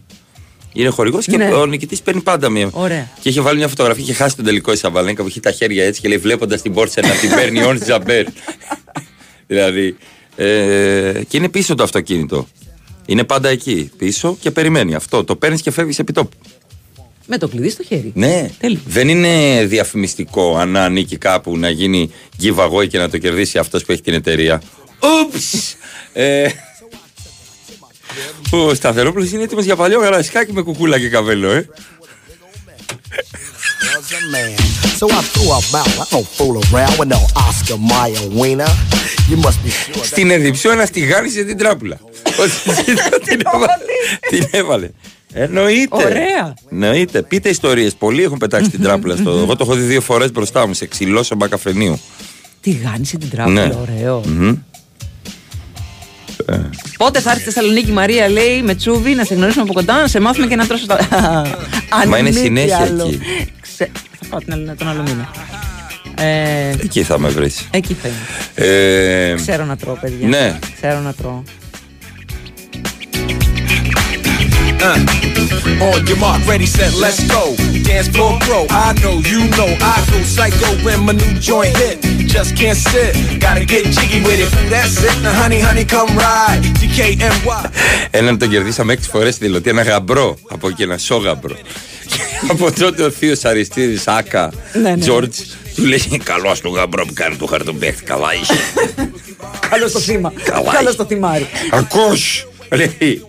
[SPEAKER 1] Είναι χορηγός και
[SPEAKER 2] Ναι.
[SPEAKER 1] ο νικητής παίρνει πάντα μια.
[SPEAKER 2] Ωραία.
[SPEAKER 1] Και είχε βάλει μια φωτογραφία και είχε χάσει τον τελικό η Σαβαλένκα που είχε τα χέρια έτσι και λέει βλέποντας την Porsche να την παίρνει η Νόν Τζαμπέρ. δηλαδή. Ε, και είναι πίσω το αυτοκίνητο. Είναι πάντα εκεί πίσω και περιμένει αυτό. Το παίρνεις και φεύγεις επί τόπου.
[SPEAKER 2] Με το κλειδί στο χέρι.
[SPEAKER 1] Ναι, δεν είναι διαφημιστικό αν ανήκει κάπου να γίνει giveaway και να το κερδίσει αυτός που έχει την εταιρεία. Ούψ! ε, ο Σταθερόπουλος είναι έτοιμος για παλιό γαλασικάκι με κουκούλα και καβέλο, ε.
[SPEAKER 6] was a man. So I threw a bow. I don't fool around with no Oscar Mayer wiener. You must be sure.
[SPEAKER 1] Στην Εδιψιό ένα τηγάνισε την τράπουλα. Ότι την έβαλε. Την έβαλε. Εννοείται.
[SPEAKER 2] Ωραία.
[SPEAKER 1] Εννοείται. Πείτε ιστορίες. Πολλοί έχουν πετάξει την τράπουλα στο. Εγώ το έχω δει δύο φορές μπροστά μου σε ξυλό καφενείου.
[SPEAKER 2] Τι γάνισε την τράπουλα,
[SPEAKER 1] Ναι.
[SPEAKER 2] ωραίο.
[SPEAKER 1] Μμμ.
[SPEAKER 2] Πότε θα έρθει στη Θεσσαλονίκη Μαρία, λέει, με τσούβι, να σε γνωρίσουμε από κοντά, να σε μάθουμε και να τρώσω τα. Αν
[SPEAKER 1] Μα είναι
[SPEAKER 2] μη τι
[SPEAKER 1] συνέχεια
[SPEAKER 2] άλλο.
[SPEAKER 1] εκεί.
[SPEAKER 2] Ξε- Θα πάω την άλλη- τον άλλο μήνα. Ε,
[SPEAKER 1] Εκεί θα με βρεις.
[SPEAKER 2] εκεί θα είμαι.
[SPEAKER 1] Ε,
[SPEAKER 2] Ξέρω να τρώω, παιδιά.
[SPEAKER 1] Ναι.
[SPEAKER 2] Ξέρω να τρώω.
[SPEAKER 9] Uh, on your mark, ready, set, let's go. Dance floor pro. I know, you know, I go psycho when my new joint hit. Just can't sit, gotta get jiggy with it. That's it, now honey, honey, come ride. DKNY.
[SPEAKER 1] Έναν τον κερδίσαμε έξι φορές στη δηλωτή, ένα γαμπρό από εκεί, ένα σώγαμπρο. Και από τότε ο θείος Αριστίδης Άκα,
[SPEAKER 2] Ναι, ναι.
[SPEAKER 1] Τζόρτζ, του λέει Καλό του γαμπρό που κάνει το χαρτοπέχτη, καλά είσαι.
[SPEAKER 2] Καλό στο θύμα.
[SPEAKER 1] Καλά.
[SPEAKER 2] Καλό στο θυμάρι.
[SPEAKER 1] Ακούς, λέει.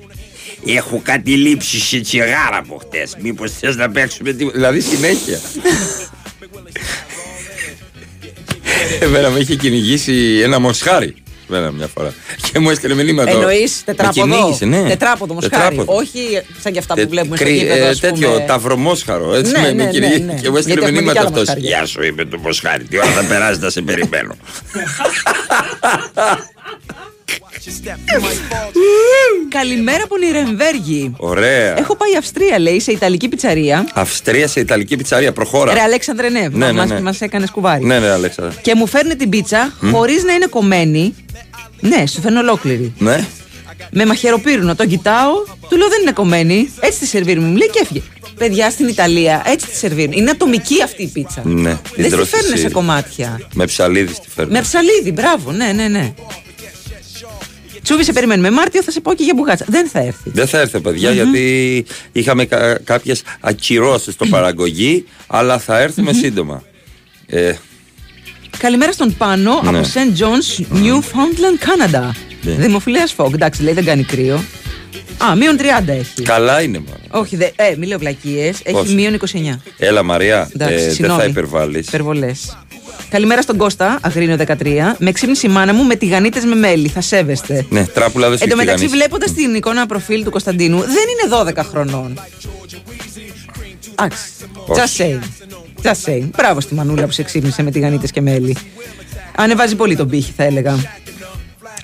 [SPEAKER 1] Έχω κάτι λήψει σε τσιγάρα από χτες. Μήπως θες να παίξουμε τίποτα. Δηλαδή συνέχεια. Εμένα με είχε κυνηγήσει ένα μοσχάρι. Εμένα μια φορά. Και μου έστειλε μηνύματα.
[SPEAKER 2] Εννοείς
[SPEAKER 1] Με
[SPEAKER 2] τετράποδο;
[SPEAKER 1] κυνήγησε, ναι.
[SPEAKER 2] Τετράποδο μοσχάρι.
[SPEAKER 1] Τετράποδο.
[SPEAKER 2] Όχι σαν και αυτά
[SPEAKER 1] Τε-
[SPEAKER 2] που βλέπουμε στο
[SPEAKER 1] κρύ-
[SPEAKER 2] γήπεδο.
[SPEAKER 1] ε,
[SPEAKER 2] ας πούμε.
[SPEAKER 1] τέτοιο ταυρομόσχαρο. Έτσι
[SPEAKER 2] Ναι,
[SPEAKER 1] με,
[SPEAKER 2] ναι,
[SPEAKER 1] με
[SPEAKER 2] ναι,
[SPEAKER 1] κυνηγεί.
[SPEAKER 2] ναι.
[SPEAKER 1] Και μου έστειλε
[SPEAKER 2] Γιατί έχουμε
[SPEAKER 1] μηνύματα
[SPEAKER 2] και άλλα
[SPEAKER 1] αυτό.
[SPEAKER 2] μοσχάρια.
[SPEAKER 1] Γεια σου, είπε το μοσχάρι. Τι ώρα θα περάσει, θα σε περιμένω.
[SPEAKER 2] Καλημέρα από Νιρεμβέργη.
[SPEAKER 1] Ωραία.
[SPEAKER 2] Έχω πάει Αυστρία, λέει, σε Ιταλική πιτσαρία.
[SPEAKER 1] Αυστρία σε Ιταλική πιτσαρία. Προχώρα.
[SPEAKER 2] Ρε Αλέξανδρε, ναι,
[SPEAKER 1] Ναι, ναι,
[SPEAKER 2] μας,
[SPEAKER 1] ναι.
[SPEAKER 2] μας έκανες σκουβάρι.
[SPEAKER 1] Ναι, ναι, Αλέξανδρα.
[SPEAKER 2] Και μου φέρνει την πίτσα
[SPEAKER 1] Μμ.
[SPEAKER 2] χωρίς να είναι κομμένη. Ναι, σου φέρνει ολόκληρη.
[SPEAKER 1] Ναι.
[SPEAKER 2] Με μαχαιροπύρουνο. Τον κοιτάω, του λέω δεν είναι κομμένη. Έτσι τη σερβίρουμε. Μου λέει και έφυγε. Παιδιά στην Ιταλία έτσι τη σερβίρουν. Είναι ατομική αυτή η πίτσα.
[SPEAKER 1] Ναι, την
[SPEAKER 2] Δεν τη
[SPEAKER 1] τρως
[SPEAKER 2] φέρνουν
[SPEAKER 1] εσύ.
[SPEAKER 2] σε κομμάτια.
[SPEAKER 1] Με ψαλίδι στη φέρνεις.
[SPEAKER 2] Με ψαλίδι, μπράβο, ναι, ναι, ναι. Τσούβι, σε περιμένουμε. Μάρτιο θα σε πω και για μπουγάτσα. Δεν θα έρθεις.
[SPEAKER 1] Δεν θα έρθει, παιδιά, γιατί είχαμε κα- κάποιες ακυρώσεις στο παραγωγή, αλλά θα έρθουμε σύντομα. Ε,
[SPEAKER 2] Καλημέρα στον Πάνο
[SPEAKER 1] Ναι.
[SPEAKER 2] από St. John's, Newfoundland, Canada.
[SPEAKER 1] Ναι.
[SPEAKER 2] Δημοφιλέας Φόγκ. Εντάξει, λέει δεν κάνει κρύο. Α, μείον 30 έχει.
[SPEAKER 1] καλά είναι, μόνο.
[SPEAKER 2] Όχι, δε, ε, μη λέω βλακίες. Έχει
[SPEAKER 1] Πόσο;
[SPEAKER 2] μείον 29.
[SPEAKER 1] Έλα, Μαρία,
[SPEAKER 2] Εντάξει,
[SPEAKER 1] ε, δεν
[SPEAKER 2] συγγνώμη.
[SPEAKER 1] θα υπερβάλλεις.
[SPEAKER 2] Υπερβολές. Καλημέρα στον Κώστα, Αγρίνιο 13. Με ξύπνησε η μάνα μου με τηγανίτες με μέλι. Θα σέβεστε.
[SPEAKER 1] Ναι, τράπουλα δεν σου
[SPEAKER 2] Εν τω
[SPEAKER 1] έχει
[SPEAKER 2] μεταξύ,
[SPEAKER 1] τηγανίσει.
[SPEAKER 2] βλέποντας την εικόνα προφίλ του Κωνσταντίνου, δεν είναι 12 χρονών. Εντάξει.
[SPEAKER 1] Όχι.
[SPEAKER 2] Just saying. Just saying. Μπράβο στη μανούλα που σε ξύπνησε με τηγανίτες και μέλι. Ανεβάζει πολύ τον πύχη, θα έλεγα.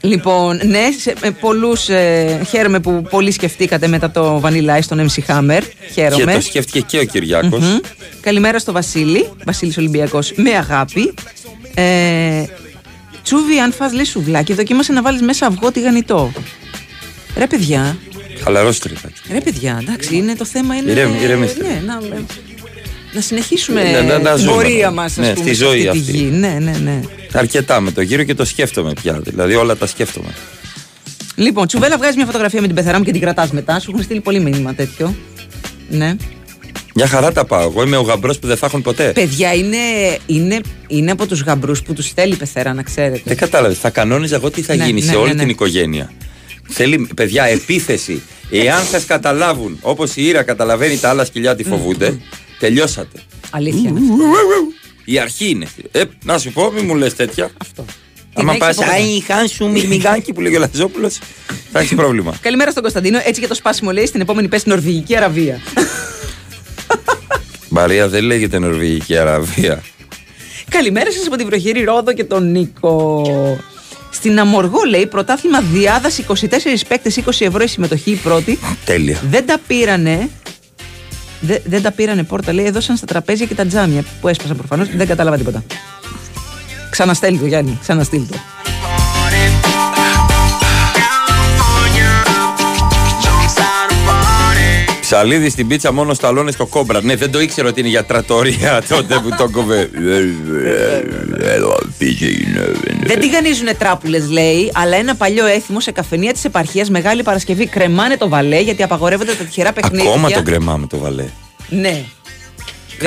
[SPEAKER 2] Λοιπόν, ναι, σε, με πολλούς, ε, χαίρομαι που πολλοί σκεφτήκατε μετά το Vanilla Ice στον MC Hammer.
[SPEAKER 1] Και
[SPEAKER 2] Χαίρομαι.
[SPEAKER 1] το σκέφτηκε και ο Κυριάκος.
[SPEAKER 2] Μμμ. Καλημέρα στο Βασίλη, Βασίλης Ολυμπιακός, με αγάπη. Ε, τσούβι, αν φας λέει σουβλάκι, δοκίμασε να βάλεις μέσα αυγό τηγανιτό. Ρε παιδιά,
[SPEAKER 1] Χαλαρώστε λιγάκι.
[SPEAKER 2] ρε παιδιά, εντάξει, είναι, το θέμα είναι...
[SPEAKER 1] Ηρέμη- ηρεμήστε.
[SPEAKER 2] Ναι, να, να συνεχίσουμε
[SPEAKER 1] Ναι, να- να
[SPEAKER 2] την
[SPEAKER 1] ζούμε.
[SPEAKER 2] πορεία μας, ας
[SPEAKER 1] Ναι,
[SPEAKER 2] πούμε,
[SPEAKER 1] στη
[SPEAKER 2] σε
[SPEAKER 1] ζωή
[SPEAKER 2] αυτή.
[SPEAKER 1] αυτή.
[SPEAKER 2] Τη γη. Ναι, ναι, ναι.
[SPEAKER 1] Αρκετά με το γύρο και το σκέφτομαι πια. Δηλαδή όλα τα σκέφτομαι.
[SPEAKER 2] Λοιπόν, Τσουβέλα, βγάζεις μια φωτογραφία με την πεθερά μου και την κρατάς μετά. Σου έχουν στείλει πολύ μήνυμα τέτοιο. Ναι.
[SPEAKER 1] Μια χαρά τα πάω. Εγώ είμαι ο γαμπρός που δεν θα έχουν ποτέ.
[SPEAKER 2] Παιδιά, είναι, είναι, είναι από τους γαμπρούς που τους θέλει η πεθερά, να ξέρετε.
[SPEAKER 1] Δεν κατάλαβες. Θα κανόνιζα εγώ τι θα
[SPEAKER 2] Ναι,
[SPEAKER 1] γίνει
[SPEAKER 2] ναι,
[SPEAKER 1] σε
[SPEAKER 2] ναι,
[SPEAKER 1] όλη
[SPEAKER 2] ναι.
[SPEAKER 1] την οικογένεια. Θέλει, παιδιά, επίθεση. Εάν σας καταλάβουν όπως η Ήρα καταλαβαίνει τα άλλα σκυλιά τη φοβούνται, τελειώσατε.
[SPEAKER 2] Αλήθεια είναι.
[SPEAKER 1] Η αρχή είναι. Ε, να σου πω, μην μου λες τέτοια.
[SPEAKER 2] Αυτό.
[SPEAKER 1] Άμα
[SPEAKER 2] έχεις
[SPEAKER 1] πας,
[SPEAKER 2] από κοντά.
[SPEAKER 1] Αϊ, χάσου, μυρμηγκάκι που λέγει ο Λαζόπουλος, θα έχεις πρόβλημα.
[SPEAKER 2] Καλημέρα στον Κωνσταντίνο. Έτσι και το σπάσιμο λέει στην επόμενη πέσει Νορβηγική Αραβία.
[SPEAKER 1] Μαρία δεν λέγεται Νορβηγική Αραβία.
[SPEAKER 2] Καλημέρα σας από την βροχερή Ρόδο και τον Νίκο. Στην Αμοργό λέει πρωτάθλημα διάδαση 24 παίκτες 20 ευρώ η συμμετοχή η πρώτη.
[SPEAKER 1] Τέλεια.
[SPEAKER 2] Δεν τα πήρανε. Δε- δεν τα πήρανε πόρτα, λέει, έδωσαν στα τραπέζια και τα τζάμια που έσπασαν προφανώς. Δεν κατάλαβα τίποτα. Ξαναστέλει το Γιάννη, ξαναστείλ το.
[SPEAKER 1] Ψαλίδι στην πίτσα μόνο σταλώνες στο κόμπρα. Ναι, δεν το ήξερα ότι είναι για τρατορία τότε που το κόβε.
[SPEAKER 2] Δεν τηγανίζουν τράπουλες, λέει, αλλά ένα παλιό έθιμο σε καφενεία της επαρχίας Μεγάλη Παρασκευή. Κρεμάνε το βαλέ γιατί απαγορεύονται τα τυχερά παιχνίδια.
[SPEAKER 1] Ακόμα τον κρεμάμε το βαλέ.
[SPEAKER 2] Ναι.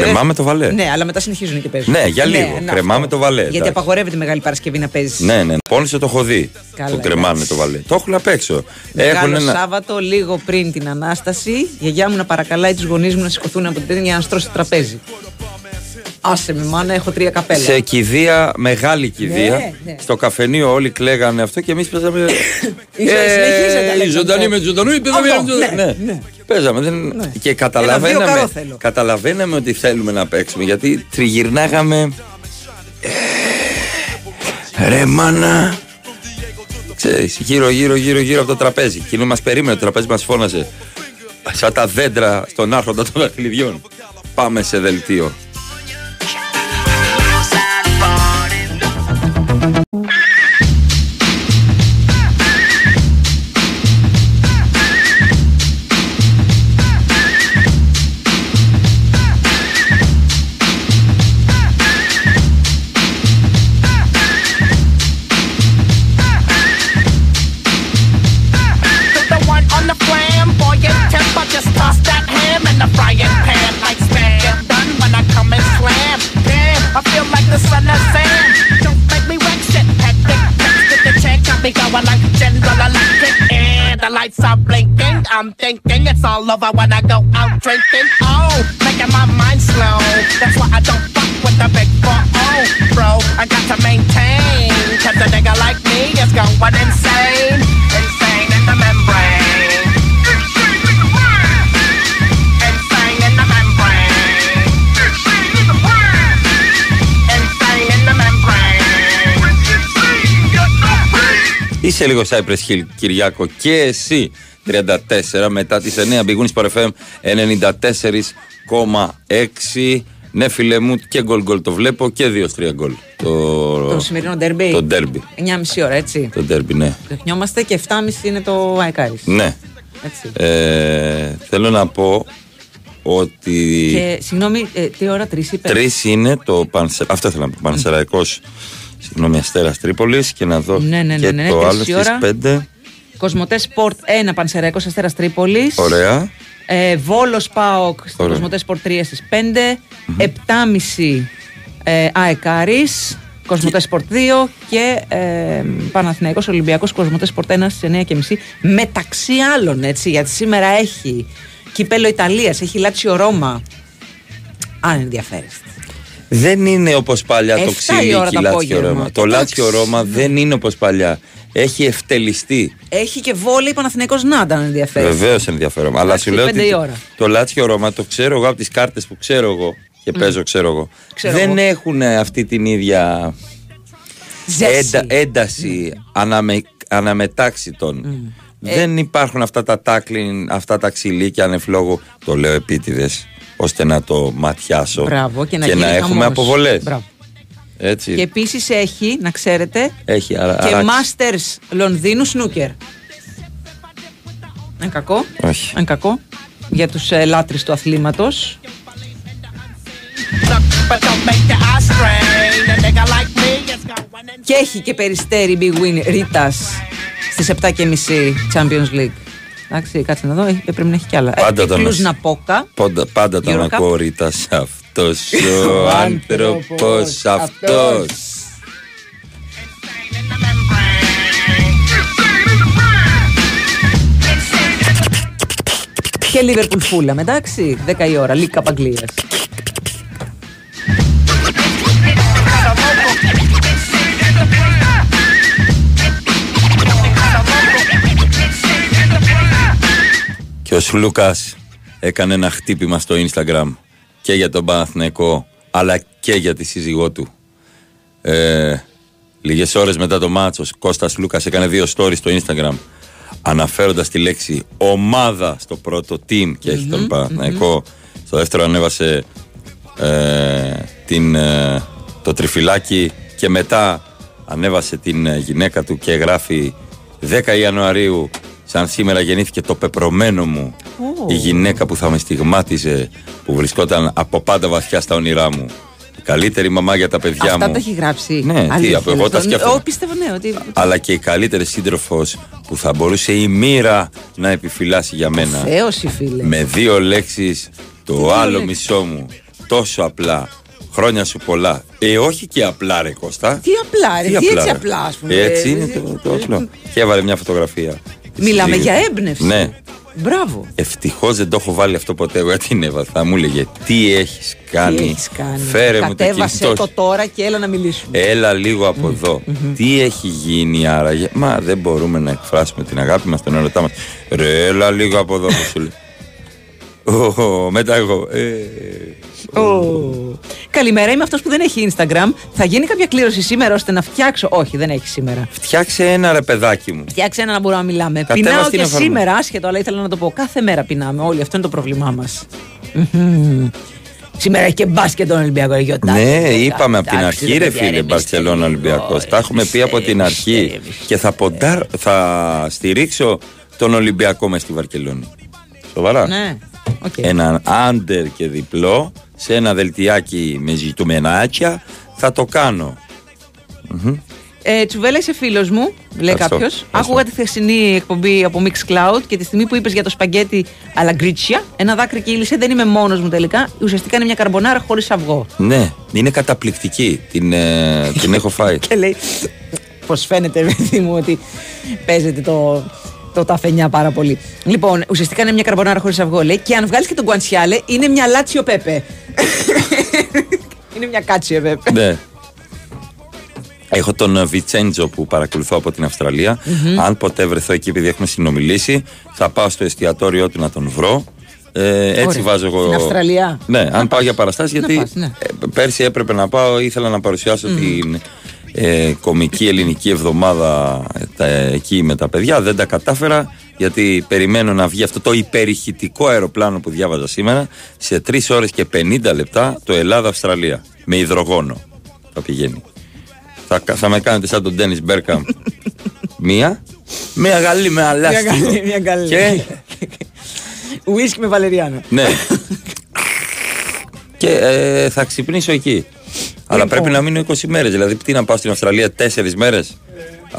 [SPEAKER 1] Κρεμάμε το βαλέ.
[SPEAKER 2] Ναι, αλλά μετά συνεχίζουν και παίζουν.
[SPEAKER 1] Ναι, για λίγο.
[SPEAKER 2] ναι,
[SPEAKER 1] Κρεμάμε
[SPEAKER 2] αυτό.
[SPEAKER 1] το βαλέ.
[SPEAKER 2] Γιατί
[SPEAKER 1] εντάξει.
[SPEAKER 2] απαγορεύεται Μεγάλη Παρασκευή να παίζεις.
[SPEAKER 1] Ναι, ναι. Πόνισε το έχω δει.
[SPEAKER 2] Καλά,
[SPEAKER 1] το κρεμάνε
[SPEAKER 2] εντάξει.
[SPEAKER 1] το βαλέ. Το έχουν απ' έξω.
[SPEAKER 2] Μεγάλο
[SPEAKER 1] Έχουν ένα.
[SPEAKER 2] Σάββατο, λίγο πριν την Ανάσταση, η γιαγιά μου να παρακαλάει τους γονείς μου να σηκωθούν από την τέννη για να στρώσει το τραπέζι. Άσε με, μάνα, έχω τρία καπέλα.
[SPEAKER 1] Σε κηδεία, μεγάλη κηδεία.
[SPEAKER 2] Ναι, ναι.
[SPEAKER 1] Στο καφενείο όλοι κλαίγανε αυτό και εμείς παίζαμε.
[SPEAKER 2] Ίσα- συνεχίζετε,
[SPEAKER 1] Ε,
[SPEAKER 2] λέτε,
[SPEAKER 1] η ζωντανή
[SPEAKER 2] ναι.
[SPEAKER 1] με τη ζωντανού, η
[SPEAKER 2] Αυτό,
[SPEAKER 1] παιδεία με τη ζωντανού.
[SPEAKER 2] ναι,
[SPEAKER 1] Ναι,
[SPEAKER 2] ναι.
[SPEAKER 1] Παίζαμε. Δεν... Και
[SPEAKER 2] Ένα δύο
[SPEAKER 1] καταλαβαίναμε,
[SPEAKER 2] καρό θέλω.
[SPEAKER 1] καταλαβαίναμε ότι θέλουμε να παίξουμε γιατί τριγυρνάγαμε. Ε, Ρε μάνα. Ξέρεις, γύρω γύρω γύρω γύρω από το τραπέζι. Εκείνο μας περίμενε, το τραπέζι μας φώναζε. Σαν τα δέντρα στον άρχοντα των δαχτυλιδιών. Πάμε σε δελτίο.
[SPEAKER 9] Thank you. I'm thinking it's all over when I go out drinking. Oh, making my mind slow. That's why I don't fuck with the big 4 bro. I got to maintain. Cause a nigga like me is going insane. Insane in the membrane. Insane in the membrane. Insane in the membrane.
[SPEAKER 1] Είσαι λίγο Cypress Hill, Κυριάκο, και εσύ 34 μετά τις 9 μπηγούν στο FM 94,6. Ναι, φίλε μου, και γκολ γκολ το βλέπω και 2-3 γκολ. Το,
[SPEAKER 2] Το σημερινό ντερμπι.
[SPEAKER 1] Το ντέρμπι.
[SPEAKER 2] 9.30 ώρα, έτσι.
[SPEAKER 1] Το ντέρμπι, ναι.
[SPEAKER 2] Ξεχνιόμαστε και 7.30 είναι το Αεκάρι.
[SPEAKER 1] Ναι.
[SPEAKER 2] Έτσι.
[SPEAKER 1] Ε, θέλω να πω ότι
[SPEAKER 2] Και συγγνώμη, ε, τι ώρα, τρεις είπες;
[SPEAKER 1] τρεις είναι το Πανσε... Αυτό θέλω να πω. Πανσεραϊκός, συγγνώμη, Αστέρας Τρίπολης και να δω
[SPEAKER 2] Ναι, ναι, ναι,
[SPEAKER 1] και
[SPEAKER 2] ναι,
[SPEAKER 1] το
[SPEAKER 2] τρεις
[SPEAKER 1] άλλο
[SPEAKER 2] η
[SPEAKER 1] στις
[SPEAKER 2] ώρα.
[SPEAKER 1] 5.
[SPEAKER 2] Cosmote Sport 1, Πανσεραϊκός Αστέρας Τρίπολης.
[SPEAKER 1] Ωραία.
[SPEAKER 2] Ε, Βόλος Πάοκ στο
[SPEAKER 1] Ωραία.
[SPEAKER 2] Cosmote Sport 3 στις 5. 7.30 ε, ΑΕΚ Άρης. Cosmote Sport 2 και ε, Παναθηναϊκός Ολυμπιακός Cosmote Sport 1 στις 9.30 μεταξύ άλλων έτσι γιατί σήμερα έχει κύπελλο Ιταλίας, έχει Λάτσιο Ρώμα αν ενδιαφέρεστε
[SPEAKER 1] Δεν είναι όπως παλιά το
[SPEAKER 2] Εφτά η ώρα
[SPEAKER 1] ξυλίκι
[SPEAKER 2] το
[SPEAKER 1] Λάτσιο
[SPEAKER 2] απόγευμα.
[SPEAKER 1] Ρώμα. Το
[SPEAKER 2] Εντάξει.
[SPEAKER 1] Λάτσιο Ρώμα δεν είναι όπως παλιά. Έχει ευτελιστεί.
[SPEAKER 2] έχει και βόλεϊ Παναθηναϊκός Νάντα αν ενδιαφέρεστε
[SPEAKER 1] Βεβαίως ενδιαφέρομαι. Αλλά σου λέω
[SPEAKER 2] πέντε
[SPEAKER 1] ότι
[SPEAKER 2] η
[SPEAKER 1] το,
[SPEAKER 2] ώρα.
[SPEAKER 1] το Λάτσιο Ρώμα το ξέρω εγώ από τις κάρτες που ξέρω εγώ και παίζω, ξέρω εγώ.
[SPEAKER 2] Ξέρω
[SPEAKER 1] δεν
[SPEAKER 2] εγώ.
[SPEAKER 1] έχουν αυτή την ίδια
[SPEAKER 2] Ζέση.
[SPEAKER 1] έντα- ένταση αναμε, αναμετάξιτων.
[SPEAKER 2] Ε.
[SPEAKER 1] Δεν υπάρχουν αυτά τα τάκλιν, αυτά τα ξυλίκια ανεφλόγου. Το λέω επίτηδες ώστε να το ματιάσω
[SPEAKER 2] Μπράβο, και να γίνει
[SPEAKER 1] έχουμε
[SPEAKER 2] χαμός.
[SPEAKER 1] αποβολές.
[SPEAKER 2] Μπράβο.
[SPEAKER 1] Έτσι.
[SPEAKER 2] και επίσης έχει να ξέρετε
[SPEAKER 1] Έχει αρα,
[SPEAKER 2] και
[SPEAKER 1] αράξει.
[SPEAKER 2] Masters Λονδίνου Σνούκερ. Είναι κακό.
[SPEAKER 1] Όχι.
[SPEAKER 2] Είναι κακό. Για τους ε, λάτρεις του αθλήματος.
[SPEAKER 9] But don't make the eye strain. A nigga like me is going
[SPEAKER 2] Και έχει και περιστέρι Big Win Ρίτας στις 7.30 Champions League. Εντάξει, κάτσε να δω, έχει- πρέπει να έχει κι άλλα.
[SPEAKER 1] Πάντα τον
[SPEAKER 2] Κλούς
[SPEAKER 1] ας-
[SPEAKER 2] Ναπόκα.
[SPEAKER 1] Πάντα, πάντα τον
[SPEAKER 2] Eurocup.
[SPEAKER 1] ακούω ρήτα αυτός ο άνθρωπος αυτός.
[SPEAKER 2] Και Liverpool Fulham, εντάξει, 10 η ώρα, Λίγκα Αγγλίας.
[SPEAKER 1] Και ο Σλούκας έκανε ένα χτύπημα στο Instagram και για τον Παναθηναϊκό αλλά και για τη σύζυγό του. Ε, λίγες ώρες μετά το μάτσο, Κώστας Λούκας έκανε δύο stories στο Instagram αναφέροντας τη λέξη ομάδα στο πρώτο team και έχει τον Παναθηναϊκό. Στο δεύτερο ανέβασε ε, την, ε, το τριφυλάκι και μετά ανέβασε την ε, γυναίκα του και γράφει 10 Ιανουαρίου σαν σήμερα γεννήθηκε το πεπρωμένο μου
[SPEAKER 2] Ω.
[SPEAKER 1] η γυναίκα που θα με στιγμάτιζε που βρισκόταν από πάντα βαθιά στα όνειρά μου η καλύτερη μαμά για τα παιδιά
[SPEAKER 2] Αυτά
[SPEAKER 1] μου
[SPEAKER 2] τα έχει γράψει.
[SPEAKER 1] Ναι, τι,
[SPEAKER 2] Αλήθεια,
[SPEAKER 1] από εγώ τα
[SPEAKER 2] λες.
[SPEAKER 1] σκέφτομαι.
[SPEAKER 2] Ω, πίστευα, ναι, ότι.
[SPEAKER 1] αλλά και η καλύτερη σύντροφος που θα μπορούσε η μοίρα να επιφυλάσει για μένα
[SPEAKER 2] Θέωση, φίλε.
[SPEAKER 1] με δύο λέξεις Το
[SPEAKER 2] δύο
[SPEAKER 1] άλλο
[SPEAKER 2] λέξεις.
[SPEAKER 1] μισό μου. Τόσο απλά. Χρόνια σου πολλά. Ε, όχι και απλά ρε Κώστα.
[SPEAKER 2] Τι απλά, ρε, τι έτσι
[SPEAKER 1] ρε.
[SPEAKER 2] απλά, ας πούμε.
[SPEAKER 1] Έτσι
[SPEAKER 2] Ε,
[SPEAKER 1] είναι
[SPEAKER 2] ε,
[SPEAKER 1] το, το απλό. Και έβαλε μια φωτογραφία.
[SPEAKER 2] Μιλάμε
[SPEAKER 1] Στη-
[SPEAKER 2] για έμπνευση.
[SPEAKER 1] Ναι.
[SPEAKER 2] Μπράβο.
[SPEAKER 1] Ευτυχώς δεν το έχω βάλει αυτό ποτέ. Εγώ γιατί την έβαλα. Θα μου έλεγε τι έχεις κάνει;
[SPEAKER 2] Τι έχεις κάνει;
[SPEAKER 1] Φέρε μου το
[SPEAKER 2] Κατέβασε
[SPEAKER 1] κινητό.
[SPEAKER 2] το τώρα και έλα να μιλήσουμε.
[SPEAKER 1] Έλα λίγο από εδώ. Τι έχει γίνει άραγε; Μα δεν μπορούμε να εκφράσουμε την αγάπη μας, τον ερωτά μας. Ρε, έλα λίγο από εδώ, που σου λέει. Ω, μετά εγώ. Ε,
[SPEAKER 2] Ω. Καλημέρα, είμαι αυτός που δεν έχει Instagram. Θα γίνει κάποια κλήρωση σήμερα ώστε να φτιάξω. Όχι, δεν έχει σήμερα.
[SPEAKER 1] φτιάξε ένα ρε παιδάκι μου.
[SPEAKER 2] Φτιάξε ένα να μπορούμε να μιλάμε.
[SPEAKER 1] Κατέβα
[SPEAKER 2] Πεινάω
[SPEAKER 1] στην
[SPEAKER 2] και
[SPEAKER 1] εφαρμογή.
[SPEAKER 2] σήμερα, άσχετο, αλλά ήθελα να το πω. Κάθε μέρα πεινάμε. Όλοι, αυτό είναι το πρόβλημά μας. Σήμερα έχει και μπάσκετ τον Ολυμπιακό. Γιωτά.
[SPEAKER 1] Ναι, είπαμε από την
[SPEAKER 2] εντάξει,
[SPEAKER 1] αρχή,
[SPEAKER 2] ρε
[SPEAKER 1] ρε
[SPEAKER 2] παιδιά,
[SPEAKER 1] φίλε,
[SPEAKER 2] ρε,
[SPEAKER 1] Μπαρσελόνα Ολυμπιακός. Τα έχουμε πει από την αρχή. Και θα, ποντάρ, θα στηρίξω τον Ολυμπιακό μες στη Βαρκελόνη. Σοβαρά.
[SPEAKER 2] Ναι. οκ.
[SPEAKER 1] Έναν under και διπλό σε ένα δελτιάκι με ζητουμενάκια θα το κάνω. Μμμ.
[SPEAKER 2] Ε, Τσουβέλα, είσαι φίλος μου, λέει
[SPEAKER 1] Ευχαριστώ.
[SPEAKER 2] κάποιος. Άκουγα τη χθεσινή εκπομπή από Mixcloud και τη στιγμή που είπες για το spaghetti alla gricia, ένα δάκρυ κύλησε. Δεν είμαι μόνος μου τελικά. Ουσιαστικά είναι μια καρμπονάρα χωρίς αυγό.
[SPEAKER 1] Ναι, είναι καταπληκτική. Την, ε, την έχω φάει.
[SPEAKER 2] Και λέει, πώς φαίνεται, παιδί μου, ότι παίζεται το, το ταφενιά πάρα πολύ. Λοιπόν, ουσιαστικά είναι μια καρμπονάρα χωρίς αυγό, λέει. Και αν βγάλεις και τον κουαντσιάλε, είναι μια λάτσιο πέπε. είναι μια κάτσιο πέπε.
[SPEAKER 1] ναι. Έχω τον ε, Βιτσέντζο που παρακολουθώ από την αυστραλια
[SPEAKER 2] Μμμ.
[SPEAKER 1] Αν ποτέ βρεθώ εκεί, επειδή έχουμε συνομιλήσει, θα πάω στο εστιατόριό του να τον βρω. Ε, έτσι
[SPEAKER 2] Ωραία.
[SPEAKER 1] βάζω εγώ.
[SPEAKER 2] Στην Αυστραλία.
[SPEAKER 1] Ναι, αν πάω για παραστάσεις,
[SPEAKER 2] Να
[SPEAKER 1] γιατί
[SPEAKER 2] πας, ναι.
[SPEAKER 1] ε, πέρσι έπρεπε να πάω, ήθελα να παρουσιάσω
[SPEAKER 2] Μμμ.
[SPEAKER 1] την ε, κομική ελληνική εβδομάδα ε, τα- εκεί με τα παιδιά. Δεν τα κατάφερα γιατί περιμένω να βγει αυτό το υπερηχητικό αεροπλάνο που διάβαζα σήμερα σε 3 ώρες και 50 λεπτά το Ελλάδα-Αυστραλία με υδρογόνο θα πηγαίνει. Θα, κα- θα με κάνετε σαν τον Ντένις Μπέρκαμ μία, μία γαλή με
[SPEAKER 2] Μια
[SPEAKER 1] αλάστη.
[SPEAKER 2] καλή, μια καλή.
[SPEAKER 1] Και;
[SPEAKER 2] Ουίσκι με βαλεριάνο.
[SPEAKER 1] ναι. και ε, θα ξυπνήσω εκεί. Αλλά
[SPEAKER 2] Λοιπόν.
[SPEAKER 1] πρέπει να μείνω 20 μέρες. Δηλαδή, τι να πάω στην Αυστραλία 4 μέρες;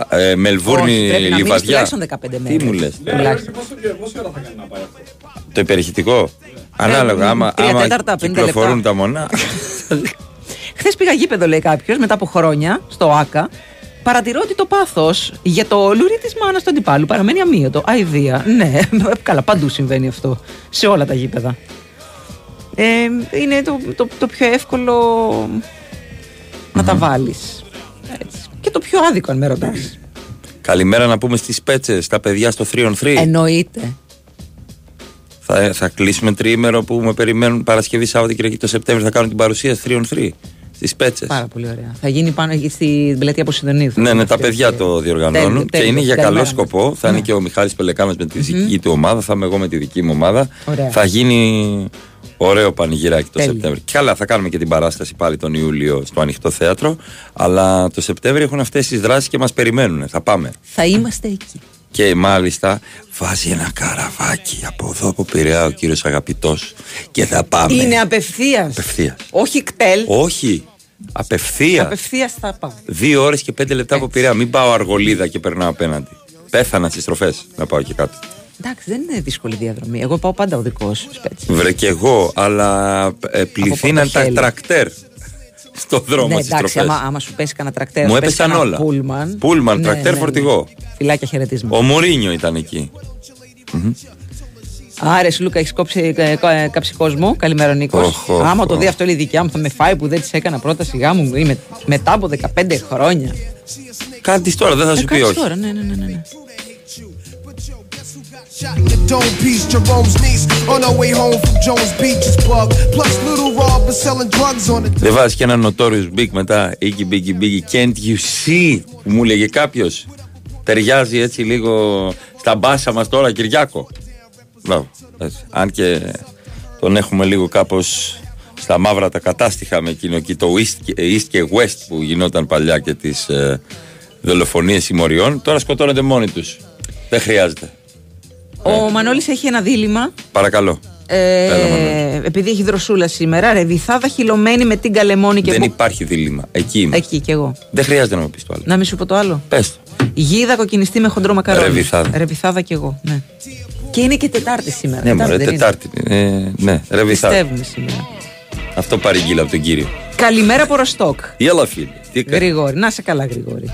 [SPEAKER 1] Ε, Μελβούρνη,
[SPEAKER 2] Όχι, πρέπει να μείνεις
[SPEAKER 1] Λιβαδιά.
[SPEAKER 2] τουλάχιστον 15
[SPEAKER 1] Τι
[SPEAKER 2] μέρες.
[SPEAKER 1] μου λες;
[SPEAKER 2] Τουλάχιστον.
[SPEAKER 3] Πόσο, και- πόση ώρα θα κάνει να πάει αυτό.
[SPEAKER 1] Το υπερηχητικό. Ανάλογα, άμα,
[SPEAKER 2] τρία
[SPEAKER 1] άμα
[SPEAKER 2] τέταρτα, 50
[SPEAKER 1] κυκλοφορούν
[SPEAKER 2] λεπτά.
[SPEAKER 1] τα μονά.
[SPEAKER 2] Χθες πήγα γήπεδο, λέει κάποιος, μετά από χρόνια, στο ΑΚΑ. Παρατηρώ ότι το πάθος για το λουρί της μάνας του αντιπάλου παραμένει αμύωτο. Αηδία. Ναι, καλά, παντού συμβαίνει αυτό. Σε όλα τα γήπεδα. Ε, είναι το, το, το πιο εύκολο να τα βάλεις. Και το πιο άδικο, αν με ρωτάς.
[SPEAKER 1] Καλημέρα να πούμε στις πέτσες, στα παιδιά στο 3 on 3.
[SPEAKER 2] Εννοείται.
[SPEAKER 1] Θα, θα κλείσουμε τριήμερο που με περιμένουν Παρασκευή, Σάββατο και Κυριακή το Σεπτέμβριο. Θα κάνουν την παρουσία 3 on 3 στις πέτσες.
[SPEAKER 2] Πάρα πολύ ωραία. Θα γίνει πάνω εκεί στην πλατεία Αποσυντονίδου.
[SPEAKER 1] Ναι, ναι, τα παιδιά το διοργανώνουν
[SPEAKER 2] Τέλειο,
[SPEAKER 1] και
[SPEAKER 2] τέλειο.
[SPEAKER 1] είναι για
[SPEAKER 2] Καλημέρα
[SPEAKER 1] καλό
[SPEAKER 2] μας.
[SPEAKER 1] σκοπό. Θα είναι και ο Μιχάλης Πελεκάμες με τη δική του ομάδα, θα είμαι εγώ με τη δική μου ομάδα.
[SPEAKER 2] Ωραία.
[SPEAKER 1] Θα γίνει ωραίο πανηγυράκι το
[SPEAKER 2] Τέλειο.
[SPEAKER 1] Σεπτέμβριο. Και καλά, θα κάνουμε και την παράσταση πάλι τον Ιούλιο στο ανοιχτό θέατρο. Αλλά το Σεπτέμβριο έχουν αυτές τις δράσεις και μας περιμένουν. Θα πάμε.
[SPEAKER 2] Θα είμαστε εκεί.
[SPEAKER 1] Και μάλιστα βάζει ένα καραβάκι από εδώ από Πειραιά ο κύριος Αγαπητός και θα πάμε.
[SPEAKER 2] Είναι απευθείας.
[SPEAKER 1] Απευθείας.
[SPEAKER 2] Όχι κτέλ.
[SPEAKER 1] Όχι. Απευθείας.
[SPEAKER 2] Απευθείας θα πάω.
[SPEAKER 1] Δύο ώρες και πέντε λεπτά από Πειραιά. Μην πάω αργολίδα και περνάω απέναντι. Πέθανα στις στροφές να πάω και κάτω.
[SPEAKER 2] Εντάξει, δεν είναι δύσκολη διαδρομή. Εγώ πάω πάντα οδικό σπέτσι.
[SPEAKER 1] Βρε και εγώ, αλλά ε, πληθύναν τα
[SPEAKER 2] Πορτοχέλη.
[SPEAKER 1] τρακτέρ στο δρόμο
[SPEAKER 2] ναι,
[SPEAKER 1] στις
[SPEAKER 2] εντάξει,
[SPEAKER 1] στροφέ.
[SPEAKER 2] άμα, άμα σου πέσει κανένα τρακτέρ.
[SPEAKER 1] Μου
[SPEAKER 2] σου πέσει
[SPEAKER 1] έπεσαν
[SPEAKER 2] κανένα
[SPEAKER 1] όλα.
[SPEAKER 2] Πούλμαν.
[SPEAKER 1] Πούλμαν,
[SPEAKER 2] Ναι,
[SPEAKER 1] τρακτέρ,
[SPEAKER 2] ναι, ναι.
[SPEAKER 1] φορτηγό.
[SPEAKER 2] Φυλάκια χαιρετίσματα.
[SPEAKER 1] Ο Μουρίνιο ήταν εκεί. Μμμ.
[SPEAKER 2] Άρε, Λούκα, έχεις κόψει ε, κα- ε, κάψει κόσμο. Καλημέρα, Νίκος.
[SPEAKER 1] Οχ, οχ,
[SPEAKER 2] Άμα το
[SPEAKER 1] οχ.
[SPEAKER 2] δει αυτό, λέει δικιά μου, θα με φάει που δεν της έκανα πρόταση γάμου. Είμαι μετά από 15 χρόνια.
[SPEAKER 1] Κάτι τώρα, δεν θα
[SPEAKER 2] Ε,
[SPEAKER 1] σου πει
[SPEAKER 2] κάτσε
[SPEAKER 1] όχι.
[SPEAKER 2] τώρα, ναι, ναι, ναι, ναι. Ναι.
[SPEAKER 6] Shot in the dome piece, Jerome's niece on her way home from Jones Beach's pub. Plus, little Rob was selling drugs on the
[SPEAKER 1] Δεν βάζεις και ένα Notorious Big μετά. Iggy Biggy Biggy. Can't you see; Που μου λέγε κάποιος. Ταιριάζει έτσι λίγο στα μπάσα μας τώρα, Κυριάκο. Μπράβο. Έτσι. Αν και τον έχουμε λίγο κάπως στα μαύρα τα κατάστοιχα με εκείνο εκεί το East, και- East και West που γινόταν παλιά και τις ε, δολοφονίες συμμοριών. Τώρα σκοτώνονται μόνοι τους. Δεν χρειάζεται.
[SPEAKER 2] Ο Μανώλης έχει ένα δίλημα.
[SPEAKER 1] Παρακαλώ.
[SPEAKER 2] Ε,
[SPEAKER 1] Έλα, Μανώλη.
[SPEAKER 2] επειδή έχει δροσούλα σήμερα, ρε, βυθάδα χυλωμένη με την καλεμόνη και
[SPEAKER 1] Δεν
[SPEAKER 2] μπο-
[SPEAKER 1] υπάρχει δίλημα. Εκεί είμαι.
[SPEAKER 2] Εκεί κι εγώ.
[SPEAKER 1] Δεν χρειάζεται να μου πεις το άλλο.
[SPEAKER 2] Να μην σου πω το άλλο.
[SPEAKER 1] Πες το.
[SPEAKER 2] Γίδα κοκκινιστή με χοντρό μακαρόνι.
[SPEAKER 1] Ρε βυθάδα.
[SPEAKER 2] Ρε βυθάδα κι εγώ. Ναι. Και είναι και Τετάρτη σήμερα.
[SPEAKER 1] Ναι, μωρέ,
[SPEAKER 2] δεν είναι;
[SPEAKER 1] Τετάρτη. Ε, ναι, ρε Βυθά.
[SPEAKER 2] Πιστεύουμε σήμερα.
[SPEAKER 1] Αυτό πάρει γκίλα από τον κύριο.
[SPEAKER 2] Καλημέρα από Ροστόκ.
[SPEAKER 1] Έλα, φίλε. Τι κα-
[SPEAKER 2] Γρηγόρη, να σε καλά, Γρηγόρη.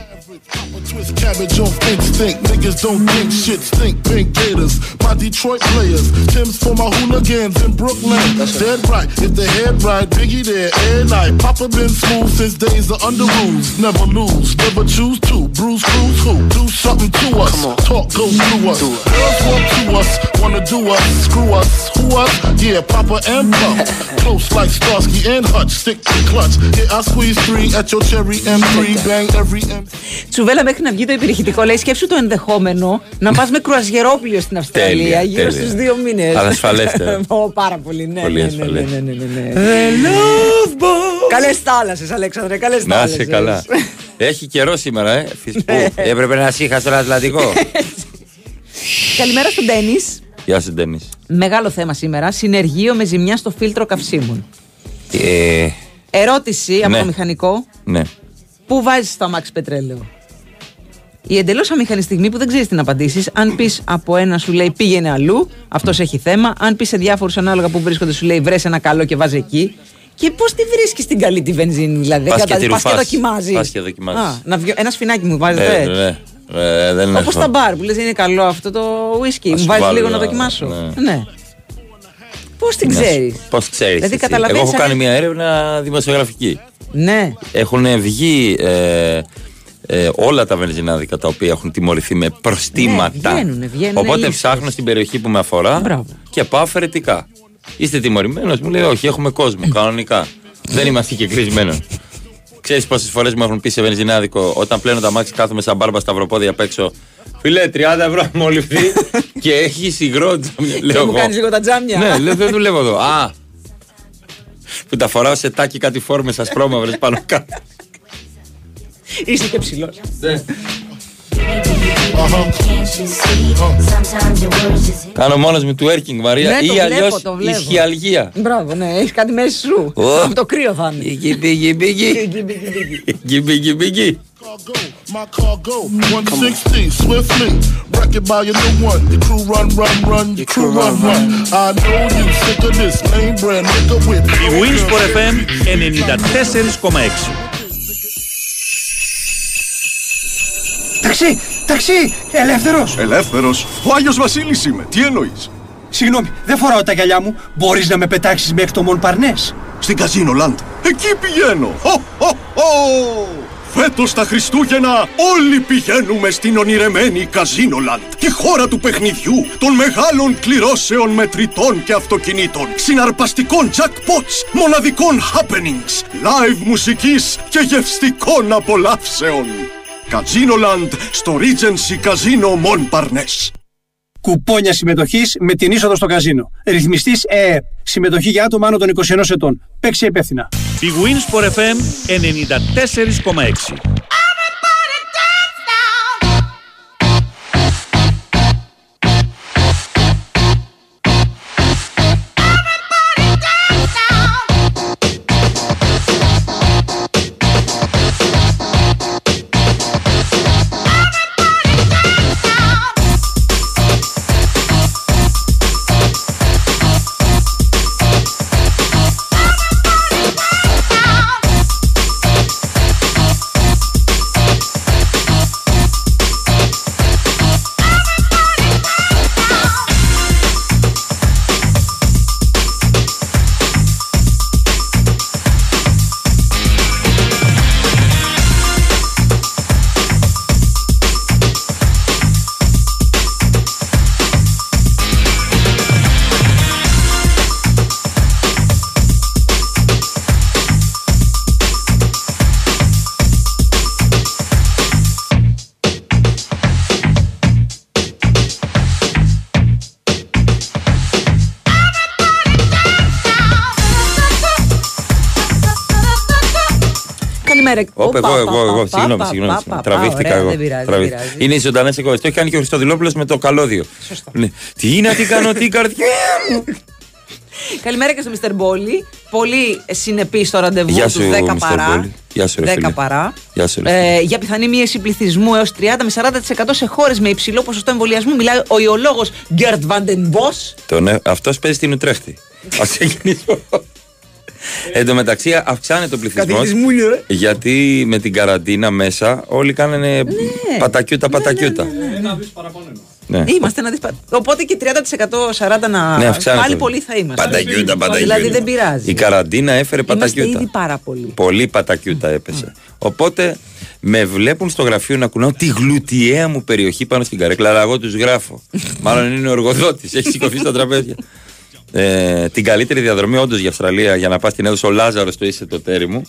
[SPEAKER 20] Twist cabbage off instinct, niggas don't think shit stink. Pink Gators, my Detroit players. Tim's for my hooligans in Brooklyn. That's Dead right, if the head right, Biggie there, every night. Papa been smooth since days of under rules. Never lose, never choose to. Bruce Cruz who? Do something to us. Talk goes through us. Girls want to us, wanna do us, screw us. Who us? Yeah, Papa and Puff. Close like Starsky and Hutch, stick to clutch. Yeah, I squeeze three at your cherry M3, bang every M.
[SPEAKER 2] Τσουβέλα μέχρι να βγει το υπηρεχητικό. Λέει σκέψου το ενδεχόμενο να πας με κρουαζιερόπλιο στην Αυστραλία
[SPEAKER 1] Τέλεια,
[SPEAKER 2] γύρω
[SPEAKER 1] τέλεια.
[SPEAKER 2] στους δύο μήνες.
[SPEAKER 1] Ανασφαλέστερα.
[SPEAKER 2] πάρα πολύ, ναι.
[SPEAKER 1] Πολύ
[SPEAKER 2] ναι, ναι,
[SPEAKER 1] ασφαλές.
[SPEAKER 2] ναι, ναι, ναι, ναι.
[SPEAKER 1] The love boat.
[SPEAKER 2] Καλές θάλασσες, Αλέξανδρε, καλές
[SPEAKER 1] Να
[SPEAKER 2] θάλασσες.
[SPEAKER 1] είσαι καλά. Έχει καιρό σήμερα, ε. Φυσικού.
[SPEAKER 2] Ναι.
[SPEAKER 1] Έπρεπε να σύχα στον Ατλαντικό.
[SPEAKER 2] Καλημέρα στον Ντένι.
[SPEAKER 1] Γεια σου, Ντένι.
[SPEAKER 2] Μεγάλο θέμα σήμερα. Συνεργείο με ζημιά στο φίλτρο καυσίμων.
[SPEAKER 1] Ε,
[SPEAKER 2] Ερώτηση από
[SPEAKER 1] Ναι.
[SPEAKER 2] το μηχανικό.
[SPEAKER 1] ναι.
[SPEAKER 2] Πού βάζεις το αμάξι πετρέλαιο. Η εντελώς αμήχανη στιγμή που δεν ξέρεις τι να απαντήσεις, αν πεις από ένα σου λέει πήγαινε αλλού, αυτός έχει θέμα. Αν πεις σε διάφορους ανάλογα που βρίσκονται, σου λέει βρες ένα καλό και βάζει εκεί. Και πώς τη βρίσκεις την καλή τη βενζίνη, δηλαδή.
[SPEAKER 1] Πας και
[SPEAKER 2] κατα-
[SPEAKER 1] τη
[SPEAKER 2] πας και
[SPEAKER 1] ρουφάς.
[SPEAKER 2] δοκιμάζεις.
[SPEAKER 1] Πας και δοκιμάζεις.
[SPEAKER 2] Α, να βγει- ένα σφινάκι μου βάζει.
[SPEAKER 1] Ε, ναι. Ε, δεν
[SPEAKER 2] Όπως
[SPEAKER 1] έχω.
[SPEAKER 2] τα μπαρ που λες είναι καλό αυτό το whisky.
[SPEAKER 1] Ας
[SPEAKER 2] Μου βάζεις
[SPEAKER 1] βάλω
[SPEAKER 2] λίγο να
[SPEAKER 1] ένα-
[SPEAKER 2] δοκιμάσω.
[SPEAKER 1] ναι.
[SPEAKER 2] Ναι. Πώς την
[SPEAKER 1] Ναι.
[SPEAKER 2] ξέρεις;
[SPEAKER 1] Πώς ξέρεις
[SPEAKER 2] Δηλαδή,
[SPEAKER 1] εσύ.
[SPEAKER 2] καταλαβαίνεις
[SPEAKER 1] Εγώ έχω
[SPEAKER 2] αν-
[SPEAKER 1] κάνει μια έρευνα δημοσιογραφική.
[SPEAKER 2] Ναι.
[SPEAKER 1] Έχουν βγει ε, ε, όλα τα βενζινάδικα τα οποία έχουν τιμωρηθεί με προστήματα.
[SPEAKER 2] Ναι, βγαίνουνε, βγαίνουνε
[SPEAKER 1] Οπότε
[SPEAKER 2] λίστες.
[SPEAKER 1] ψάχνω στην περιοχή που με αφορά
[SPEAKER 2] Μπράβο.
[SPEAKER 1] και πάω αφαιρετικά. Είστε τιμωρημένος, μου λέει Όχι, έχουμε κόσμο. κανονικά. Δεν είμαστε και κλεισμένοι. Ξέρεις πόσες φορές μου έχουν πει σε βενζινάδικο όταν πλένω τα μάξι κάθομαι σαν μπάρμπα σταυροπόδια απ' έξω. Φίλε, 30 ευρώ μου ληφθεί και έχει υγρό τζάμια.
[SPEAKER 2] Και
[SPEAKER 1] Λέω
[SPEAKER 2] μου
[SPEAKER 1] εγώ.
[SPEAKER 2] κάνει λίγο τα τζάμια.
[SPEAKER 1] Ναι, λέω δεν δουλεύω εδώ. Α! Που τα φοράω σε τάκι κάτι φόρμες ασπρόμαυρε πάνω κάτω.
[SPEAKER 2] Είσαι και ψηλός.
[SPEAKER 1] Κάνω μόνος μου του έρκινγκ Μαρία
[SPEAKER 2] Ναι, το
[SPEAKER 1] ή
[SPEAKER 2] βλέπω,
[SPEAKER 1] αλλιώς
[SPEAKER 2] το βλέπω.
[SPEAKER 1] ισχυαλγία.
[SPEAKER 2] Μπράβο, ναι, έχεις κάτι μέσα σου.
[SPEAKER 1] Ω.
[SPEAKER 2] Από το κρύο θα είναι.
[SPEAKER 1] Μπίγκι, μπίγκι, μπίγκι. Μπίγκι, μπίγκι.
[SPEAKER 20] My cargo, 160, swiftly. Wreck it by your new one. Your crew run, run, run. Your crew run, run. I know you sick of this lame brand nigga with.
[SPEAKER 4] Η Winsport FM 94,6.
[SPEAKER 17] Ταξί, ταξί, ελεύθερος.
[SPEAKER 21] Ελεύθερος. Ο Άγιος Βασίλης είμαι. Τι εννοείς;
[SPEAKER 17] Συγγνώμη, δεν φοράω τα γυαλιά μου. Μπορείς να με πετάξεις μέχρι το Μονπαρνές.
[SPEAKER 21] Στην Καζίνο Λαντ. Εκεί πηγαίνω. Χω, χω, χω. Φέτος τα Χριστούγεννα όλοι πηγαίνουμε στην ονειρεμένη Καζίνο Λαντ. Τη χώρα του παιχνιδιού, των μεγάλων κληρώσεων μετρητών και αυτοκινήτων, συναρπαστικών jackpots, μοναδικών happenings, live μουσικής και γευστικών απολαύσεων. Καζίνο Λαντ στο Regency Casino Montparnasse.
[SPEAKER 17] Κουπόνια συμμετοχής με την είσοδο στο καζίνο. Ρυθμιστής ΕΕΠ. Συμμετοχή για άτομα άνω των 21 ετών. Παίξει υπεύθυνα.
[SPEAKER 4] Η Winsport FM 94,6.
[SPEAKER 2] Καλημέρα.
[SPEAKER 1] Όπ,
[SPEAKER 2] Οπα,
[SPEAKER 1] εγώ, εγώ,
[SPEAKER 2] πα,
[SPEAKER 1] εγώ,
[SPEAKER 2] πα,
[SPEAKER 1] συγγνώμη,
[SPEAKER 2] πα,
[SPEAKER 1] συγγνώμη.
[SPEAKER 2] πα,
[SPEAKER 1] συγγνώμη.
[SPEAKER 2] πα,
[SPEAKER 1] Τραβήθηκα
[SPEAKER 2] ωραία,
[SPEAKER 1] εγώ.
[SPEAKER 2] Δεν πειράζει, δεν
[SPEAKER 1] Τραβήθηκα.
[SPEAKER 2] πειράζει.
[SPEAKER 1] Είναι οι ζωντανές εκπομπέ. Το έχει κάνει και ο Χριστοδηλόπουλος με το καλώδιο. Ναι. Τι να τι κάνω, τι καρδιά μου.
[SPEAKER 2] Καλημέρα και στο Μr. Μπόλι. Πολύ συνεπής στο ραντεβού
[SPEAKER 1] Γεια
[SPEAKER 2] τους
[SPEAKER 1] σου,
[SPEAKER 2] 10
[SPEAKER 1] Mr.
[SPEAKER 2] παρά.
[SPEAKER 1] Μπόλι. Γεια σου, ρε
[SPEAKER 2] 10
[SPEAKER 1] φίλε.
[SPEAKER 2] παρά.
[SPEAKER 1] Γεια σου, ρε
[SPEAKER 2] Ε, για πιθανή μείωση πληθυσμού έως 30 με 40% σε χώρες με υψηλό ποσοστό εμβολιασμού. Μιλάει ο ιολόγος Γκέρτ Βαντενμπό.
[SPEAKER 1] Τον, ε, αυτός παίζει στην Ουτρέχτη. Α ξεκινήσουμε. Εν τω μεταξύ αυξάνεται ο πληθυσμός.
[SPEAKER 2] Καθηγητής μου είναι, ρε.
[SPEAKER 1] Γιατί με την καραντίνα μέσα όλοι κάνανε πατακιούτα πατακιούτα.
[SPEAKER 3] Ένα δις παραπάνω είναι.
[SPEAKER 1] Ναι.
[SPEAKER 2] Είμαστε να δεις, πα- Οπότε και 30% 40% να.
[SPEAKER 1] Ναι, αυξάνεται.
[SPEAKER 2] πάλι πολύ θα είμαστε.
[SPEAKER 1] Πατακιούτα, πατακιούτα.
[SPEAKER 2] Δηλαδή δεν πειράζει.
[SPEAKER 1] Η καραντίνα έφερε
[SPEAKER 2] Είμαστε
[SPEAKER 1] πατακιούτα.
[SPEAKER 2] ήδη πάρα πολύ.
[SPEAKER 1] Πολύ πατακιούτα έπεσε. Οπότε με βλέπουν στο γραφείο να κουνάω τη γλουτιαία μου περιοχή πάνω στην καρέκλα, αλλά εγώ τους γράφω. Μάλλον είναι ο εργοδότης, έχει σηκωθεί στα τραπέζια. Ε, την καλύτερη διαδρομή όντως για Αυστραλία για να πας στην έδωσε ο Λάζαρος το είσαι το τέρι μου.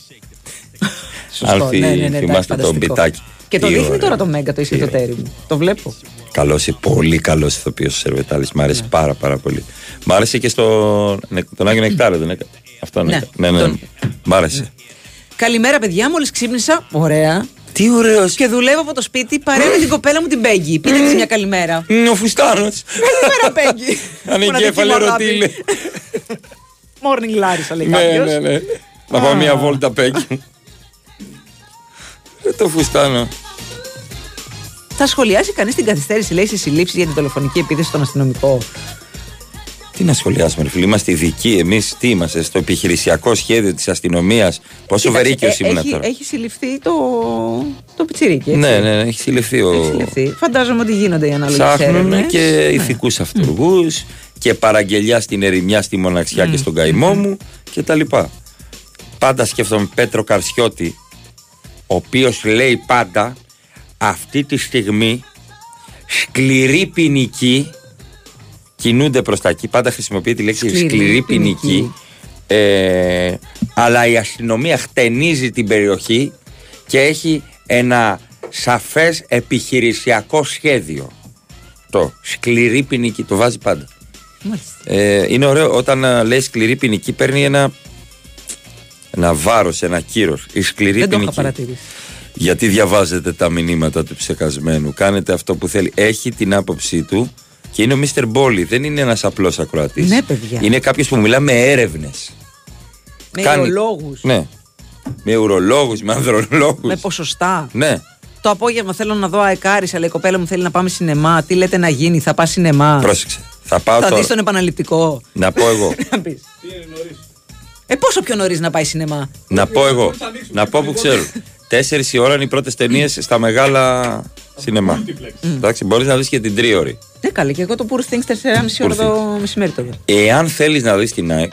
[SPEAKER 2] Σωστό.
[SPEAKER 1] Αν θυ-
[SPEAKER 2] Ναι, ναι, ναι, εντάξει,
[SPEAKER 1] θυμάστε τον
[SPEAKER 2] φανταστικό.
[SPEAKER 1] πιτάκι.
[SPEAKER 2] Και το
[SPEAKER 1] Τι
[SPEAKER 2] δείχνει
[SPEAKER 1] ωραίο.
[SPEAKER 2] τώρα το Μέγκα το είσαι το τέρι μου. Το βλέπω.
[SPEAKER 1] Καλός, πολύ καλός ηθοποιός ο Σερβετάλης. Μ'
[SPEAKER 2] Ναι.
[SPEAKER 1] άρεσε πάρα, πάρα πολύ. Μ' άρεσε και στο, τον Άγιο Νεκτάριο, δεν έκανε. Αυτό
[SPEAKER 2] Ναι,
[SPEAKER 1] ναι, ναι, ναι.
[SPEAKER 2] τον-
[SPEAKER 1] Μ' άρεσε.
[SPEAKER 2] Καλημέρα, παιδιά. Μόλις ξύπνησα. Ωραία.
[SPEAKER 1] Τι ωραίος.
[SPEAKER 2] Και δουλεύω από το σπίτι παρέα με την κοπέλα μου την Πέγγι. Πείτε της μια καλημέρα.
[SPEAKER 1] Είναι ο Φουστάνος.
[SPEAKER 2] Καλημέρα, Πέγγι.
[SPEAKER 1] Ανεγκέφαλε ρωτήλε.
[SPEAKER 2] Morning Larissa λέει
[SPEAKER 1] Ναι,
[SPEAKER 2] κάποιος.
[SPEAKER 1] ναι, ναι. Να πάω μια βόλτα πέκι. Ε, το Φουστάνο.
[SPEAKER 2] Θα σχολιάσει κανείς την καθυστέρηση, λέει, στι συλλήψεις για την δολοφονική επίθεση στον αστυνομικό;
[SPEAKER 1] Τι να σχολιάσουμε, ρε φίλοι. Είμαστε ειδικοί. Εμείς τι είμαστε, στο επιχειρησιακό σχέδιο της αστυνομίας. Πόσο βερίκιο
[SPEAKER 2] Κοίταξε, ε,
[SPEAKER 1] ήμουν
[SPEAKER 2] έχει,
[SPEAKER 1] τώρα.
[SPEAKER 2] έχει συλληφθεί το, το πιτσιρίκι. έτσι.
[SPEAKER 1] Ναι, ναι, ναι, έχει συλληφθεί ο.
[SPEAKER 2] Έχει συλληφθεί. Φαντάζομαι ότι γίνονται οι ανάλογε
[SPEAKER 1] Ψάχνουν
[SPEAKER 2] έρευνες.
[SPEAKER 1] και ηθικούς αυτούργους και παραγγελιά στην ερημιά, στη μοναξιά και στον καημό μου κτλ. Πάντα σκέφτομαι Πέτρο Καρσιώτη, ο οποίος λέει πάντα αυτή τη στιγμή σκληρή ποινική κινούνται προς τα εκεί. Πάντα χρησιμοποιεί τη λέξη
[SPEAKER 2] Σκληρή
[SPEAKER 1] σκληρή,
[SPEAKER 2] ποινική.
[SPEAKER 1] ποινική. Ε, αλλά η αστυνομία χτενίζει την περιοχή και έχει ένα σαφές επιχειρησιακό σχέδιο. Το σκληρή ποινική, το βάζει πάντα.
[SPEAKER 2] Μάλιστα.
[SPEAKER 1] Ε, είναι ωραίο όταν α, λέει σκληρή ποινική παίρνει ένα, ένα βάρος, ένα κύρος. Η σκληρή
[SPEAKER 2] Δεν το είχα
[SPEAKER 1] ποινική.
[SPEAKER 2] παρατηρήσει.
[SPEAKER 1] Γιατί διαβάζετε τα μηνύματα του ψεκασμένου, κάνετε αυτό που θέλει. Έχει την άποψή του και είναι ο Μίστερ Μπόλι, δεν είναι ένας απλός ακροατής.
[SPEAKER 2] Ναι, παιδιά.
[SPEAKER 1] Είναι κάποιος που μιλά με έρευνες.
[SPEAKER 2] Με
[SPEAKER 1] Κάνει-
[SPEAKER 2] ουρολόγους.
[SPEAKER 1] Ναι. Με ουρολόγους, με ανδρολόγους.
[SPEAKER 2] Με ποσοστά.
[SPEAKER 1] Ναι.
[SPEAKER 2] Το απόγευμα θέλω να δω αεκάρι, αλλά η κοπέλα μου θέλει να πάμε σινεμά. Τι λέτε να γίνει, θα πας σινεμά;
[SPEAKER 1] Πρόσεξε. Θα πάω
[SPEAKER 2] θα
[SPEAKER 1] τώρα.
[SPEAKER 2] δεις τον επαναληπτικό.
[SPEAKER 1] Να πω εγώ.
[SPEAKER 2] Να πεις. Ε, πόσο πιο νωρίς να πάει σινεμά;
[SPEAKER 1] να πω εγώ. να πω που ξέρω. Τέσσερις η ώρα είναι οι πρώτες ταινίες στα μεγάλα σινεμά. Εντάξει, μπορείς να δεις και την τρίωρη.
[SPEAKER 2] Ναι, καλή, και εγώ το Poor Things 4,5 ώρα
[SPEAKER 1] Poor
[SPEAKER 2] το μεσημέρι το δω.
[SPEAKER 1] Εάν θέλεις να δεις την ΑΕΚ,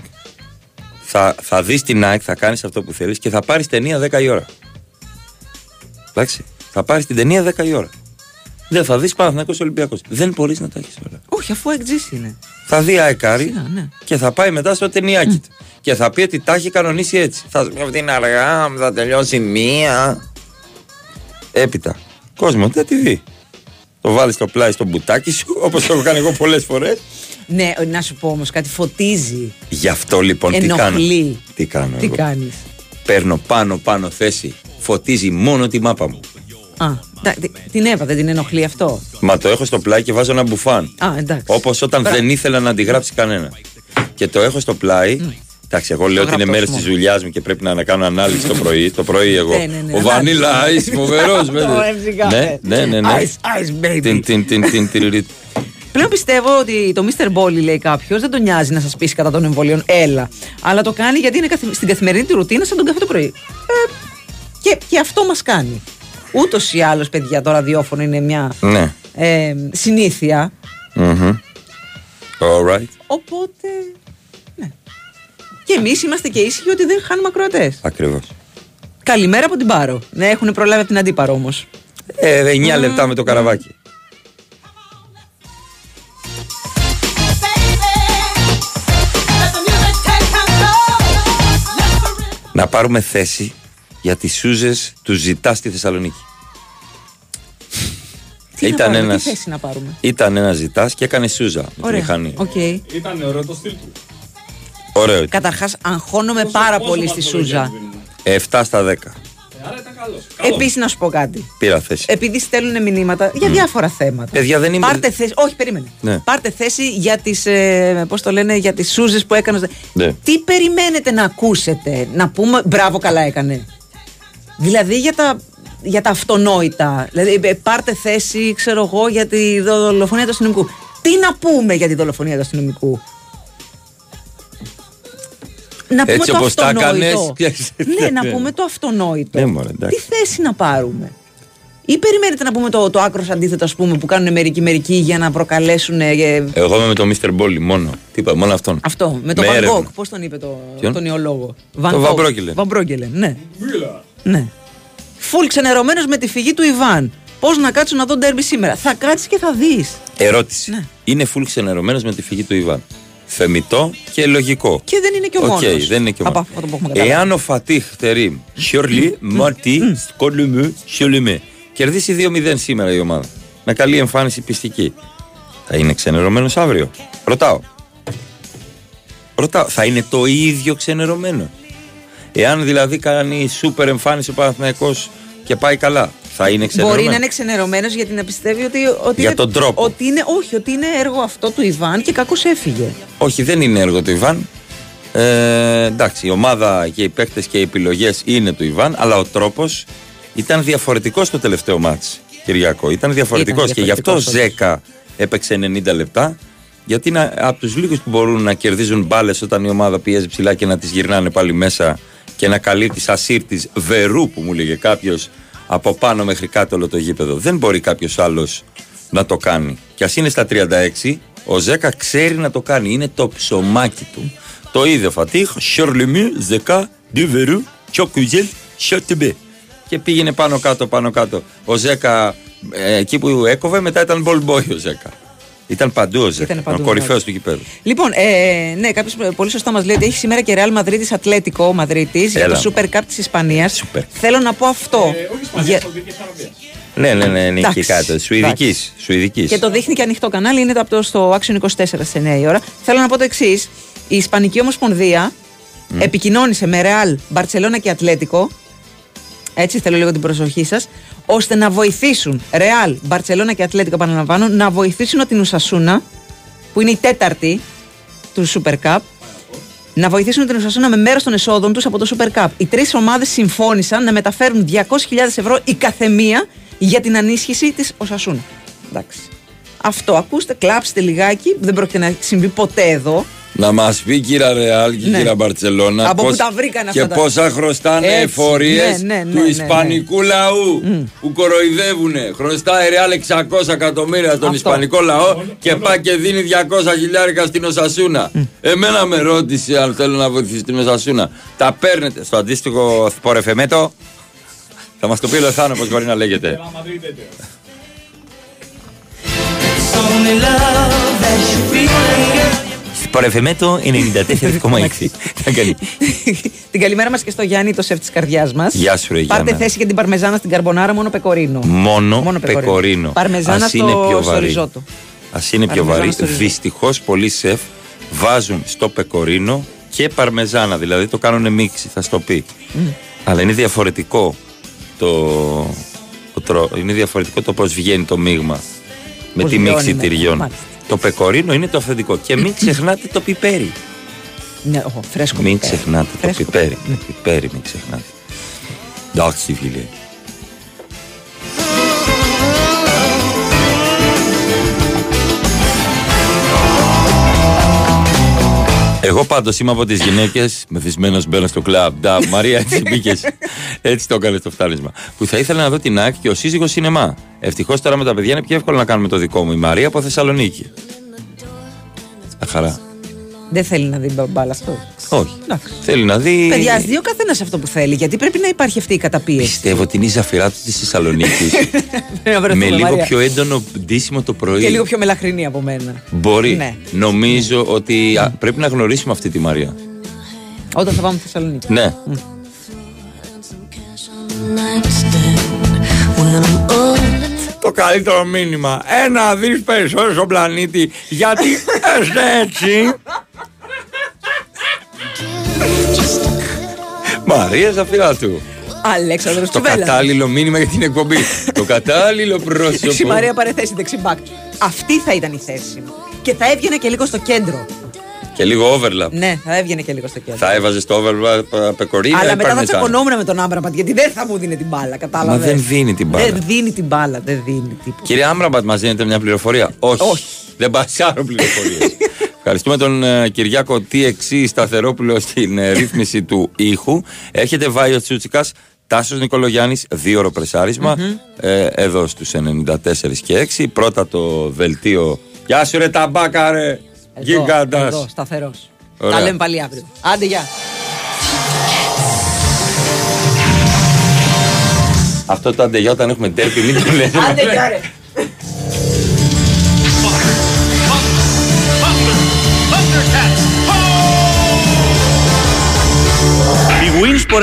[SPEAKER 1] θα, θα δεις την ΑΕΚ, θα κάνεις αυτό που θέλεις και θα πάρεις ταινία 10 η ώρα. Εντάξει. Θα πάρεις την ταινία 10 η ώρα. Δεν θα δεις Παναθυνακό Ολυμπιακός. Δεν μπορείς να τα έχεις όλα.
[SPEAKER 2] Όχι, αφού εξή είναι.
[SPEAKER 1] Θα δει αεκάρι
[SPEAKER 2] Σιγά, ναι.
[SPEAKER 1] και θα πάει μετά στο ταινιάκι του. Και θα πει ότι τα έχει κανονίσει έτσι. Θα σου πει αυτή είναι αργά, θα τελειώσει μία. Έπειτα. Κόσμο, δεν τη δει. Το βάλεις στο πλάι στο μπουτάκι σου, όπως το έχω κάνει εγώ πολλές φορές.
[SPEAKER 2] Ναι, να σου πω όμως κάτι φωτίζει.
[SPEAKER 1] Γι' αυτό λοιπόν τι κάνω;
[SPEAKER 2] Ενοχλεί.
[SPEAKER 1] Τι κάνω.
[SPEAKER 2] Τι
[SPEAKER 1] εγώ;
[SPEAKER 2] κάνεις;
[SPEAKER 1] Παίρνω πάνω πάνω θέση. Φωτίζει μόνο τη μάπα μου.
[SPEAKER 2] Α, τα- τι- την Εύα δεν την ενοχλεί αυτό;
[SPEAKER 1] Μα το έχω στο πλάι και βάζω ένα μπουφάν.
[SPEAKER 2] Α, εντάξει.
[SPEAKER 1] Όπως όταν
[SPEAKER 2] Μπράβο.
[SPEAKER 1] δεν ήθελα να αντιγράψει κανένα. Και το έχω στο πλάι. Εντάξει, εγώ λέω ότι είναι
[SPEAKER 2] γραπτός
[SPEAKER 1] μέρε της
[SPEAKER 2] μόνο.
[SPEAKER 1] δουλειάς μου και πρέπει να κάνω ανάλυση το πρωί. Το πρωί εγώ.
[SPEAKER 2] Ναι, ναι, ναι,
[SPEAKER 1] Ο Βανίλα
[SPEAKER 2] ανάλυση.
[SPEAKER 1] Ice, φοβερό,
[SPEAKER 2] Ω, φυσικά,
[SPEAKER 1] Ναι, ναι, ναι. ναι.
[SPEAKER 2] Ice, ice, baby.
[SPEAKER 1] Την, την, την, την, την,
[SPEAKER 2] Πλέον πιστεύω ότι το Mr. Bolly, λέει κάποιος, δεν τον νοιάζει να σας πείσει κατά των εμβολίων. Έλα. Αλλά το κάνει γιατί είναι καθη- στην καθημερινή του ρουτίνα σαν τον καφέ το πρωί. Ε, και, και αυτό μας κάνει. Ούτως ή άλλως, παιδιά, το ραδιόφωνο είναι μια
[SPEAKER 1] Ναι.
[SPEAKER 2] ε, συνήθεια.
[SPEAKER 1] Μμμ. Alright.
[SPEAKER 2] Οπότε. Ναι. Και εμείς είμαστε και ήσυχοι ότι δεν χάνουμε ακροατές.
[SPEAKER 1] Ακριβώς.
[SPEAKER 2] Καλημέρα από την Πάρο. Ναι, έχουν προλάβει από την Αντίπαρο όμως.
[SPEAKER 1] Ε, 9 λεπτά με το καραβάκι. Να πάρουμε θέση για τις σούζες του ζητά στη Θεσσαλονίκη.
[SPEAKER 2] Τι να
[SPEAKER 1] Ήταν
[SPEAKER 2] πάρουμε,
[SPEAKER 1] ένας,
[SPEAKER 2] Τι θέση να πάρουμε;
[SPEAKER 1] ήταν ένας ζητάς και έκανε σούζα με τη
[SPEAKER 2] Ωραία.
[SPEAKER 1] μηχανή.
[SPEAKER 2] Οκ.
[SPEAKER 3] Ήταν ωραίο το στυλ του.
[SPEAKER 1] Ωραίο. ήταν.
[SPEAKER 2] Καταρχάς, αγχώνομαι πάρα
[SPEAKER 3] πόσο
[SPEAKER 2] πολύ στη
[SPEAKER 3] βαθμολογία
[SPEAKER 2] Σούζα.
[SPEAKER 3] του δίνουμε;
[SPEAKER 1] 7 στα 10.
[SPEAKER 2] Επίσης, να σου πω κάτι.
[SPEAKER 1] Πήρα θέση.
[SPEAKER 2] Επειδή στέλνουν μηνύματα για διάφορα θέματα.
[SPEAKER 1] Παιδιά, δεν είμαι-
[SPEAKER 2] Πάρτε θέση. Όχι, περίμενε.
[SPEAKER 1] Ναι.
[SPEAKER 2] Πάρτε θέση για τις. Ε, πώς το λένε, για τις σούζες που έκανε.
[SPEAKER 1] Ναι.
[SPEAKER 2] Τι περιμένετε να ακούσετε, να πούμε μπράβο, καλά έκανε. Δηλαδή για τα, για τα αυτονόητα. Δηλαδή, ε, πάρτε θέση, ξέρω εγώ, για τη δολοφονία του αστυνομικού. Τι να πούμε για τη δολοφονία του αστυνομικού; Να πούμε
[SPEAKER 1] Έτσι
[SPEAKER 2] το
[SPEAKER 1] όπως τα
[SPEAKER 2] αυτονόητο.
[SPEAKER 1] έκανες, ξέρεις.
[SPEAKER 2] ναι, να πούμε το αυτονόητο.
[SPEAKER 1] Ναι, μωρέ, εντάξει.
[SPEAKER 2] Τι θέση να πάρουμε; Ή περιμένετε να πούμε το, το άκρος αντίθετο, ας πούμε, που κάνουν μερικοί μερικοί για να προκαλέσουν. ε,
[SPEAKER 1] Εγώ είμαι με τον Mr. Μπόλι μόνο. Τι είπα, μόνο αυτόν.
[SPEAKER 2] αυτό, με τον
[SPEAKER 1] Με
[SPEAKER 2] Van
[SPEAKER 1] έρευνα.
[SPEAKER 2] Gogh. Πώς τον είπε το,
[SPEAKER 1] Ποιον;
[SPEAKER 2] τον ιολόγο.
[SPEAKER 1] Το Van Broekelen.
[SPEAKER 2] Van Broekelen, ναι. ναι. Φουλ ξενερωμένος με τη φυγή του Ιβάν. Πώς να κάτσω να δω ντέρμπι σήμερα. Θα κάτσεις και θα δεις.
[SPEAKER 1] Ερώτηση.
[SPEAKER 2] Ναι.
[SPEAKER 1] Είναι full ξενερωμένος με τη φυγή του Ιβάν. Θεμιτό και λογικό.
[SPEAKER 2] Και δεν είναι και ο
[SPEAKER 1] Οκ,
[SPEAKER 2] μόνος.
[SPEAKER 1] δεν είναι και ο
[SPEAKER 2] Από
[SPEAKER 1] μόνος.
[SPEAKER 2] αυτό που έχουμε καταλάβει.
[SPEAKER 1] Εάν ο Φατίχ Τερίμ, Σιορλί, Μαρτί, Σκολουμού, Σιολουμέ, κερδίσει 2-0 σήμερα η ομάδα, με καλή εμφάνιση πειστική, θα είναι ξενερωμένος αύριο; Ρωτάω. Ρωτάω. Θα είναι το ίδιο ξενερωμένο; Εάν δηλαδή κάνει σούπερ εμφάνιση ο Παναθηναϊκός και πάει καλά, θα είναι ξενερωμένο.
[SPEAKER 2] Μπορεί να είναι ξενερωμένο γιατί να πιστεύει ότι. ότι
[SPEAKER 1] Για
[SPEAKER 2] είναι,
[SPEAKER 1] τον τρόπο.
[SPEAKER 2] Ότι είναι, όχι, ότι είναι έργο αυτό του Ιβάν και κακώς έφυγε.
[SPEAKER 1] Όχι, δεν είναι έργο του Ιβάν. Ε, εντάξει, η ομάδα και οι παίκτες και οι επιλογές είναι του Ιβάν, αλλά ο τρόπος ήταν διαφορετικός στο τελευταίο μάτς, Κυριακό. Ήταν διαφορετικός
[SPEAKER 2] Ήταν
[SPEAKER 1] και γι' αυτό
[SPEAKER 2] διαφορετικός,
[SPEAKER 1] Ζέκα έπαιξε 90 λεπτά. Γιατί είναι από τους λίγους που μπορούν να κερδίζουν μπάλες όταν η ομάδα πιέζει ψηλά και να τις γυρνάνε πάλι μέσα και να καλύπτει σαν σύρτης βερού που μου λέγε κάποιος από πάνω μέχρι κάτω όλο το γήπεδο. Δεν μπορεί κάποιος άλλος να το κάνει. Και ας είναι στα 36, ο Ζέκα ξέρει να το κάνει. Είναι το ψωμάκι του. Το είδε ο Φατίχ, Σιορλεμί, Ζέκα, Ντιβερού, Τσοκουζέλ, Σιωτιμπέ. Και πήγαινε πάνω κάτω, πάνω κάτω. Ο Ζέκα, ε, εκεί που έκοβε, μετά ήταν μπολμπόι ο Ζέκα. Ήταν παντού ο Ζέκα.
[SPEAKER 2] Ήταν παντού,
[SPEAKER 1] ο κορυφαίος
[SPEAKER 2] ναι.
[SPEAKER 1] του γηπέδου.
[SPEAKER 2] Λοιπόν, ε, ναι, κάποιος πολύ σωστά μας λέει ότι έχει σήμερα και Real Madrid Ατλέτικο Μαδρίτης για
[SPEAKER 1] Έλα.
[SPEAKER 2] το Super Cup της Ισπανίας. Θέλω να πω αυτό. Για-
[SPEAKER 1] Ναι, ναι, ναι, είναι εκεί
[SPEAKER 2] Εντάξει,
[SPEAKER 1] κάτω. Σουηδικής. Σουηδικής.
[SPEAKER 2] Και το δείχνει και ανοιχτό κανάλι, είναι από το, στο Action 24 σε 9 η ώρα. Θέλω να πω το εξής. Η Ισπανική Ομοσπονδία επικοινώνησε με Real, Μπαρσελόνα και Ατλέτικο. Έτσι θέλω λίγο την προσοχή σας. Ώστε να βοηθήσουν Real, Μπαρσελόνα και Ατλέτικο, επαναλαμβάνω, να βοηθήσουν την Ουσασούνα, που είναι η τέταρτη του Super Cup, να βοηθήσουν την Ουσασούνα με μέρος των εσόδων τους από το Super Cup. Οι τρεις ομάδες συμφώνησαν να μεταφέρουν 200.000 ευρώ η καθεμία για την ανίσχυση της Οσασούνα. Εντάξει. Αυτό ακούστε, κλάψτε λιγάκι. Δεν πρόκειται να συμβεί ποτέ εδώ.
[SPEAKER 1] Να μας πει κύρα Ρεάλ και
[SPEAKER 2] Ναι.
[SPEAKER 1] κύρα Μπαρσελόνα
[SPEAKER 2] Από
[SPEAKER 1] πώς-
[SPEAKER 2] πού τα βρήκαν
[SPEAKER 1] και
[SPEAKER 2] αυτά τα-
[SPEAKER 1] πόσα χρωστάνε
[SPEAKER 2] Έτσι,
[SPEAKER 1] εφορίες
[SPEAKER 2] ναι, ναι, ναι,
[SPEAKER 1] του
[SPEAKER 2] ναι,
[SPEAKER 1] Ισπανικού λαού που κοροϊδεύουν. Χρωστάει η Ρεάλ 600 εκατομμύρια στον Ισπανικό λαό και πάει και δίνει 200 χιλιάρικα στην Οσασούνα. Εμένα με ρώτησε αν θέλω να βοηθήσω την Οσασούνα. Τα παίρνετε στο αντίστοιχο Σπορεφεμέτο. Θα μας το πει ο Λεθάνο πώς μπορεί να λέγεται. Σπορεφεμέτο 94,6. Θα κάνει.
[SPEAKER 2] την καλημέρα μας και στο Γιάννη, το σεφ της καρδιάς μας.
[SPEAKER 1] Γεια σου, ρε
[SPEAKER 2] Πάρτε
[SPEAKER 1] Γιάννα.
[SPEAKER 2] θέση για την παρμεζάνα στην καρμπονάρα, μόνο πεκορίνο.
[SPEAKER 1] Μόνο, πεκορίνο.
[SPEAKER 2] Παρμεζάνα
[SPEAKER 1] Ας είναι
[SPEAKER 2] στο,
[SPEAKER 1] πιο
[SPEAKER 2] στο
[SPEAKER 1] βαρύ.
[SPEAKER 2] ριζότο.
[SPEAKER 1] Α είναι πιο
[SPEAKER 2] Παρμεζάνα
[SPEAKER 1] βαρύ.
[SPEAKER 2] στο ριζότο.
[SPEAKER 1] Δυστυχώς πολλοί σεφ βάζουν στο πεκορίνο και παρμεζάνα. Δηλαδή το κάνουν μίξη, θα στο πει. Αλλά είναι διαφορετικό το, το τρο- είναι διαφορετικό το πώς βγαίνει το μείγμα με
[SPEAKER 2] Πώς
[SPEAKER 1] τη μίξη
[SPEAKER 2] λιώνει μετά,
[SPEAKER 1] τυριών.
[SPEAKER 2] μάλιστα.
[SPEAKER 1] Το πεκορίνο είναι το αυθεντικό. Και μην ξεχνάτε το πιπέρι.
[SPEAKER 2] Ναι, οχο, φρέσκο.
[SPEAKER 1] Μην
[SPEAKER 2] πιπέρι.
[SPEAKER 1] ξεχνάτε το
[SPEAKER 2] Φρέσκο
[SPEAKER 1] πιπέρι. Το πιπέρι μην ξεχνάτε. Εντάξει, φίλε. Εγώ πάντως είμαι από τις γυναίκες, μεθυσμένος μπαίνω στο κλαμπ. Ντα, Μαρία, έτσι μπήκες. έτσι το έκανε το φτάνισμα. Που θα ήθελα να δω την ΑΕΚ και ο σύζυγος σινεμά. Ευτυχώς τώρα με τα παιδιά είναι πιο εύκολο να κάνουμε το δικό μου. Η Μαρία από Θεσσαλονίκη. Τα χαρά.
[SPEAKER 2] Δεν θέλει να δει μπαμπάλα αυτό.
[SPEAKER 1] Όχι. Θέλει να δει.
[SPEAKER 2] Παιδιά, ας δει ο καθένας αυτό που θέλει. Γιατί πρέπει να υπάρχει αυτή η καταπίεση.
[SPEAKER 1] Πιστεύω ότι είναι η ζαφυρά του της Θεσσαλονίκης.
[SPEAKER 2] Να βρεθούμε,
[SPEAKER 1] με λίγο
[SPEAKER 2] Μαρία.
[SPEAKER 1] πιο έντονο ντύσιμο το πρωί.
[SPEAKER 2] Και λίγο πιο μελαχρινή από μένα.
[SPEAKER 1] Μπορεί.
[SPEAKER 2] Ναι.
[SPEAKER 1] Νομίζω ότι α, πρέπει να γνωρίσουμε αυτή τη Μαρία.
[SPEAKER 2] Όταν θα πάμε στη Θεσσαλονίκη.
[SPEAKER 1] Ναι. Το καλύτερο μήνυμα. Ένα δις περισσότερο στον πλανήτη. Γιατί έστε έτσι. Μαρία Ζαφυρά του.
[SPEAKER 2] Αλέξανδρος
[SPEAKER 1] Το
[SPEAKER 2] Τσουβέλλα.
[SPEAKER 1] κατάλληλο μήνυμα για την εκπομπή. το κατάλληλο πρόσωπο.
[SPEAKER 2] Σιμαρία παρεθέσει δεξιμπάκ. Αυτή θα ήταν η θέση μου. Και θα έβγαινε και λίγο στο κέντρο.
[SPEAKER 1] Και λίγο overlap.
[SPEAKER 2] Ναι, θα έβγαινε και λίγο στο κέντρο.
[SPEAKER 1] Θα έβαζες το overlap α, πεκορίνα
[SPEAKER 2] Αλλά
[SPEAKER 1] ή
[SPEAKER 2] μετά θα
[SPEAKER 1] παρμεζάνο.
[SPEAKER 2] τσακωνόμουν με τον Άμπραμπατ γιατί δεν θα μου δίνει την μπάλα. Κατάλαβες;
[SPEAKER 1] Μα δεν δίνει την μπάλα.
[SPEAKER 2] Δεν δίνει την μπάλα, δεν δίνει τίποτα.
[SPEAKER 1] Κύριε Άμραμπατ, μας δίνετε μια πληροφορία; Όχι. Δεν πασάρω πληροφορίες. Ευχαριστούμε τον ε, Κυριάκο TXC Σταθερόπουλο στην ε, ρύθμιση του ήχου. Έρχεται Βάιο Τσούτσικα, Τάσος Νικολογιάννης, δύο ώρο πρεσάρισμα. ε, εδώ στους 94 και 6. Πρώτα το δελτίο. Γεια σου, ρε ταμπάκα, ρε!
[SPEAKER 2] Εδώ,
[SPEAKER 1] Γίγαντα.
[SPEAKER 2] Εδώ, σταθερό.
[SPEAKER 1] Ωραία.
[SPEAKER 2] Τα λέμε πάλι αύριο. Άντε, γεια.
[SPEAKER 1] Αυτό το αντεγιά όταν έχουμε τέρπι, μην το λέμε.
[SPEAKER 2] Άντε, γεια, ρε.
[SPEAKER 4] Η Winsport